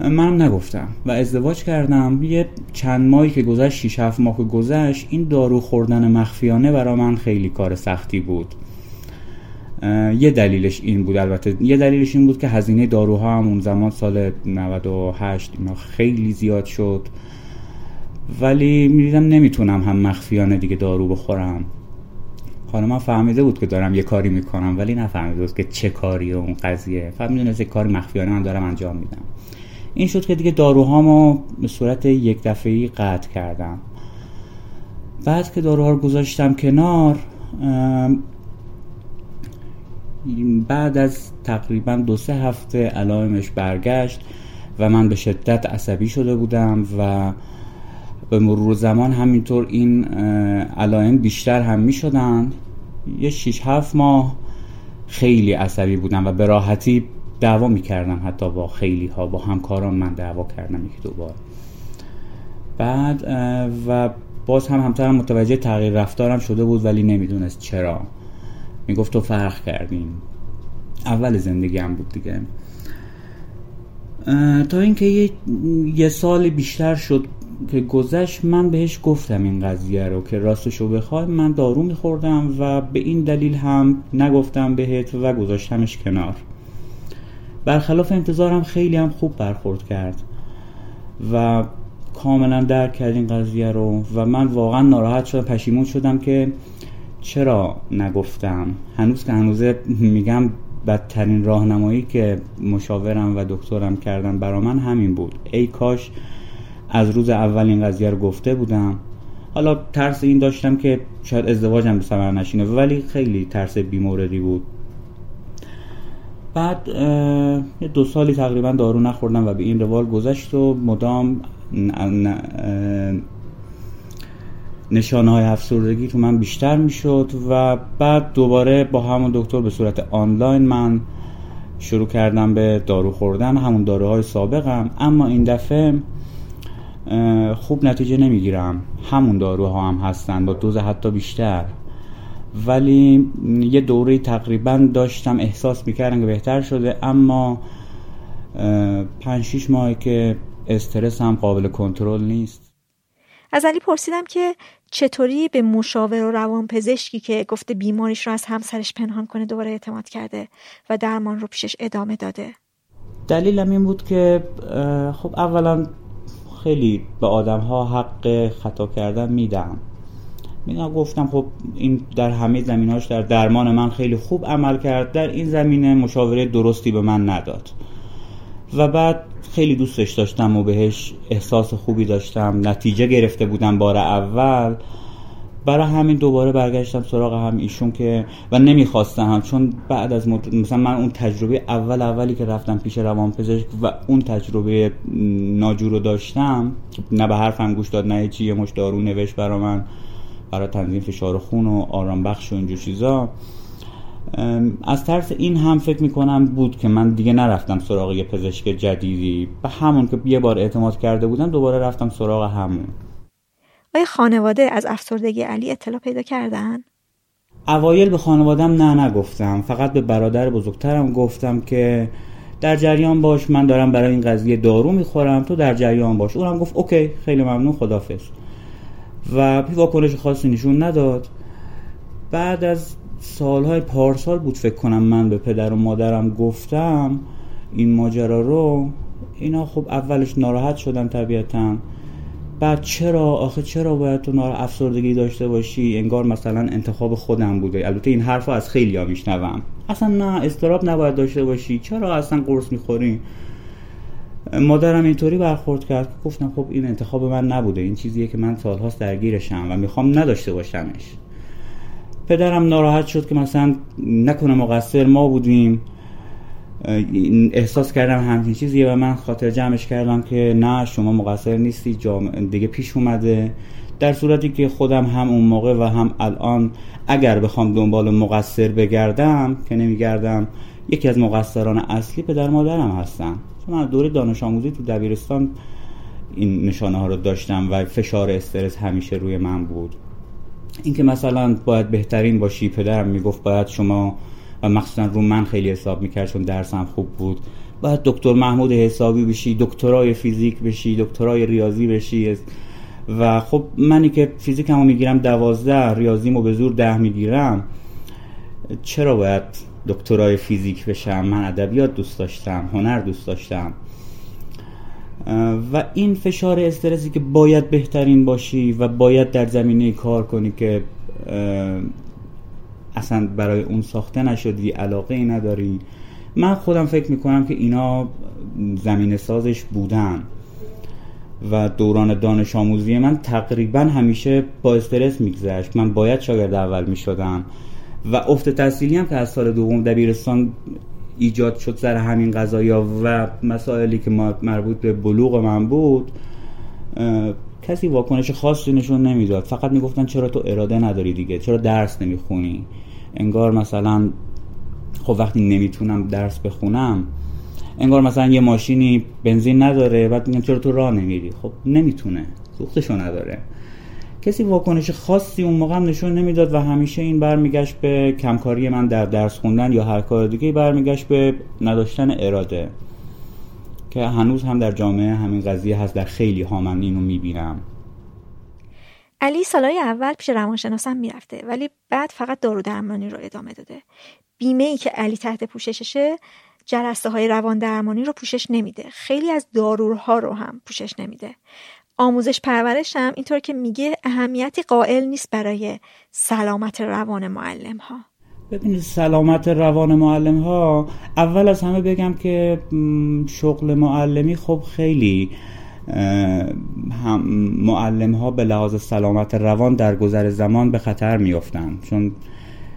منم نگفتم و ازدواج کردم. یه چند ماهی که گذشت 6 7 ماه که گذشت این دارو خوردن مخفیانه برا من خیلی کار سختی بود. یه دلیلش این بود البته. یه دلیلش این بود که هزینه داروها هم اون زمان سال 98 اینا خیلی زیاد شد. ولی می‌دیدم نمی‌تونم هم مخفیانه دیگه دارو بخورم. خانم فهمیده بود که دارم یه کاری می‌کنم ولی نفهمیده بود که چه کاری اون قضیه. فقط می‌دونست یه کاری مخفیانه من دارم انجام میدم. این شد که دیگه داروهامو به صورت یک دفعی قطع کردم. بعد که داروها رو گذاشتم کنار بعد از تقریبا دو سه هفته علائمش برگشت و من به شدت عصبی شده بودم و به مرور زمان همینطور این علائم بیشتر هم می شدن یه شیش هفت ماه خیلی عصبی بودم و به راحتی دعوا می‌کردم حتی با خیلی ها با همکاران من دعوا کردم یکی دو بار. بعد و باز هم همسرم متوجه تغییر رفتارم شده بود ولی نمی‌دونست چرا. می‌گفت تو فرق کردیم. اول زندگی هم بود دیگه. تا اینکه یه،, یه سال بیشتر شد که گذشت من بهش گفتم این قضیه رو که راستشو بخوای. من دارو میخوردم و به این دلیل هم نگفتم بهت و گذاشتمش کنار. برخلاف انتظارم خیلی هم خوب برخورد کرد و کاملا درک کرد این قضیه رو و من واقعا ناراحت شدم پشیمون شدم که چرا نگفتم؟ هنوز که هنوزه میگم بدترین راهنمایی که مشاورم و دکترم کردن برا من همین بود. ای کاش از روز اول این قضیه رو گفته بودم. حالا ترس این داشتم که شاید ازدواجم به ثمر نشینه ولی خیلی ترس بیموردی بود. بعد یه دو سالی تقریبا دارو نخوردم و به این روال گذشت و مدام نشانه های افسردگی تو من بیشتر می‌شد و بعد دوباره با همون دکتر به صورت آنلاین من شروع کردم به دارو خوردن همون داروهای سابقم. اما این دفعه خوب نتیجه نمی‌گیرم. همون داروها هم هستن با دوز حتی بیشتر. ولی یه دوره تقریبا داشتم احساس می‌کردم که بهتر شده اما پنج شیش ماهی که استرس هم قابل کنترل نیست. از علی پرسیدم که چطوری به مشاور و روان پزشکی که گفته بیماریش رو از همسرش پنهان کنه دوباره اعتماد کرده و درمان رو پیشش ادامه داده؟ دلیلم این بود که خب اولا خیلی به آدم ها حق خطا کردن میدم. میدم گفتم خب این در همه زمینهاش در درمان من خیلی خوب عمل کرد در این زمینه مشاوره درستی به من نداد. و بعد خیلی دوستش داشتم و بهش احساس خوبی داشتم نتیجه گرفته بودم بار اول. برای همین دوباره برگشتم سراغ هم ایشون که و نمی‌خواستم هم چون بعد از مثلا من اون تجربه اول اولی که رفتم پیش روانپزشک و اون تجربه ناجور رو داشتم نه به حرفم گوش داد نه چی مش دارو نوشت برا من. برای تنظیم فشار خون و آرام بخش و اینجور چیزا. از ترس این هم فکر می‌کنم بود که من دیگه نرفتم سراغ یه پزشک جدیدی. به همون که یه بار اعتماد کرده بودم دوباره رفتم سراغ همون. آیا خانواده از افسردگی علی اطلاع پیدا کردن؟ اوایل به خانوادم نه نگفتم. فقط به برادر بزرگترم گفتم که در جریان باش من دارم برای این قضیه دارو می‌خورم تو در جریان باش. اونم گفت اوکی خیلی ممنون خدافظ و واکنش خاصی نشون نداد. بعد از سالهای پارسال بود فکر کنم من به پدر و مادرم گفتم این ماجرا رو اینا خب اولش ناراحت شدن طبیعتا. بعد چرا؟ آخه چرا باید تو نار افسردگی داشته باشی؟ انگار مثلا انتخاب خودم بوده. البته این حرف از خیلی ها میشنوم. اصلا نه استراب نباید داشته باشی. چرا اصلا قرص می‌خوری؟ مادرم اینطوری برخورد کرد که گفتم خب این انتخاب من نبوده این چیزیه که من سالهاست درگیرشم و می‌خوام نداشته باشمش. پدرم ناراحت شد که مثلا نکنه مقصر ما بودیم. احساس کردم همچین چیزیه و من خاطر جمعش کردم که نه شما مقصر نیستی دیگه پیش اومده. در صورتی که خودم هم اون موقع و هم الان اگر بخوام دنبال مقصر بگردم که نمیگردم یکی از مقصران اصلی پدر مادرم هستن. چون من دوره دانش آموزی تو دبیرستان این نشانه ها رو داشتم و فشار استرس همیشه روی من بود. اینکه مثلا باید بهترین باشی پدرم می‌گفت باید شما و مخصوصا رو من خیلی حساب می‌کرد چون درسم خوب بود. باید دکتر محمود حسابی بشی دکترای فیزیک بشی دکترای ریاضی بشی. و خب منی که فیزیکمو می‌گیرم دوازده ریاضیمو به زور ده می‌گیرم چرا باید دکترای فیزیک بشم من ادبیات دوست داشتم هنر دوست داشتم. و این فشار استرسی که باید بهترین باشی و باید در زمینه کار کنی که اصلا برای اون ساخته نشدی علاقه ای نداری. من خودم فکر می‌کنم که اینا زمین سازش بودن و دوران دانش آموزی من تقریبا همیشه با استرس میگذشت. من باید شاگرد اول می‌شدم. و افت تحصیلی هم که از سال دوم دبیرستان ایجاد شد سر همین قضایا و مسائلی که مربوط به بلوغ من بود کسی واکنش خاصی نشون نمی‌داد. فقط می‌گفتن چرا تو اراده نداری دیگه؟ چرا درس نمی‌خونی؟ انگار مثلا خب وقتی نمی‌تونم درس بخونم انگار مثلا یه ماشینی بنزین نداره بعد میگن چرا تو راه نمیری؟ خب نمی‌تونه. سوختشو نداره. کسی واکنش خاصی اون موقع نشون نمی‌داد و همیشه این برمیگشت به کمکاری من در درس خوندن یا هر کار دیگه برمیگشت به نداشتن اراده. که هنوز هم در جامعه همین قضیه هست در خیلی ها من اینو می‌بینم. علی سالهای اول پیش روانشناسم می‌رفته ولی بعد فقط دارو درمانی رو ادامه داده. بیمه ای که علی تحت پوشششه جلسه های روان درمانی رو پوشش نمیده. خیلی از دارورها رو هم پوشش نمیده. آموزش پرورش هم اینطور که میگه اهمیتی قائل نیست برای سلامت روان معلم ها ببینید سلامت روان معلم ها اول از همه بگم که شغل معلمی خب خیلی هم معلم ها به لحاظ سلامت روان در گذر زمان به خطر میافتند. چون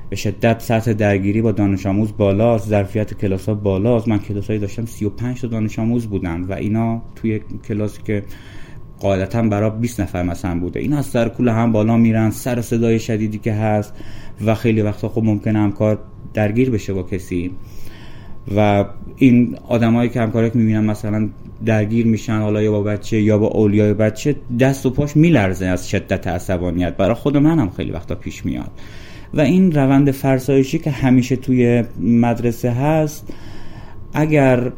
به شدت سطح درگیری با دانش آموز بالاست ظرفیت کلاس ها بالاست. من کلاس داشتم 35 تا دانش آموز بودن و اینا توی کلاسی که قاعدتا برای 20 نفر مثلا بوده. اینا از سر کول هم بالا میرن سر صدای شدیدی که هست و خیلی وقتا خب ممکنه همکار درگیر بشه با کسی. و این آدمایی که همکاری که می‌بینن مثلا درگیر میشن حالا یا با بچه یا با اولیای بچه دست و پاش میلرزه از شدت عصبانیت. برای خود هم خیلی وقتا پیش میاد. و این روند فرسایشی که همیشه توی مدرسه هست اگر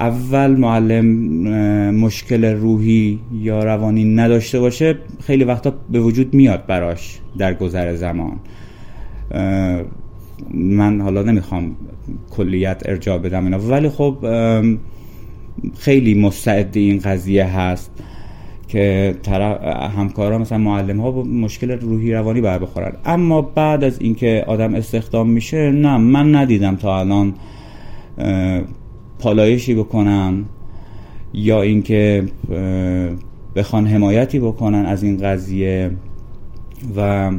اول معلم مشکل روحی یا روانی نداشته باشه خیلی وقتا به وجود میاد براش در گذر زمان. من حالا نمی‌خوام کلیت ارجاع بدم اینا ولی خب خیلی مستعد این قضیه هست که طرف همکارا مثلا معلم ها با مشکل روحی روانی بر بخورن. اما بعد از اینکه آدم استخدام میشه نه من ندیدم تا الان پالایشی بکنن یا اینکه بخوان حمایتی بکنن از این قضیه و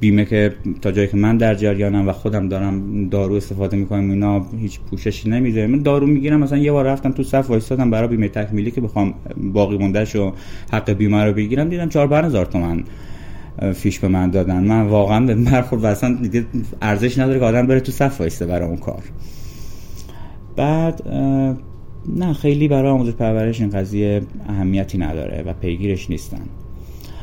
بیمه که تا جایی که من در جریانم و خودم دارم دارو استفاده می‌کنم اینا هیچ پوششی نمیده. من دارو می‌گیرم مثلا یه بار رفتم تو صف وایسادم برای بیمه تکمیلی که بخوام باقی موندهش و حق بیمه رو بگیرم دیدم 4 هزار تومن فیش به من دادن. من واقعا به برخورد اصلا دیگه ارزش نداره که آدم بره تو صف وایسته برای اون کار. بعد نه خیلی برای آموزش پرورش این قضیه اهمیتی نداره و پیگیرش نیستن.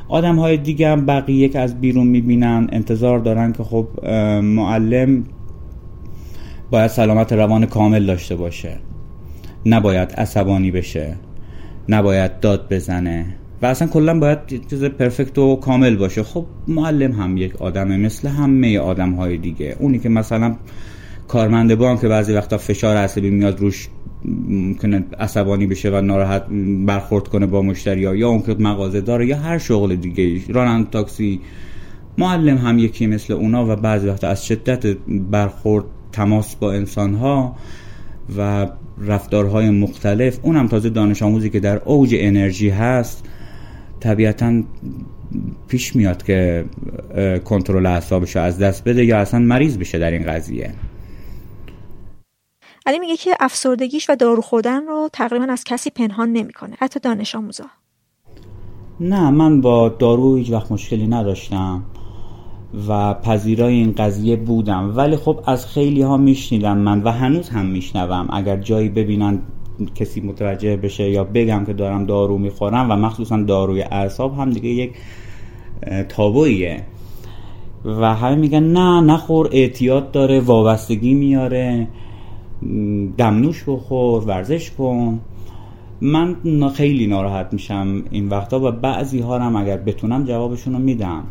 آدم های دیگه هم بقیه که از بیرون می‌بینن انتظار دارن که خب معلم باید سلامت روان کامل داشته باشه. نباید عصبانی بشه. نباید داد بزنه. و اصلا کلا باید چیز پرفکت و کامل باشه. خب معلم هم یک آدمه مثل همه آدم های دیگه. اونی که مثلا کارمند بانک که بعضی وقتا فشار عصبی میاد روش ممکنه عصبانی بشه و ناراحت برخورد کنه با مشتری ها یا اون که مغازه داره یا هر شغل دیگه راننده تاکسی. معلم هم یکی مثل اونا و بعضی وقتا از شدت برخورد تماس با انسان ها و رفتارهای مختلف. اونم تازه دانش آموزی که در اوج انرژی هست طبیعتا پیش میاد که کنترل اعصابش از دست بده یا اصلا مریض بشه در این قضیه. علی میگه که افسردگیش و دارو خوردن رو تقریبا از کسی پنهان نمی‌کنه حتی دانش آموزا. نه من با دارو هیچ وقت مشکلی نداشتم و پذیرای این قضیه بودم. ولی خب از خیلی ها میشنیدم من و هنوز هم میشنوم. اگر جایی ببینن کسی متوجه بشه یا بگم که دارم دارو می‌خورم و مخصوصا داروی اعصاب هم دیگه یک تابویه. و همه میگن نه نخور اعتیاد داره وابستگی میاره. دمنوش بخور ورزش کن. من خیلی ناراحت میشم این وقتا و بعضی ها هم اگر بتونم جوابشون رو میدم.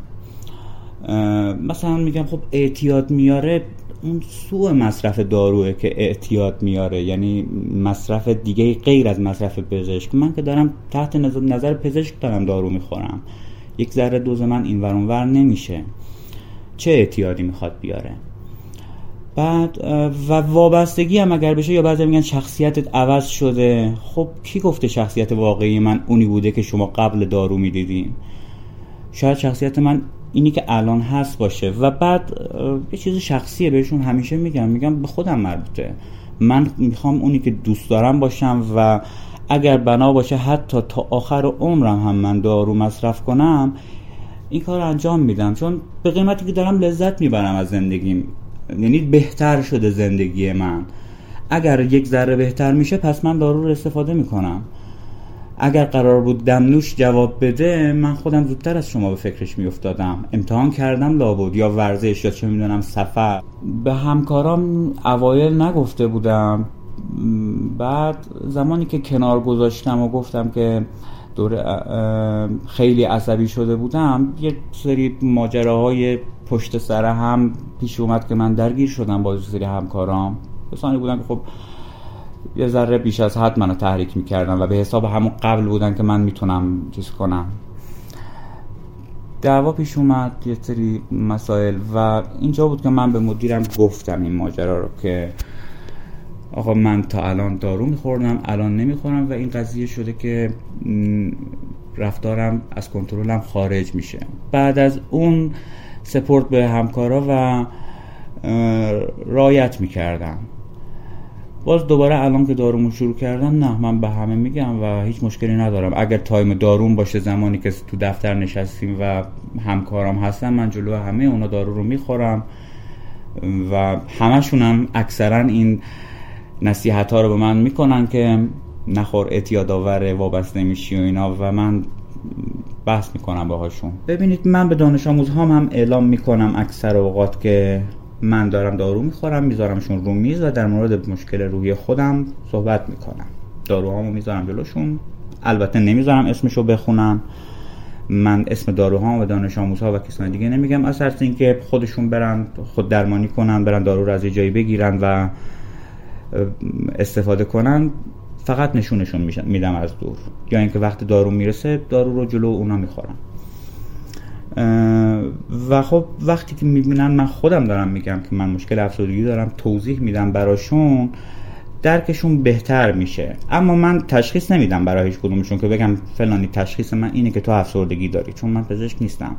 مثلا میگم خب اعتیاد میاره اون سوء مصرف داروه که اعتیاد میاره. یعنی مصرف دیگه غیر از مصرف پزشک. من که دارم تحت نظر پزشک دارم دارو می‌خورم. یک ذره دوز من این ور نمیشه. چه اعتیادی می‌خواد بیاره؟ بعد و وابستگی هم اگر بشه یا بعضی میگن شخصیتت عوض شده. خب کی گفته شخصیت واقعی من اونی بوده که شما قبل دارو می‌دیدین شاید شخصیت من اینی که الان هست باشه. و بعد یه چیز شخصیه بهشون همیشه میگم. میگم به خودم مربوطه. من می‌خوام اونی که دوست دارم باشم و اگر بنا باشه حتی تا آخر عمرم هم من دارو مصرف کنم این کار انجام میدم. چون به قیمتی که دارم لذت می‌برم از زندگیم. یعنی بهتر شده زندگی من. اگر یک ذره بهتر میشه پس من دارو رو استفاده می‌کنم. اگر قرار بود دمنوش جواب بده من خودم زودتر از شما به فکرش میافتادم. امتحان کردم لابد. یا ورزش یا چه می‌دونم سفر. به همکارام اوایل نگفته بودم. بعد زمانی که کنار گذاشتم و گفتم که دور خیلی عصبی شده بودم یه سری ماجراهای پشت سر هم پیش اومد که من درگیر شدم با سری همکارام. کسانی بودن که خب یه ذره بیش از حد منو تحریک می‌کردن و به حساب همون قبل بودن که من می‌تونم چیز کنم. دعوا پیش اومد یه سری مسائل و اینجا بود که من به مدیرم گفتم این ماجرا رو که آقا من تا الان دارو میخوردم الان نمی‌خورم و این قضیه شده که رفتارم از کنترلم خارج میشه. بعد از اون support به همکارا رو رعایت می‌کردم. باز دوباره الان که دارومو شروع کردم نه من به همه میگم و هیچ مشکلی ندارم. اگر time داروم باشه زمانی که تو دفتر نشستیم و همکارام هستن من جلو همه اونا دارو رو می‌خورم و همشونم اکثرا این نصیحت ها رو به من می‌کنن که نخور اعتیاد آور وابسته میشی و اینا. و من بحث می‌کنم باهاشون. ببینید من به دانش آموز هم, اعلام می‌کنم اکثر اوقات که من دارم دارو می‌خورم میذارمشون رو میز و در مورد مشکل روحی خودم صحبت می‌کنم. داروهامو می‌ذارم جلوشون. البته نمی‌ذارم اسمشو بخونم. من اسم داروهام و دانش آموزها و کسان دیگه نمیگم. از این اینکه خودشون برن خود درمانی کنن برن دارو رو از جایی بگیرن و استفاده کنن. فقط نشونشون میدم از دور. یا اینکه وقت دارو می‌رسه دارو رو جلو اونا می‌خورم و خب وقتی که می‌بینن من خودم دارم میگم که من مشکل افسردگی دارم توضیح میدم براشون درکشون بهتر میشه. اما من تشخیص نمیدم برای هیچ کدومشون که بگم فلانی تشخیص من اینه که تو افسردگی داری چون من پزشک نیستم.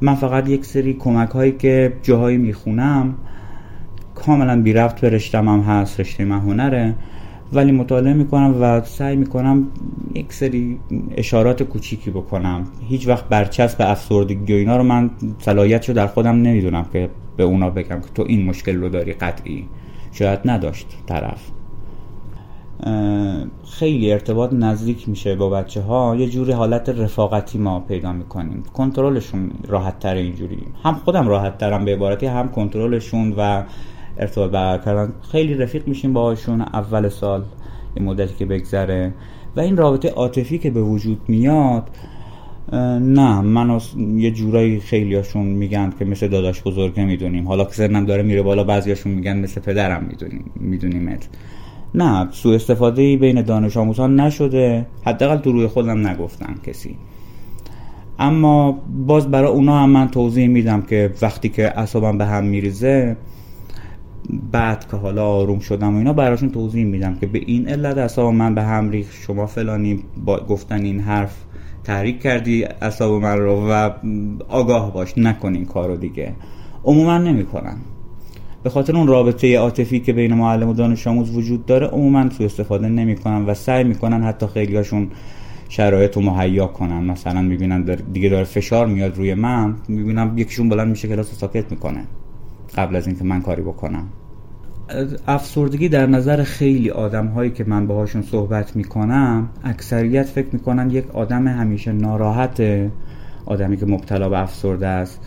من فقط یک سری کمک هایی که جاهایی می‌خونم کاملا بی رفت به رشتم هم هست رشته من هنره. ولی مطالعه می‌کنم و سعی می‌کنم یک سری اشارات کوچیکی بکنم. هیچ وقت برچسب افسردگی و اینا رو من صلاحیتشو در خودم نمی‌دونم که به اونا بگم که تو این مشکل رو داری قطعی. شاید نداشت طرف. خیلی ارتباط نزدیک میشه با بچه ها یه جوری حالت رفاقتی ما پیدا می‌کنیم. کنترلشون راحت تر اینجوری. هم خودم راحت ترم به عبارتی هم کنترلشون و ارتباط برقرار کردن. خیلی رفیق میشیم باهاشون. اول سال یه مدتی که بگذره. و این رابطه عاطفی که به وجود میاد نه. من یه جورایی خیلیاشون میگن که مثل داداش بزرگه می‌دونیم حالا که سنم داره میره بالا بعضیاشون میگن مثل پدرم می‌دونیم میدونیمت. نه. سوء استفاده بین دانش آموزان نشده. حداقل تو روی خودم نگفتن کسی. اما باز برای اونا هم من توضیح میدم که وقتی که اصابم به هم میریزه بعد که حالا آروم شدم و اینا براشون توضیح میدم که به این علت اصاب من به هم ریخت. شما فلانی با گفتن این حرف تحریک کردی اصاب من رو و آگاه باش نکن این کارو دیگه. عموما نمی‌کنن. به خاطر اون رابطه عاطفی که بین معلم و دانش آموز وجود داره عموما سو استفاده نمی‌کنن و سعی می‌کنن حتی خیلیاشون شرایط رو مهیا کنن. مثلا می‌بینن دیگه داره فشار میاد روی من می‌بینم یکیشون بلند میشه کلاس ساکت می‌کنه. قبل از اینکه من کاری بکنم. افسردگی در نظر خیلی آدم هایی که من باهاشون صحبت می‌کنم اکثریت فکر می‌کنن یک آدم همیشه ناراحت آدمی که مبتلا به افسرده است.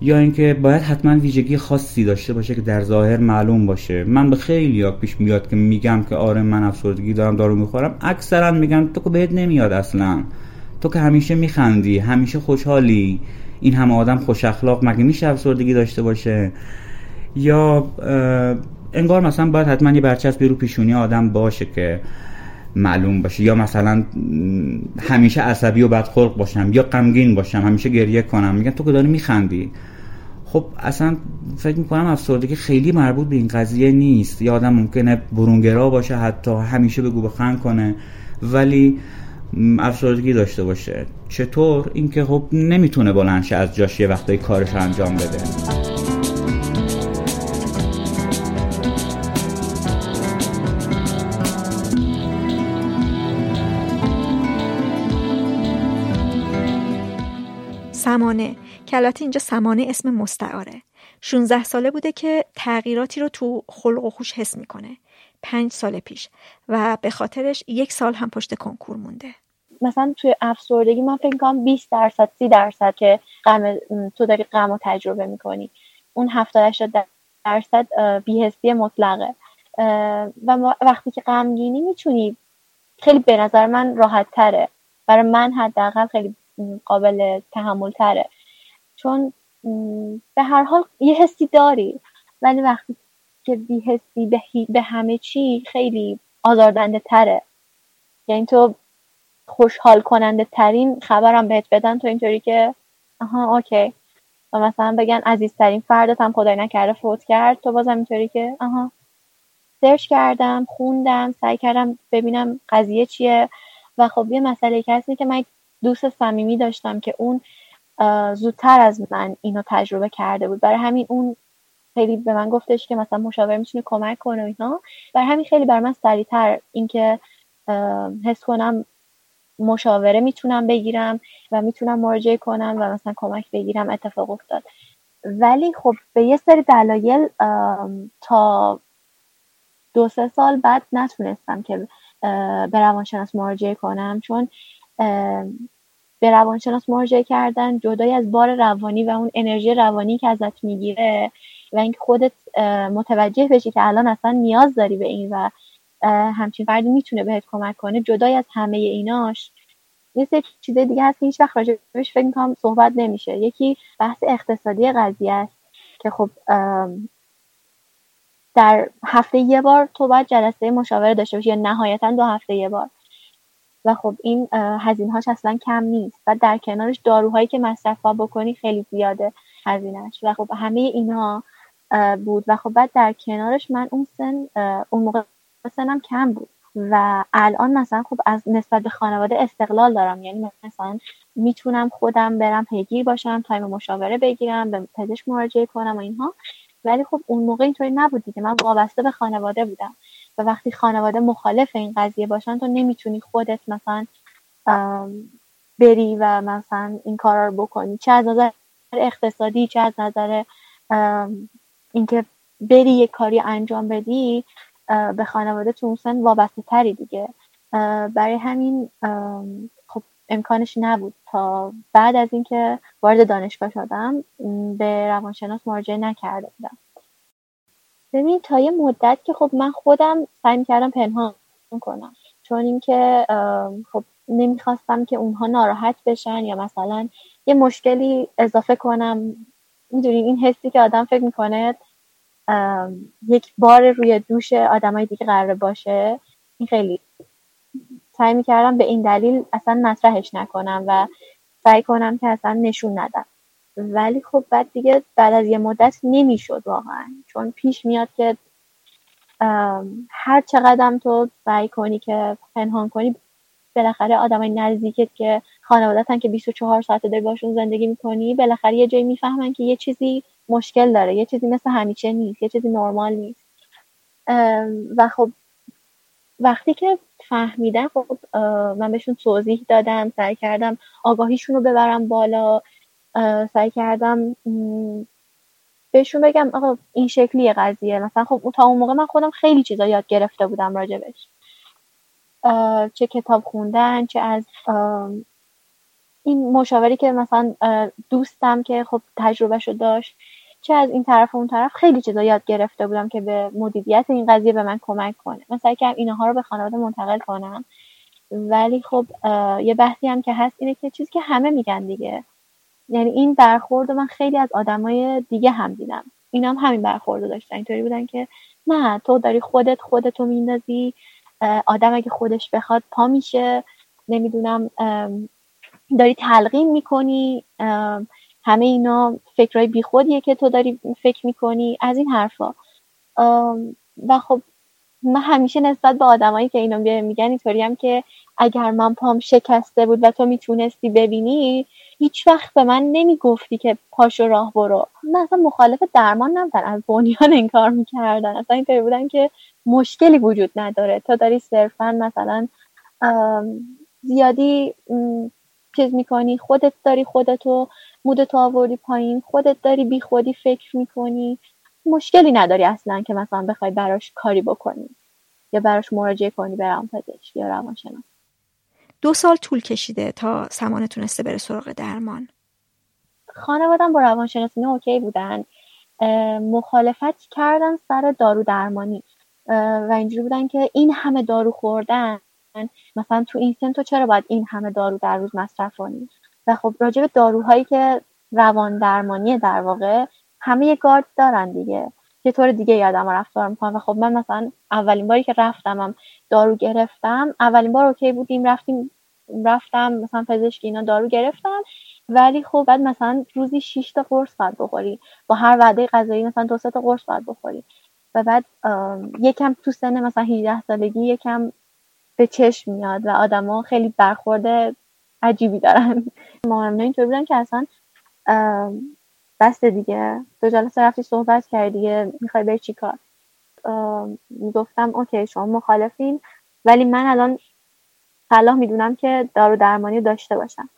یا اینکه باید حتما ویژگی خاصی داشته باشه که در ظاهر معلوم باشه. من به خیلی ها پیش میاد که میگم که آره من افسردگی دارم دارو می‌خورم. اکثرا میگن تو که بهت نمیاد اصلا. تو که همیشه میخندی همیشه خوشحالی. این همه آدم خوش اخلاق مگه میشه افسردگی داشته باشه؟ یا انگار مثلا باید حتما یه برچسبی رو پیشونی آدم باشه که معلوم باشه. یا مثلا همیشه عصبی و بدخلق باشم یا غمگین باشم همیشه گریه کنم. میگن تو که داری میخندی. خب اصلا فکر می‌کنم افسردگی خیلی مربوط به این قضیه نیست. یا آدم ممکنه برونگرا باشه حتی همیشه بگو بخند کنه. ولی افسردگی داشته باشه. چطور؟ اینکه خب نمی‌تونه بلنشه از جاش یه وقتایی کارش انجام بده. سمانه. البته اینجا سمانه اسم مستعاره. 16 ساله بوده که تغییراتی رو تو خلق و خوش حس می‌کنه. پنج سال پیش و به خاطرش یک سال هم پشت کنکور مونده. مثلا توی افسردگی من فکر کنم 20 درصد 30 درصد که غم تو داری غم رو تجربه می‌کنی. اون 70 80 درصد بیهستی مطلقه. و وقتی که غمگینی می‌تونی خیلی به نظر من راحت تره برای من حداقل خیلی قابل تحمل تره چون به هر حال یه حسی داری. ولی وقتی که بی حسی به, به همه چی خیلی آزاردنده تره. یعنی تو خوشحال کننده ترین خبرم بهت بدن تو اینطوری که آها اوکی. و مثلا بگن عزیزترین فردت هم خدای نکرده فوت کرد تو بازم اینطوری که آها. سرچ کردم خوندم سعی کردم ببینم قضیه چیه. و خب یه مسئله کسی که من دوست صمیمی داشتم که اون زودتر از من اینو تجربه کرده بود. برای همین اون خیلی به من گفتش که مثلا مشاور می‌تونه کمک کنه اینا. برای همین خیلی بر من سریعتر اینکه حس کنم مشاوره می‌تونم بگیرم و می‌تونم مراجعه کنم و مثلا کمک بگیرم اتفاق افتاد. ولی خب به یه سری دلایل تا دو سه سال بعد نتونستم که به روانشناس مراجعه کنم. چون به روانشناس مراجعه کردن جدای از بار روانی و اون انرژی روانی که ازت می‌گیره و اینکه خودت متوجه بشی که الان اصلا نیاز داری به این و همچین فردی می‌تونه بهت کمک کنه. جدای از همه ایناش یه سری چیز دیگه هست که هیچ وقت راجبش فکر می‌کنم صحبت نمیشه. یکی بحث اقتصادی قضیه است که خب در هفته یه بار تو باید جلسه مشاوره داشته باشی یا نهایتا دو هفته یه بار. و خب این هزینه هاش اصلا کم نیست و در کنارش داروهایی که مصرف بکنی خیلی زیاده هزینهش و خب همه اینا بود. و خب بعد در کنارش من اون سن اون موقع سنم کم بود. و الان مثلا خب از نسبت به خانواده استقلال دارم. یعنی مثلا می‌تونم خودم برم پیگیر باشم تایم مشاوره بگیرم به پزشک مراجعه کنم و اینها. ولی خب اون موقع اینطوری نبود دیگه. من وابسته به خانواده بودم. و وقتی خانواده مخالف این قضیه باشن تو نمی‌تونی خودت مثلا بری و مثلا این کارا رو بکنی. چه از نظر اقتصادی چه از نظر اینکه بری یه کاری انجام بدی به خانواده تو سن وابسته تری دیگه برای همین خب امکانش نبود. تا بعد از اینکه وارد دانشگاه شدم به روانشناس مراجعه نکرده بودم. ببین تا یه مدت که خب من خودم سعی کردم پنهان کنم. چون اینکه خب نمی‌خواستم که اونها ناراحت بشن یا مثلا یه مشکلی اضافه کنم. می‌دونین این حسی که آدم فکر می‌کنه یک بار روی دوش آدمای دیگه قرار باشه این خیلی سعی می‌کردم به این دلیل اصلا مطرحش نکنم و سعی کنم که اصلا نشون ندم. ولی خب بعد دیگه بعد از یه مدت نمی‌شد واقعا. چون پیش میاد که هر چقدر تو سعی کنی که پنهان کنی بالاخره آدمای نزدیکت که خانوادتن که 24 ساعت داری باشون زندگی می‌کنی بالاخره یه جایی می‌فهمن که یه چیزی مشکل داره یه چیزی مثل همیشه نیست یه چیزی نرمال نیست. و خب وقتی که فهمیدن خب من بهشون توضیح دادم سعی کردم آگاهیشون رو ببرم بالا سعی کردم بهشون بگم آقا این شکلی قضیه. مثلا خب تا اون موقع من خودم خیلی چیزا یاد گرفته بودم راجبش. چه کتاب خوندن چه از این مشاوری که مثلا دوستم که خب تجربهشو داشت چه از این طرف و اون طرف خیلی چیزا یاد گرفته بودم که به مدیریت این قضیه به من کمک کنه. سعی کردم اینها رو به خانواده منتقل کنم. ولی خب یه بحثی هم که هست اینه که چیزی که همه میگن دیگه. یعنی این برخورد من خیلی از آدمای دیگه هم دیدم. اینا هم همین برخورد داشتن. اینطوری بودن که نه تو داری خودت خودتو میندازی. آدم اگه خودش بخواد پا میشه. نمی‌دونم داری تلقین می‌کنی همه اینا فکرهای بیخودیه که تو داری فکر می‌کنی از این حرفا. و خب من همیشه نسبت به آدمایی که اینو میگن اینطوری هم که اگر من پام شکسته بود و تو می‌تونستی ببینی هیچ وقت به من نمی‌گفتی که پاشو راه برو. من اصلا مخالف درمان نبودن از بنیان انکار می‌کردن. اصلا اینطوری بودن که مشکلی وجود نداره. تو داری صرفا مثلا زیادی چیز می‌کنی خودت داری خودتو مودتو آوردی پایین خودت داری بی خودی فکر می‌کنی. مشکلی نداری اصلا که مثلا بخوای براش کاری بکنی یا براش مراجعه کنی به روانپزشک یا روانشناس. دو سال طول کشیده تا سمانه تونسته بره سراغ درمان. خانوادم با روانشناسی اوکی بودن. مخالفت کردن سر دارو درمانی و اینجوری بودن که این همه دارو خوردن. مثلا تو این سن تو چرا باید این همه دارو در روز مصرف کنی؟ و خب راجع به داروهایی که روان درمانی در واقع همه یه گارد دارن دیگه. یه طور دیگه یادم رفتار می‌کنم. و خب من مثلا اولین باری که رفتمم دارو گرفتم اولین بار اوکی بودیم رفتیم رفتم مثلا پزشک اینا دارو گرفتم ولی خب بعد مثلا روزی 6 تا قرص باید بخوری. با هر وعده غذایی مثلا دو تا قرص باید بخوری. و بعد یکم تو سن مثلا 18 سالگی یکم به چشم میاد و آدما خیلی برخورده عجیبی دارن. (laughs) مهمه اینطور بودن که اصلا بس دیگه. دو جلسه رفتی صحبت کردی دیگه می‌خوای بری چی کار؟ گفتم اوکی شما مخالفین ولی من الان صلاح می‌دونم که دارو درمانی داشته باشم.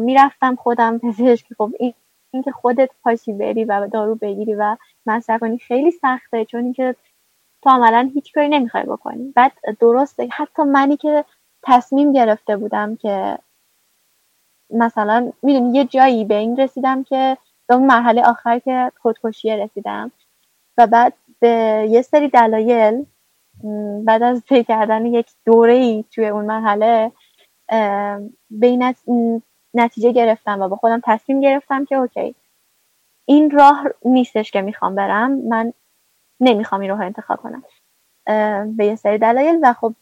می‌رفتم خودم پزشک. خب این اینکه خودت پاشی بری و دارو بگیری و مصرف کنی خیلی سخته چون اینکه تو عملا هیچ کاری نمی‌خوای بکنی. بعد درسته حتی منی که تصمیم گرفته بودم که مثلا می‌دونی یه جایی به این رسیدم که به اون مرحله آخر که خودکشیه رسیدم. و بعد به یه سری دلایل بعد از پی کردن یک دوره ای توی اون مرحله به نتیجه گرفتم و با خودم تصمیم گرفتم که اوکی این راه نیستش که می‌خوام برم من نمی‌خوام این راه انتخاب کنم. به یه سری دلایل و خب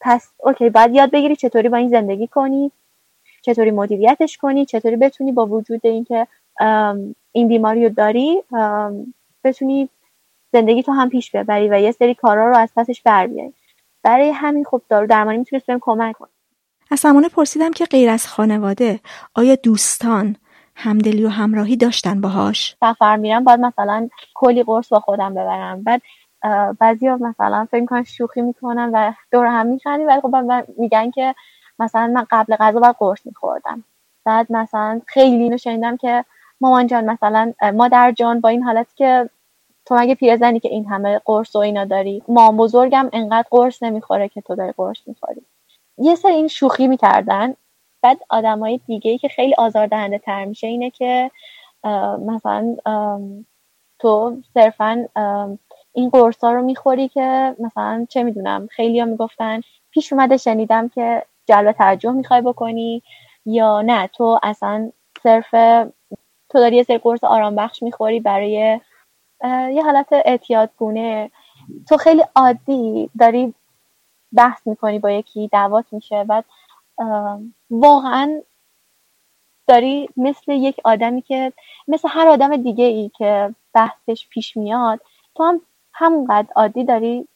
پس اوکی باید یاد بگیری چطوری با این زندگی کنی چطوری مدیریتش کنی چطوری بتونی با وجود اینکه این بیماری رو داری بتونی زندگی تو هم پیش ببری و یه سری کارا رو از پسش بر بیاری. برای همین خب دارو درمانی می‌تونست بهم کمک کنه. از همونه پرسیدم که غیر از خانواده آیا دوستان همدلی و همراهی داشتن باهاش؟ سفر میرم باید مثلا کلی قرص با خودم ببرم. بعد بعضیا مثلا فکر می‌کنن شوخی می‌کنن و دور هم میخندی ولی خب میگن که مثلا من قبل غذا باید قرص میخوردم. بعد مثلا خیلی اینو شنیدم که مامان جان مثلا مادر جان با این حالت که تو مگه پیرزنی که این همه قرص و اینا داری؟ مام بزرگم انقدر قرص نمی‌خوره که تو داری قرص می‌خوری. یه سر این شوخی می‌کردن. بعد آدمای دیگه که خیلی آزاردهنده تر میشه اینه که مثلا تو صرفا این قرصا رو می‌خوری که مثلا چه می‌دونم خیلی ها می‌گفتن پیش اومده شنیدم که جلب توجه می‌خوای بکنی یا نه تو اصلا صرف تو داری یه سری قرص آرام بخش می‌خوری برای یه حالت اعتیادگونه. تو خیلی عادی داری بحث می‌کنی با یکی دعوات میشه. بعد واقعا داری مثل یک آدمی که مثل هر آدم دیگه ای که بحثش پیش میاد تو هم همونقدر عادی داری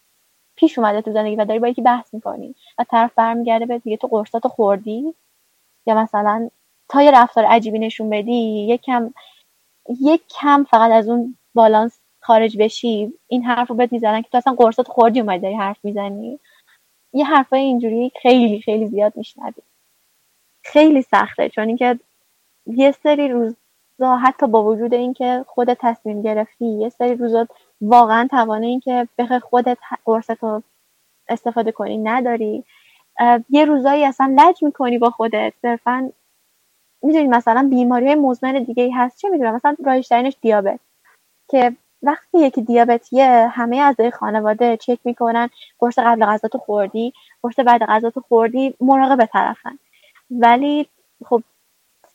پیش اومده تو زندگی و داری با یکی بحث می‌کنی و طرف برمیگرده به دیگه تو قرصاتو خوردی؟ یا مثلا تا یه رفتار عجیبی نشون بدی یک کم یک کم فقط از اون بالانس خارج بشی این حرف رو بهت می‌زنن که تو اصلا قرصات خوردی اومدی داری حرف می‌زنی. یه حرفای اینجوری خیلی خیلی زیاد میشنوی. خیلی سخته چون اینکه یه سری روزا حتی با وجود اینکه خودت تصمیم گرفتی یه سری روزا واقعا توانه این که بخوای خودت قرصتو استفاده کنی نداری. یه روزایی اصلا لج می‌کنی با خودت. صرفا می‌دونی مثلا بیماری مزمن دیگه ای هست چه می‌دونم مثلا رایشترینش دیابت که وقتی یکی دیابتیه همه اعضای خانواده چک می‌کنن قرص قبل غذا تو خوردی؟ قرص بعد غذا تو خوردی؟ مراقب طرفن. ولی خب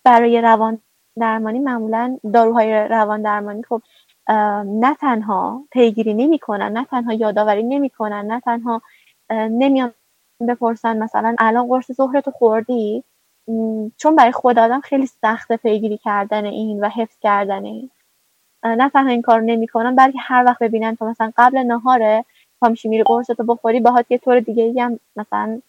برای روان درمانی معمولا داروهای روان درمانی خب نه تنها پیگیری نمی‌کنن نه تنها یادآوری نمی‌کنن نه تنها نمیان بپرسن مثلا الان قرص ظهر تو خوردی؟ چون برای خود آدم خیلی سخته پیگیری کردن این و حفظ کردن این. نه تنها این کار نمی‌کنن بلکه هر وقت ببینن تو مثلا قبل نهاره پامیشی میری قرصتو بخوری باهات یه طور دیگه هم مثلا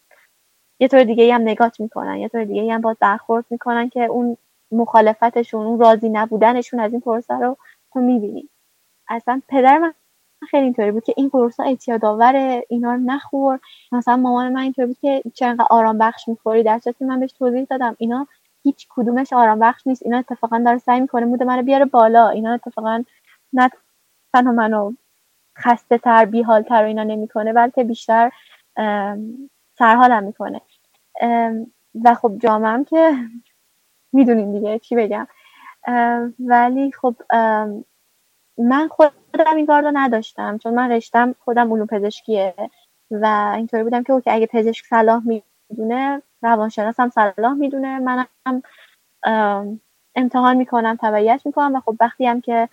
یه طور دیگه ای هم نگات می‌کنن یه طور دیگه ای هم با برخورد می‌کنن که اون مخالفتشون اون راضی نبودنشون از این پروسه رو تو می‌بینی. اصلا پدر من خیلی اینطوری بود که این قرصا اعتیاد آوره اینا رو نخور. مثلا مامان من اینطوری بود که چرا آرام بخش می‌خوری در که من بهش توضیح دادم. اینا هیچ کدومش آرام بخش نیست. اینا اتفاقا داره سعی می‌کنه مود منو بیاره بالا. اینا اتفاقا نه تنها منو خسته تر بی حال تر اینا نمی‌کنه بلکه بیشتر سرحالم می‌کنه. و خب جامعه که می‌دونین دیگه چی بگم. ولی خب من خودم این کار رو نداشتم چون من رشتم خودم علوم پزشکیه و اینطوری بودم که اوکی اگه پزشک صلاح می‌دونه روانشناس هم صلاح می‌دونه. منم امتحان می‌کنم تبعیت می‌کنم و خب وقتی هم که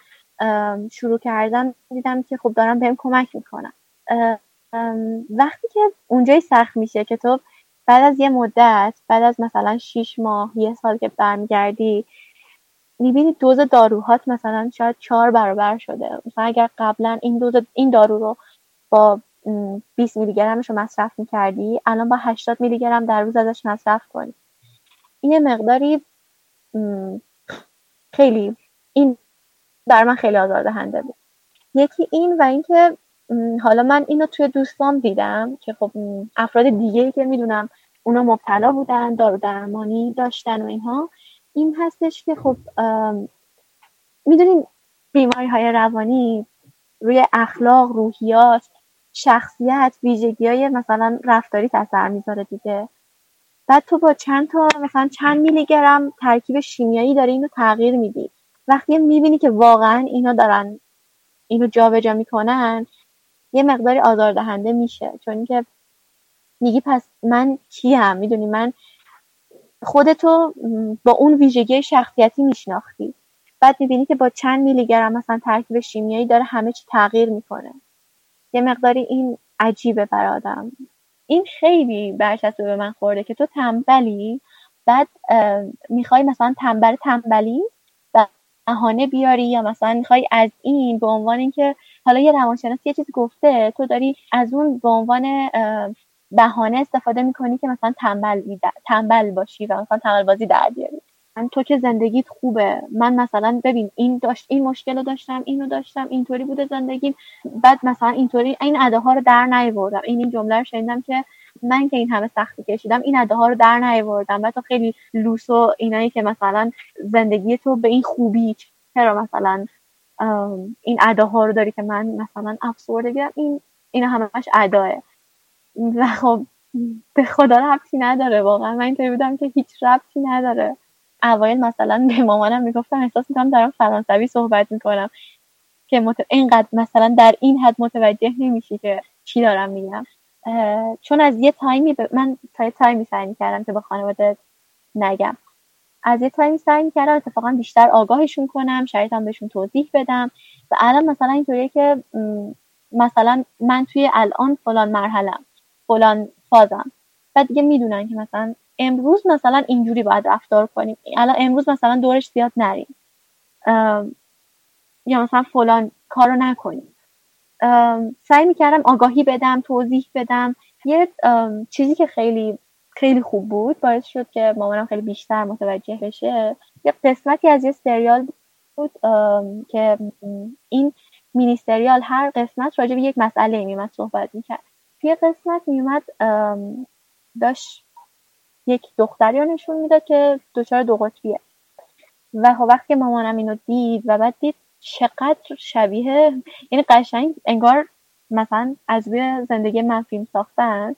شروع کردم دیدم که خب دارم بهم کمک می‌کنم وقتی که اونجایی سخت میشه که تو بعد از یه مدت بعد از مثلا 6 ماه یه سال که برمیگردی می‌بینی دوز داروهات مثلا شاید چهار برابر شده. مثلا اگر قبلا این دوز این دارو رو با 20 میلی گرمش رو مصرف می‌کردی؟ الان با 80 میلی گرم در روز ازش مصرف کنی. این مقداری خیلی این در من خیلی آزاردهنده بود. یکی این و اینکه حالا من اینو توی دوستام دیدم که خب افراد دیگه که می‌دونم اونا مبتلا بودن دارو درمانی داشتن و اینها این هستش که خب می‌دونین بیماری های روانی روی اخلاق روحیات شخصیت ویژگی های مثلا رفتاری تاثیر می‌ذاره دیگه. بعد تو با چند تا مثلا چند میلی گرم ترکیب شیمیایی داره اینو تغییر میدی. وقتی می‌بینی که واقعا اینا دارن اینو جابجا می‌کنن یه مقداری آزاردهنده میشه. چون که میگی پس من کیم؟ می‌دونی من خودتو با اون ویژگی شخصیتی میشناختی. بعد می‌بینی که با چند میلی گرم مثلا ترکیب شیمیایی داره همه چی تغییر می‌کنه. یه مقداری این عجیبه بر آدم. این خیلی برچسبه به من خورده که تو تنبلی بعد می‌خوای مثلا تنبل تنبلی و بهانه بیاری یا مثلا می‌خوای از این به عنوان اینکه حالا یه روانشناس یه چیز گفته تو داری از اون به عنوان بهانه استفاده می‌کنی که مثلا تنبل تنبل باشی و مثلا تنبل بازی در بیاری. تو که زندگیت خوبه. من مثلا ببین این داشت این مشکل رو داشتم اینو داشتم اینطوری بوده زندگیم. بعد مثلا اینطوری این ها رو در نیاوردم. این این جمله رو شنیدم که من که این همه سختی کشیدم این ها رو در نیاوردم. بعد تو خیلی لوس و اینایی که مثلا زندگی تو به این خوبی چرا مثلا این ها رو داری که من مثلا افسرده این اینا همش اداه و خب به خدا ربطی نداره واقعا. من اینطوری بودم که هیچ ربطی نداره. اوایل مثلا به مامانم می‌گفتم احساس می‌کنم دارم فرانسوی صحبت می‌کنم که مت... اینقدر مثلا در این حد متوجه نمیشی که چی دارم میگم. چون از یه تایمی ب... من تا یه تایمی سعی کردم که به خانواده نگم. از یه تایمی سعی کردم اتفاقا بیشتر آگاهشون کنم شرایطم بهشون توضیح بدم. و الان مثلا اینطوریه که مثلا من توی الان فلان مرحلم فلان فازم. و دیگه می‌دونن که مثلا امروز مثلا اینجوری باید رفتار کنیم. الان امروز مثلا دورش زیاد نریم. یا مثلا فلان کارو نکنیم. سعی می‌کردم آگاهی بدم توضیح بدم. یه چیزی که خیلی خیلی خوب بود باعث شد که مامانم خیلی بیشتر متوجه بشه. یه قسمتی از یه سریال بود که این مینی سریال هر قسمت راجع به یک مسئله میومد صحبت می‌کرد. توی قسمت میومد داشت یک دختری رو نشون می‌داد که دچار دو قطبیه و خب وقتی مامانم اینو دید و بعد دید چقدر شبیه یعنی قشنگ انگار مثلا از روی زندگی من فیلم ساختن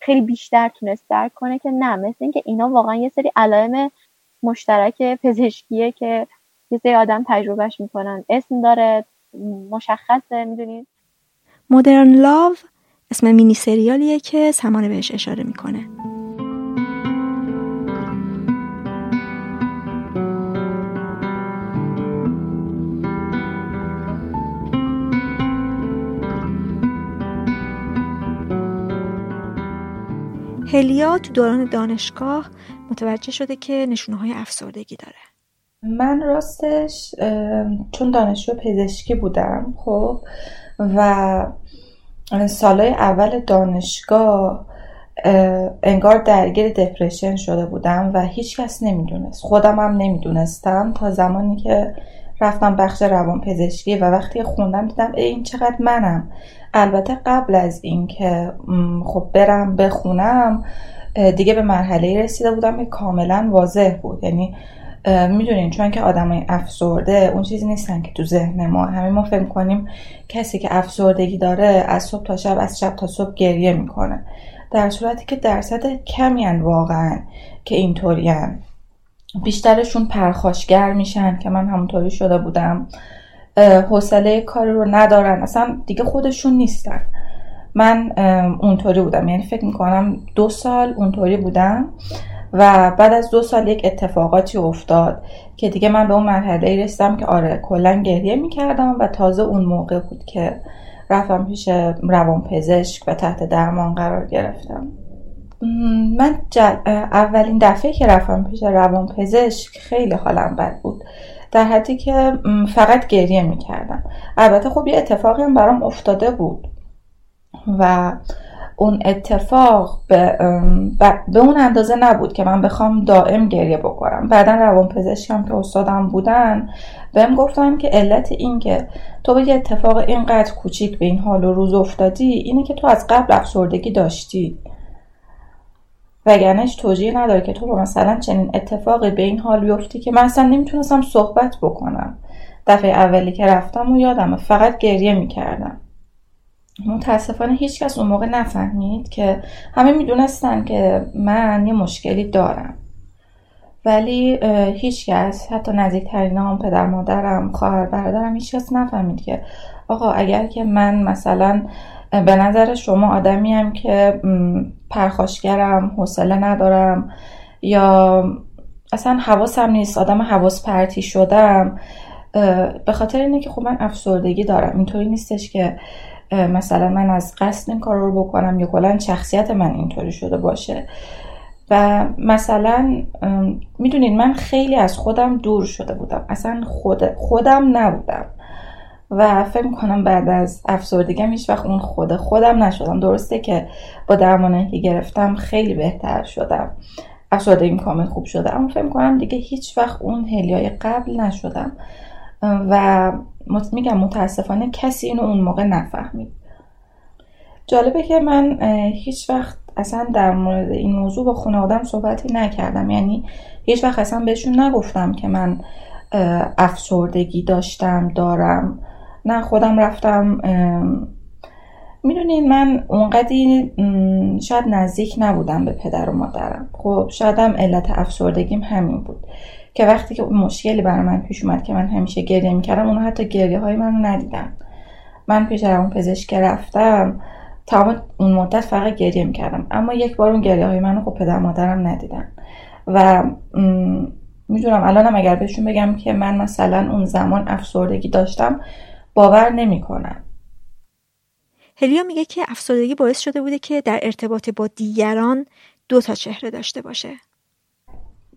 خیلی بیشتر تونست درک کنه که نه مثل اینکه اینا واقعا یه سری علائم مشترک پزشکیه که یه سری آدم تجربهش می‌کنن. اسم داره مشخصه می‌دونید مدرن لاو اسم مینی سریالیه که سمانه بهش اشاره می‌کنه. هلیا تو دوران دانشگاه متوجه شده که نشونه های افسردگی داره. من راستش چون دانشجو پزشکی بودم خب و سالهای اول دانشگاه انگار درگیر دپرشن شده بودم و هیچ کس نمی‌دونست. خودم هم نمی‌دونستم تا زمانی که رفتم بخش روان پزشکی و وقتی خوندم دیدم این چقدر منم. البته قبل از اینکه خب برم بخونم دیگه به مرحله رسیده بودم که کاملا واضح بود. یعنی می‌دونین چون که آدمای افسرده اون چیزی نیستن که تو ذهن ما. همه ما فکر کنیم کسی که افسردگی داره از صبح تا شب از شب تا صبح گریه می‌کنه. در صورتی که درصد کمی واقعا که اینطورین بیشترشون پرخاشگر میشن که من همونطوری شده بودم. حوصله کاری رو ندارن. اصلا دیگه خودشون نیستن. من اونطوری بودم. یعنی فکر می‌کنم دو سال اونطوری بودم و بعد از دو سال یک اتفاقاتی افتاد که دیگه من به اون مرحله رسیدم که آره کلا گریه می‌کردم و تازه اون موقع بود که رفتم پیش روان پزشک و تحت درمان قرار گرفتم. من اولین دفعه که رفتم پیش روان پزشک خیلی حالم بد بود. در حدی که فقط گریه می‌کردم. البته خب یه اتفاقی هم برام افتاده بود و اون اتفاق به, به اون اندازه نبود که من بخوام دائم گریه بکنم. بعدا روان پزشکم که استادم بودن بهم گفتن که علت این که تو به یه اتفاق اینقدر کوچیک به این حال و روز افتادی اینه که تو از قبل افسردگی داشتی. وگرنهش توجیه نداره که تو با مثلا چنین اتفاقی به این حال بیفتی که من اصلا نمی‌تونستم صحبت بکنم. دفعه اولی که رفتم و یادمه فقط گریه می‌کردم. متاسفانه هیچکس اون موقع نفهمید که همه می‌دونستن که من یه مشکلی دارم. ولی هیچکس حتی نزدیکترین هم پدر مادرم خواهر برادرم هیچکس نفهمید که آقا اگر که من مثلا به نظر شما آدمی هم که پرخاشگرم حوصله ندارم یا اصلا حواسم نیست آدم حواس پرتی شدم به خاطر اینه که خب من افسردگی دارم. اینطوری نیستش که مثلا من از قصد این کار رو بکنم یا کلا شخصیت من اینطوری شده باشه. و مثلا می‌دونین من خیلی از خودم دور شده بودم. اصلا خود خودم نبودم. و فکر می‌کنم بعد از افسردگیم هیچ وقت اون خود خودم نشدم. درسته که با درمانی که گرفتم خیلی بهتر شدم. افسردگیم کامل خوب شده. اما فکر می‌کنم دیگه هیچ وقت اون هلیای قبل نشدم. و میگم متاسفانه کسی اینو اون موقع نفهمید. جالبه که من هیچ وقت اصلا در مورد این موضوع با خانوادم صحبتی نکردم. یعنی هیچ وقت اصلا بهشون نگفتم که من افسردگی داشتم دارم نه خودم رفتم می‌دونین من اونقدی شاید نزدیک نبودم به پدر و مادرم. خب شاید هم علت افسردگیم همین بود که وقتی که مشکلی برای من پیش اومد که من همیشه گریه می‌کردم اونو حتی گریه های من ندیدن. من پیش اون پزشک رفتم تمام اون مدت فقط گریه می‌کردم. اما یک بار اون گریه های منو خب پدر مادرم ندیدن. و می‌دونم الانم اگر بهشون بگم که من مثلا اون زمان افسردگی داشتم باور نمی‌کنن. هلیا میگه که افسردگی باعث شده بوده که در ارتباط با دیگران دو تا چهره داشته باشه.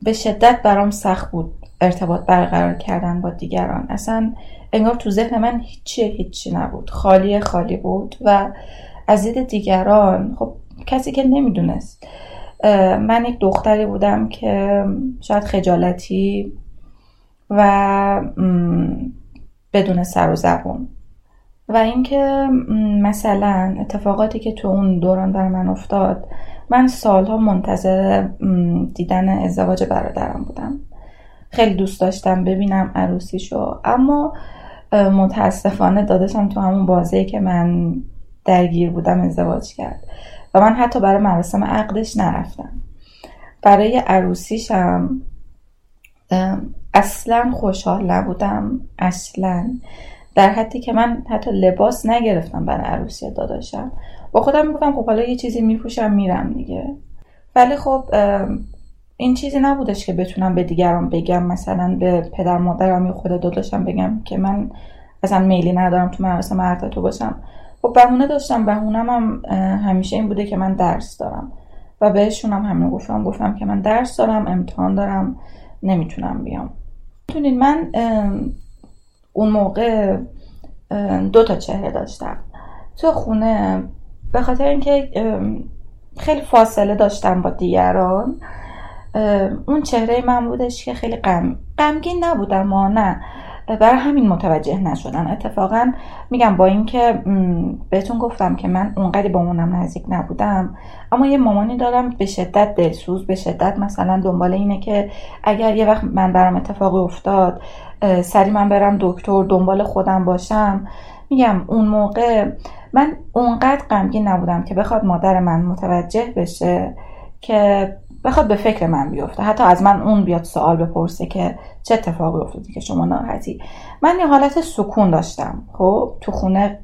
به شدت برام سخت بود ارتباط برقرار کردن با دیگران. اصلا انگار تو ذهن من هیچی هیچی نبود. خالی خالی بود و از دید دیگران خب کسی که نمی‌دونست. من یک دختری بودم که شاید خجالتی و بدون سر و زبون. و اینکه مثلا اتفاقاتی که تو اون دوران بر من افتاد من سالها منتظر دیدن ازدواج برادرم بودم. خیلی دوست داشتم ببینم عروسیشو اما متاسفانه داداشم تو همون بازه که من درگیر بودم ازدواج کرد. و من حتی برای مراسم عقدش نرفتم. برای عروسیشم اصلا خوشحال نبودم اصلا. در حدی که من حتی لباس نگرفتم برای عروسی داداشم. با خودم می‌گفتم خب حالا یه چیزی میپوشم میرم دیگه. ولی خب این چیزی نبودش که بتونم به دیگران بگم. مثلا به پدر مادرم یا خود داداشم بگم که من اصلا میلی ندارم تو مراسم عقد تو باشم. خب بهونه داشتم. بهونم هم همیشه این بوده که من درس دارم. و بهشون هم همین گفتم گفتم که من درس دارم امتحان دارم نمی‌تونم بیام. می‌تونید من اون موقع دو تا چهره داشتم تو خونه. به خاطر اینکه خیلی فاصله داشتم با دیگران اون چهره من بودش که خیلی غم غمگین نبودم ما نه. برای همین متوجه نشدن. اتفاقا میگم با اینکه بهتون گفتم که من اونقدر با مامانم نزدیک نبودم اما یه مامانی دارم به شدت دلسوز به شدت مثلا دنبال اینه که اگر یه وقت من برام اتفاقی افتاد سری من برم دکتر دنبال خودم باشم. میگم اون موقع من اونقدر غمگین نبودم که بخواد مادر من متوجه بشه که بخواد به فکر من بیفته. حتی از من اون بیاد سوال بپرسه که چه اتفاقی افتاده که شما ناراحتی. من یه حالت سکون داشتم. خب تو خونه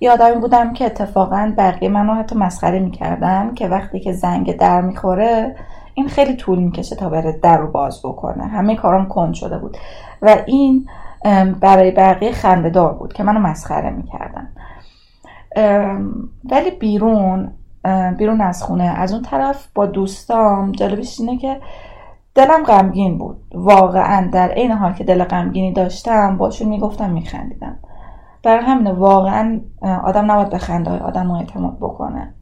یه آدمی بودم که اتفاقا بقیه منو حتی مسخره می‌کردن که وقتی که زنگ در می‌خوره این خیلی طول می‌کشه تا بره در رو باز بکنه. همه کارم کند شده بود. و این برای بقیه خنده دار بود که منو مسخره می‌کردن. ولی بیرون بیرون از خونه. از اون طرف با دوستام جالبش اینه که دلم غمگین بود. واقعا در عین حال که دل غمگینی داشتم باشون می‌گفتم میخندیدم. برای همینه واقعا آدم نباید به خنده های آدم اعتماد بکنه.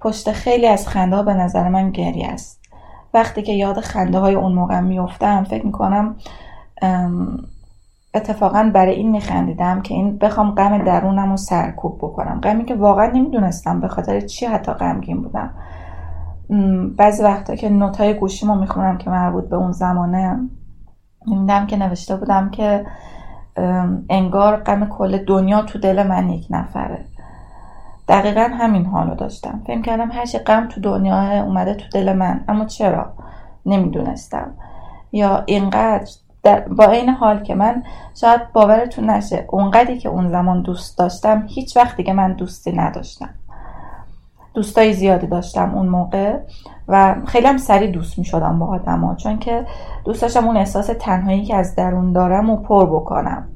پشت خیلی از خنده ها به نظر من گریه است. وقتی که یاد خنده های اون موقع میفتم فکر می‌کنم اتفاقا برای این میخندیدم که این بخوام غم درونم رو سرکوب بکنم. غمی که واقعا نمی‌دونستم به خاطر چی حتی غمگین بودم. بعضی وقتا که نوتای گوشیمو می‌خونم که مربوط به اون زمانه می‌بینم که نوشته بودم که انگار غم کل دنیا تو دل من یک نفره. دقیقا همین حالو داشتم. فکر کردم هر غم تو دنیا اومده تو دل من. اما چرا؟ نمی‌دونستم. یا اینقدر با این حال که من شاید باورتون نشه اونقدری که اون زمان دوست داشتم هیچ وقت دیگه من دوستی نداشتم. دوستای زیادی داشتم اون موقع و خیلی هم سریع دوست می شدم با آدم چون که دوست داشتم اون احساس تنهایی که از درون دارم و پر بکنم.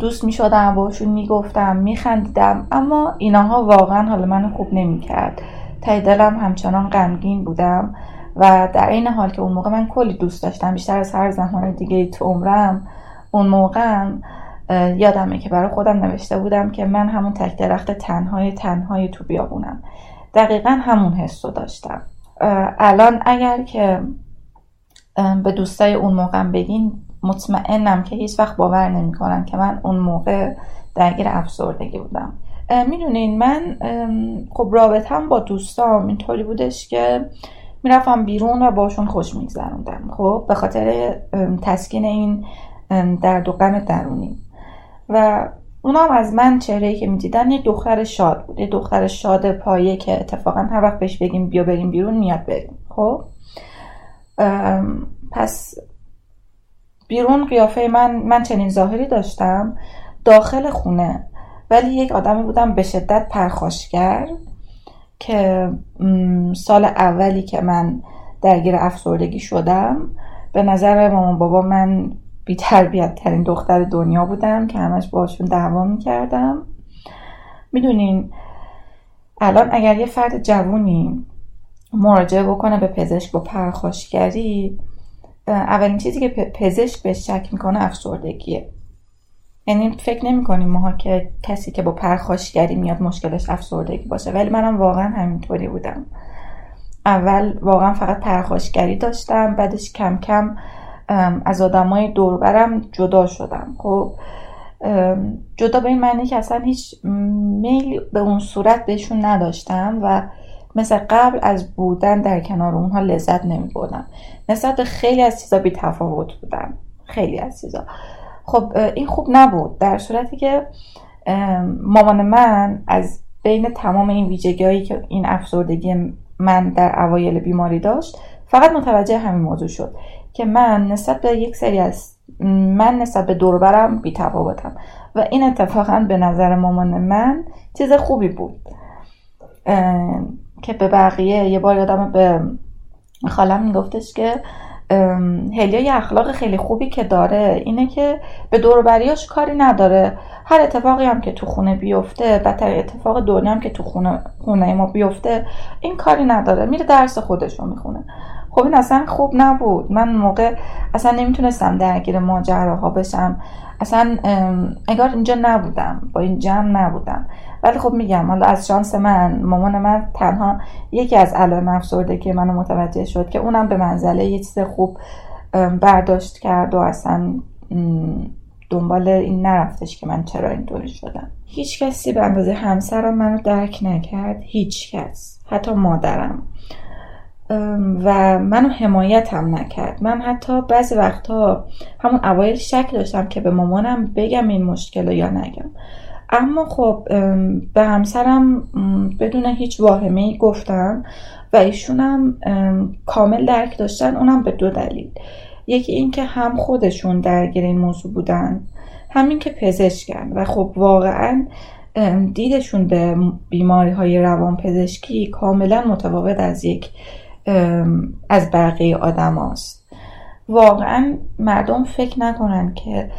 دوست می شدم باشون می گفتم می خندیدم اما اینها واقعا حال من خوب نمی کرد تای دلم همچنان غمگین بودم. و در این حال که اون موقع من کلی دوست داشتم بیشتر از هر زمان دیگه تو عمرم اون موقع یادمه که برای خودم نوشته بودم که من همون تک درخت تنهای تنهای تو بیابونم. دقیقا همون حس رو داشتم. الان اگر که به دوستای اون موقع بگین مطمئنم که هیچ وقت باور نمی‌کنم که من اون موقع درگیر افسردگی بودم. می‌دونین من خب رابطم با دوستام اینطوری بودش که می‌رفتم بیرون و باشون خوش میگذروندم. خب به خاطر تسکین این درد و غم درونی. و اونا هم از من چهره که می‌دیدن یه دختر شاد بود. یه دختر شاد پایه که اتفاقا هر وقت بهش بگیم بیا بریم بیرون میاد بریم. خب؟ پس بیرون قیافه من من چنین ظاهری داشتم داخل خونه ولی یک آدمی بودم به شدت پرخاشگر. که سال اولی که من درگیر افسردگی شدم به نظر مامان بابا من بی تربیت ترین دختر دنیا بودم که همش باشون دعوا می‌کردم. می‌دونین الان اگر یه فرد جوونی مراجعه بکنه به پزشک با پرخاشگری اولین چیزی که پزشک به شک می‌کنه افسردگیه. یعنی فکر نمی کنیم ماها که کسی که با پرخاشگری میاد مشکلش افسردگی باشه. ولی منم واقعا همینطوری بودم. اول واقعا فقط پرخاشگری داشتم بعدش کم کم از آدمای دوربرم جدا شدم. خب جدا به این معنی که اصلا هیچ میل به اون صورت بهشون نداشتم و مثل قبل از بودن در کنار اونها لذت نمی بردم نسبت خیلی از چیزا بی تفاوت بودم. خیلی از چیزا. خب این خوب نبود. در صورتی که مامان من از بین تمام این ویژگی که این افسردگی من در اوایل بیماری داشت فقط متوجه همین موضوع شد که من نسبت به یک سری از من نسبت به دوربرم بی تفاوتم و این اتفاقا به نظر مامان من چیز خوبی بود. که به بقیه یه بار یادم به خالم میگفتش که هلیا یه اخلاق خیلی خوبی که داره. اینه که به دوروبریاش کاری نداره. هر اتفاقی هم که تو خونه بیفته بدتر اتفاق دنیا هم که تو خونه, خونه ما بیفته این کاری نداره. میره درس خودش رو می‌خونه. خب این اصلا خوب نبود. من موقع اصلا نمی‌تونستم درگیر ماجراها بشم. اصلا انگار اینجا نبودم. با این جمع نبودم. ولی خب میگم حالا از شانس من مامان من تنها یکی از علائم افسرده که منو متوجه شد که اونم به منزله یه چیز خوب برداشت کرد و اصلا دنبال این نرفتش که من چرا اینطوری شدم. هیچ کسی به اندازه همسرم منو درک نکرد هیچ کس حتی مادرم. و منو حمایت هم نکرد. من حتی بعضی وقتها همون اوایل شک داشتم که به مامانم بگم این مشکل رو یا نگم. اما خب به همسرم بدون هیچ واهمه ای گفتم و ایشونم کامل درک داشتن اونم به دو دلیل یکی اینکه هم خودشون درگیر این موضوع بودن همین که پزشکن و خب واقعا دیدشون به بیماری های روان پزشکی کاملا متفاوت از یک از بقیه آدم هاست. واقعا مردم فکر نکنن که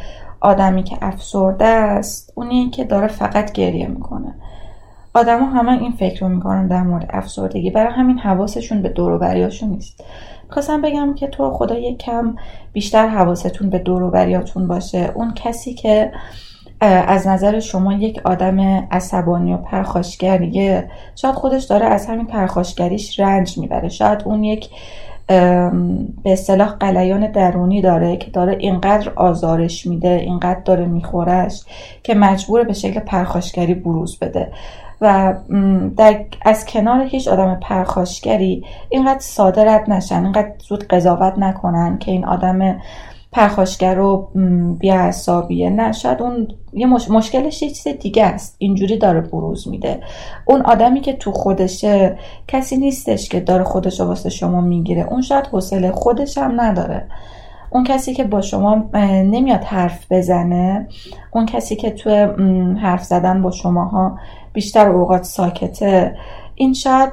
آدمی که افسرده است اونی که داره فقط گریه می‌کنه. آدما همه این فکر رو می‌کنن در مورد افسردگی. برای همین حواسشون به دور و نیست. خواستم بگم که تو خدا یک کم بیشتر حواستون به دور و باشه. اون کسی که از نظر شما یک آدم عصبانی و پرخاشگریه شاید خودش داره از همین پرخاشگریش رنج می‌بره. شاید اون یک به اصطلاح قلیان درونی داره که داره اینقدر آزارش میده اینقدر داره میخورش که مجبور به شکل پرخاشگری بروز بده. و در از کنار هیچ آدم پرخاشگری اینقدر ساده رد نشن اینقدر زود قضاوت نکنن که این آدم پرخاشگر و بیعصابیه نه شاید اون یه مش... مشکلش یه چیز دیگه است. اینجوری داره بروز میده. اون آدمی که تو خودشه کسی نیستش که داره خودش رو واسه شما می‌گیره. اون شاید حوصله خودش هم نداره. اون کسی که با شما نمیاد حرف بزنه اون کسی که تو حرف زدن با شماها بیشتر اوقات ساکته این شاید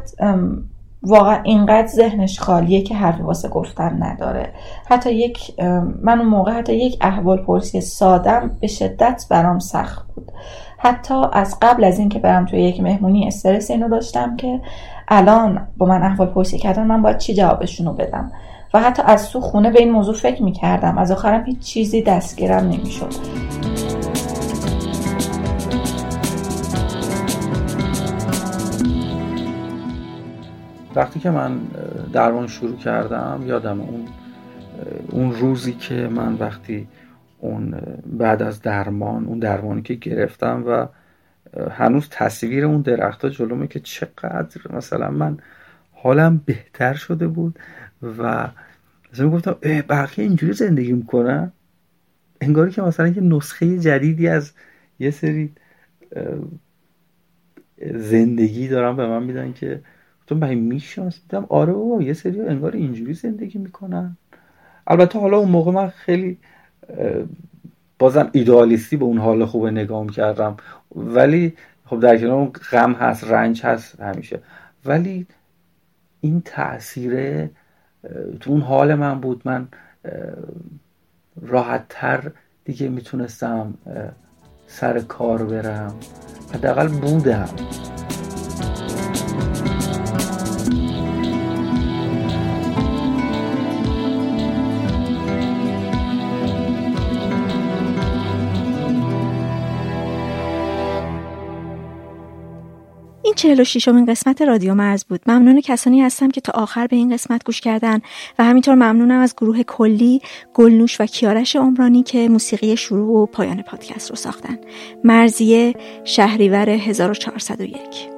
واقعا اینقدر ذهنش خالیه که حرفی واسه گفتن نداره. حتی یک من اون موقع حتی یک احوال پرسی سادم به شدت برام سخت بود. حتی از قبل از اینکه برم توی یک مهمونی استرس اینو داشتم که الان با من احوال پرسی کردن من باید چی جوابشونو بدم؟ و حتی از تو خونه به این موضوع فکر می‌کردم. از آخرم هیچ چیزی دستگیرم نمی‌شد. وقتی که من درمان شروع کردم یادم اون اون روزی که من وقتی اون بعد از درمان اون درمانی که گرفتم و هنوز تصویر اون درختها جلومه که چقدر مثلا من حالم بهتر شده بود و مثلا گفتم بقیه اینجوری زندگی می‌کنن انگاری که مثلا یه نسخه جدیدی از یه سری زندگی دارم به من میدن که تو من میشناس آره بابا یه سری انگار اینجوری زندگی می‌کنن. البته حالا اون موقع من خیلی بازم ایدئالیستی به اون حال خوب نگاه کردم ولی خب در کنار غم هست رنج هست همیشه. ولی این تاثیره تو اون حال من بود. من راحت تر دیگه می‌تونستم سر کار برم. حداقل بودم. 46 امین قسمت رادیو مرز بود. ممنون کسانی هستم که تا آخر به این قسمت گوش کردن و همینطور ممنونم از گروه کلی گلنوش و کیارش عمرانی که موسیقی شروع و پایان پادکست رو ساختن. مرزیه شهریور 1401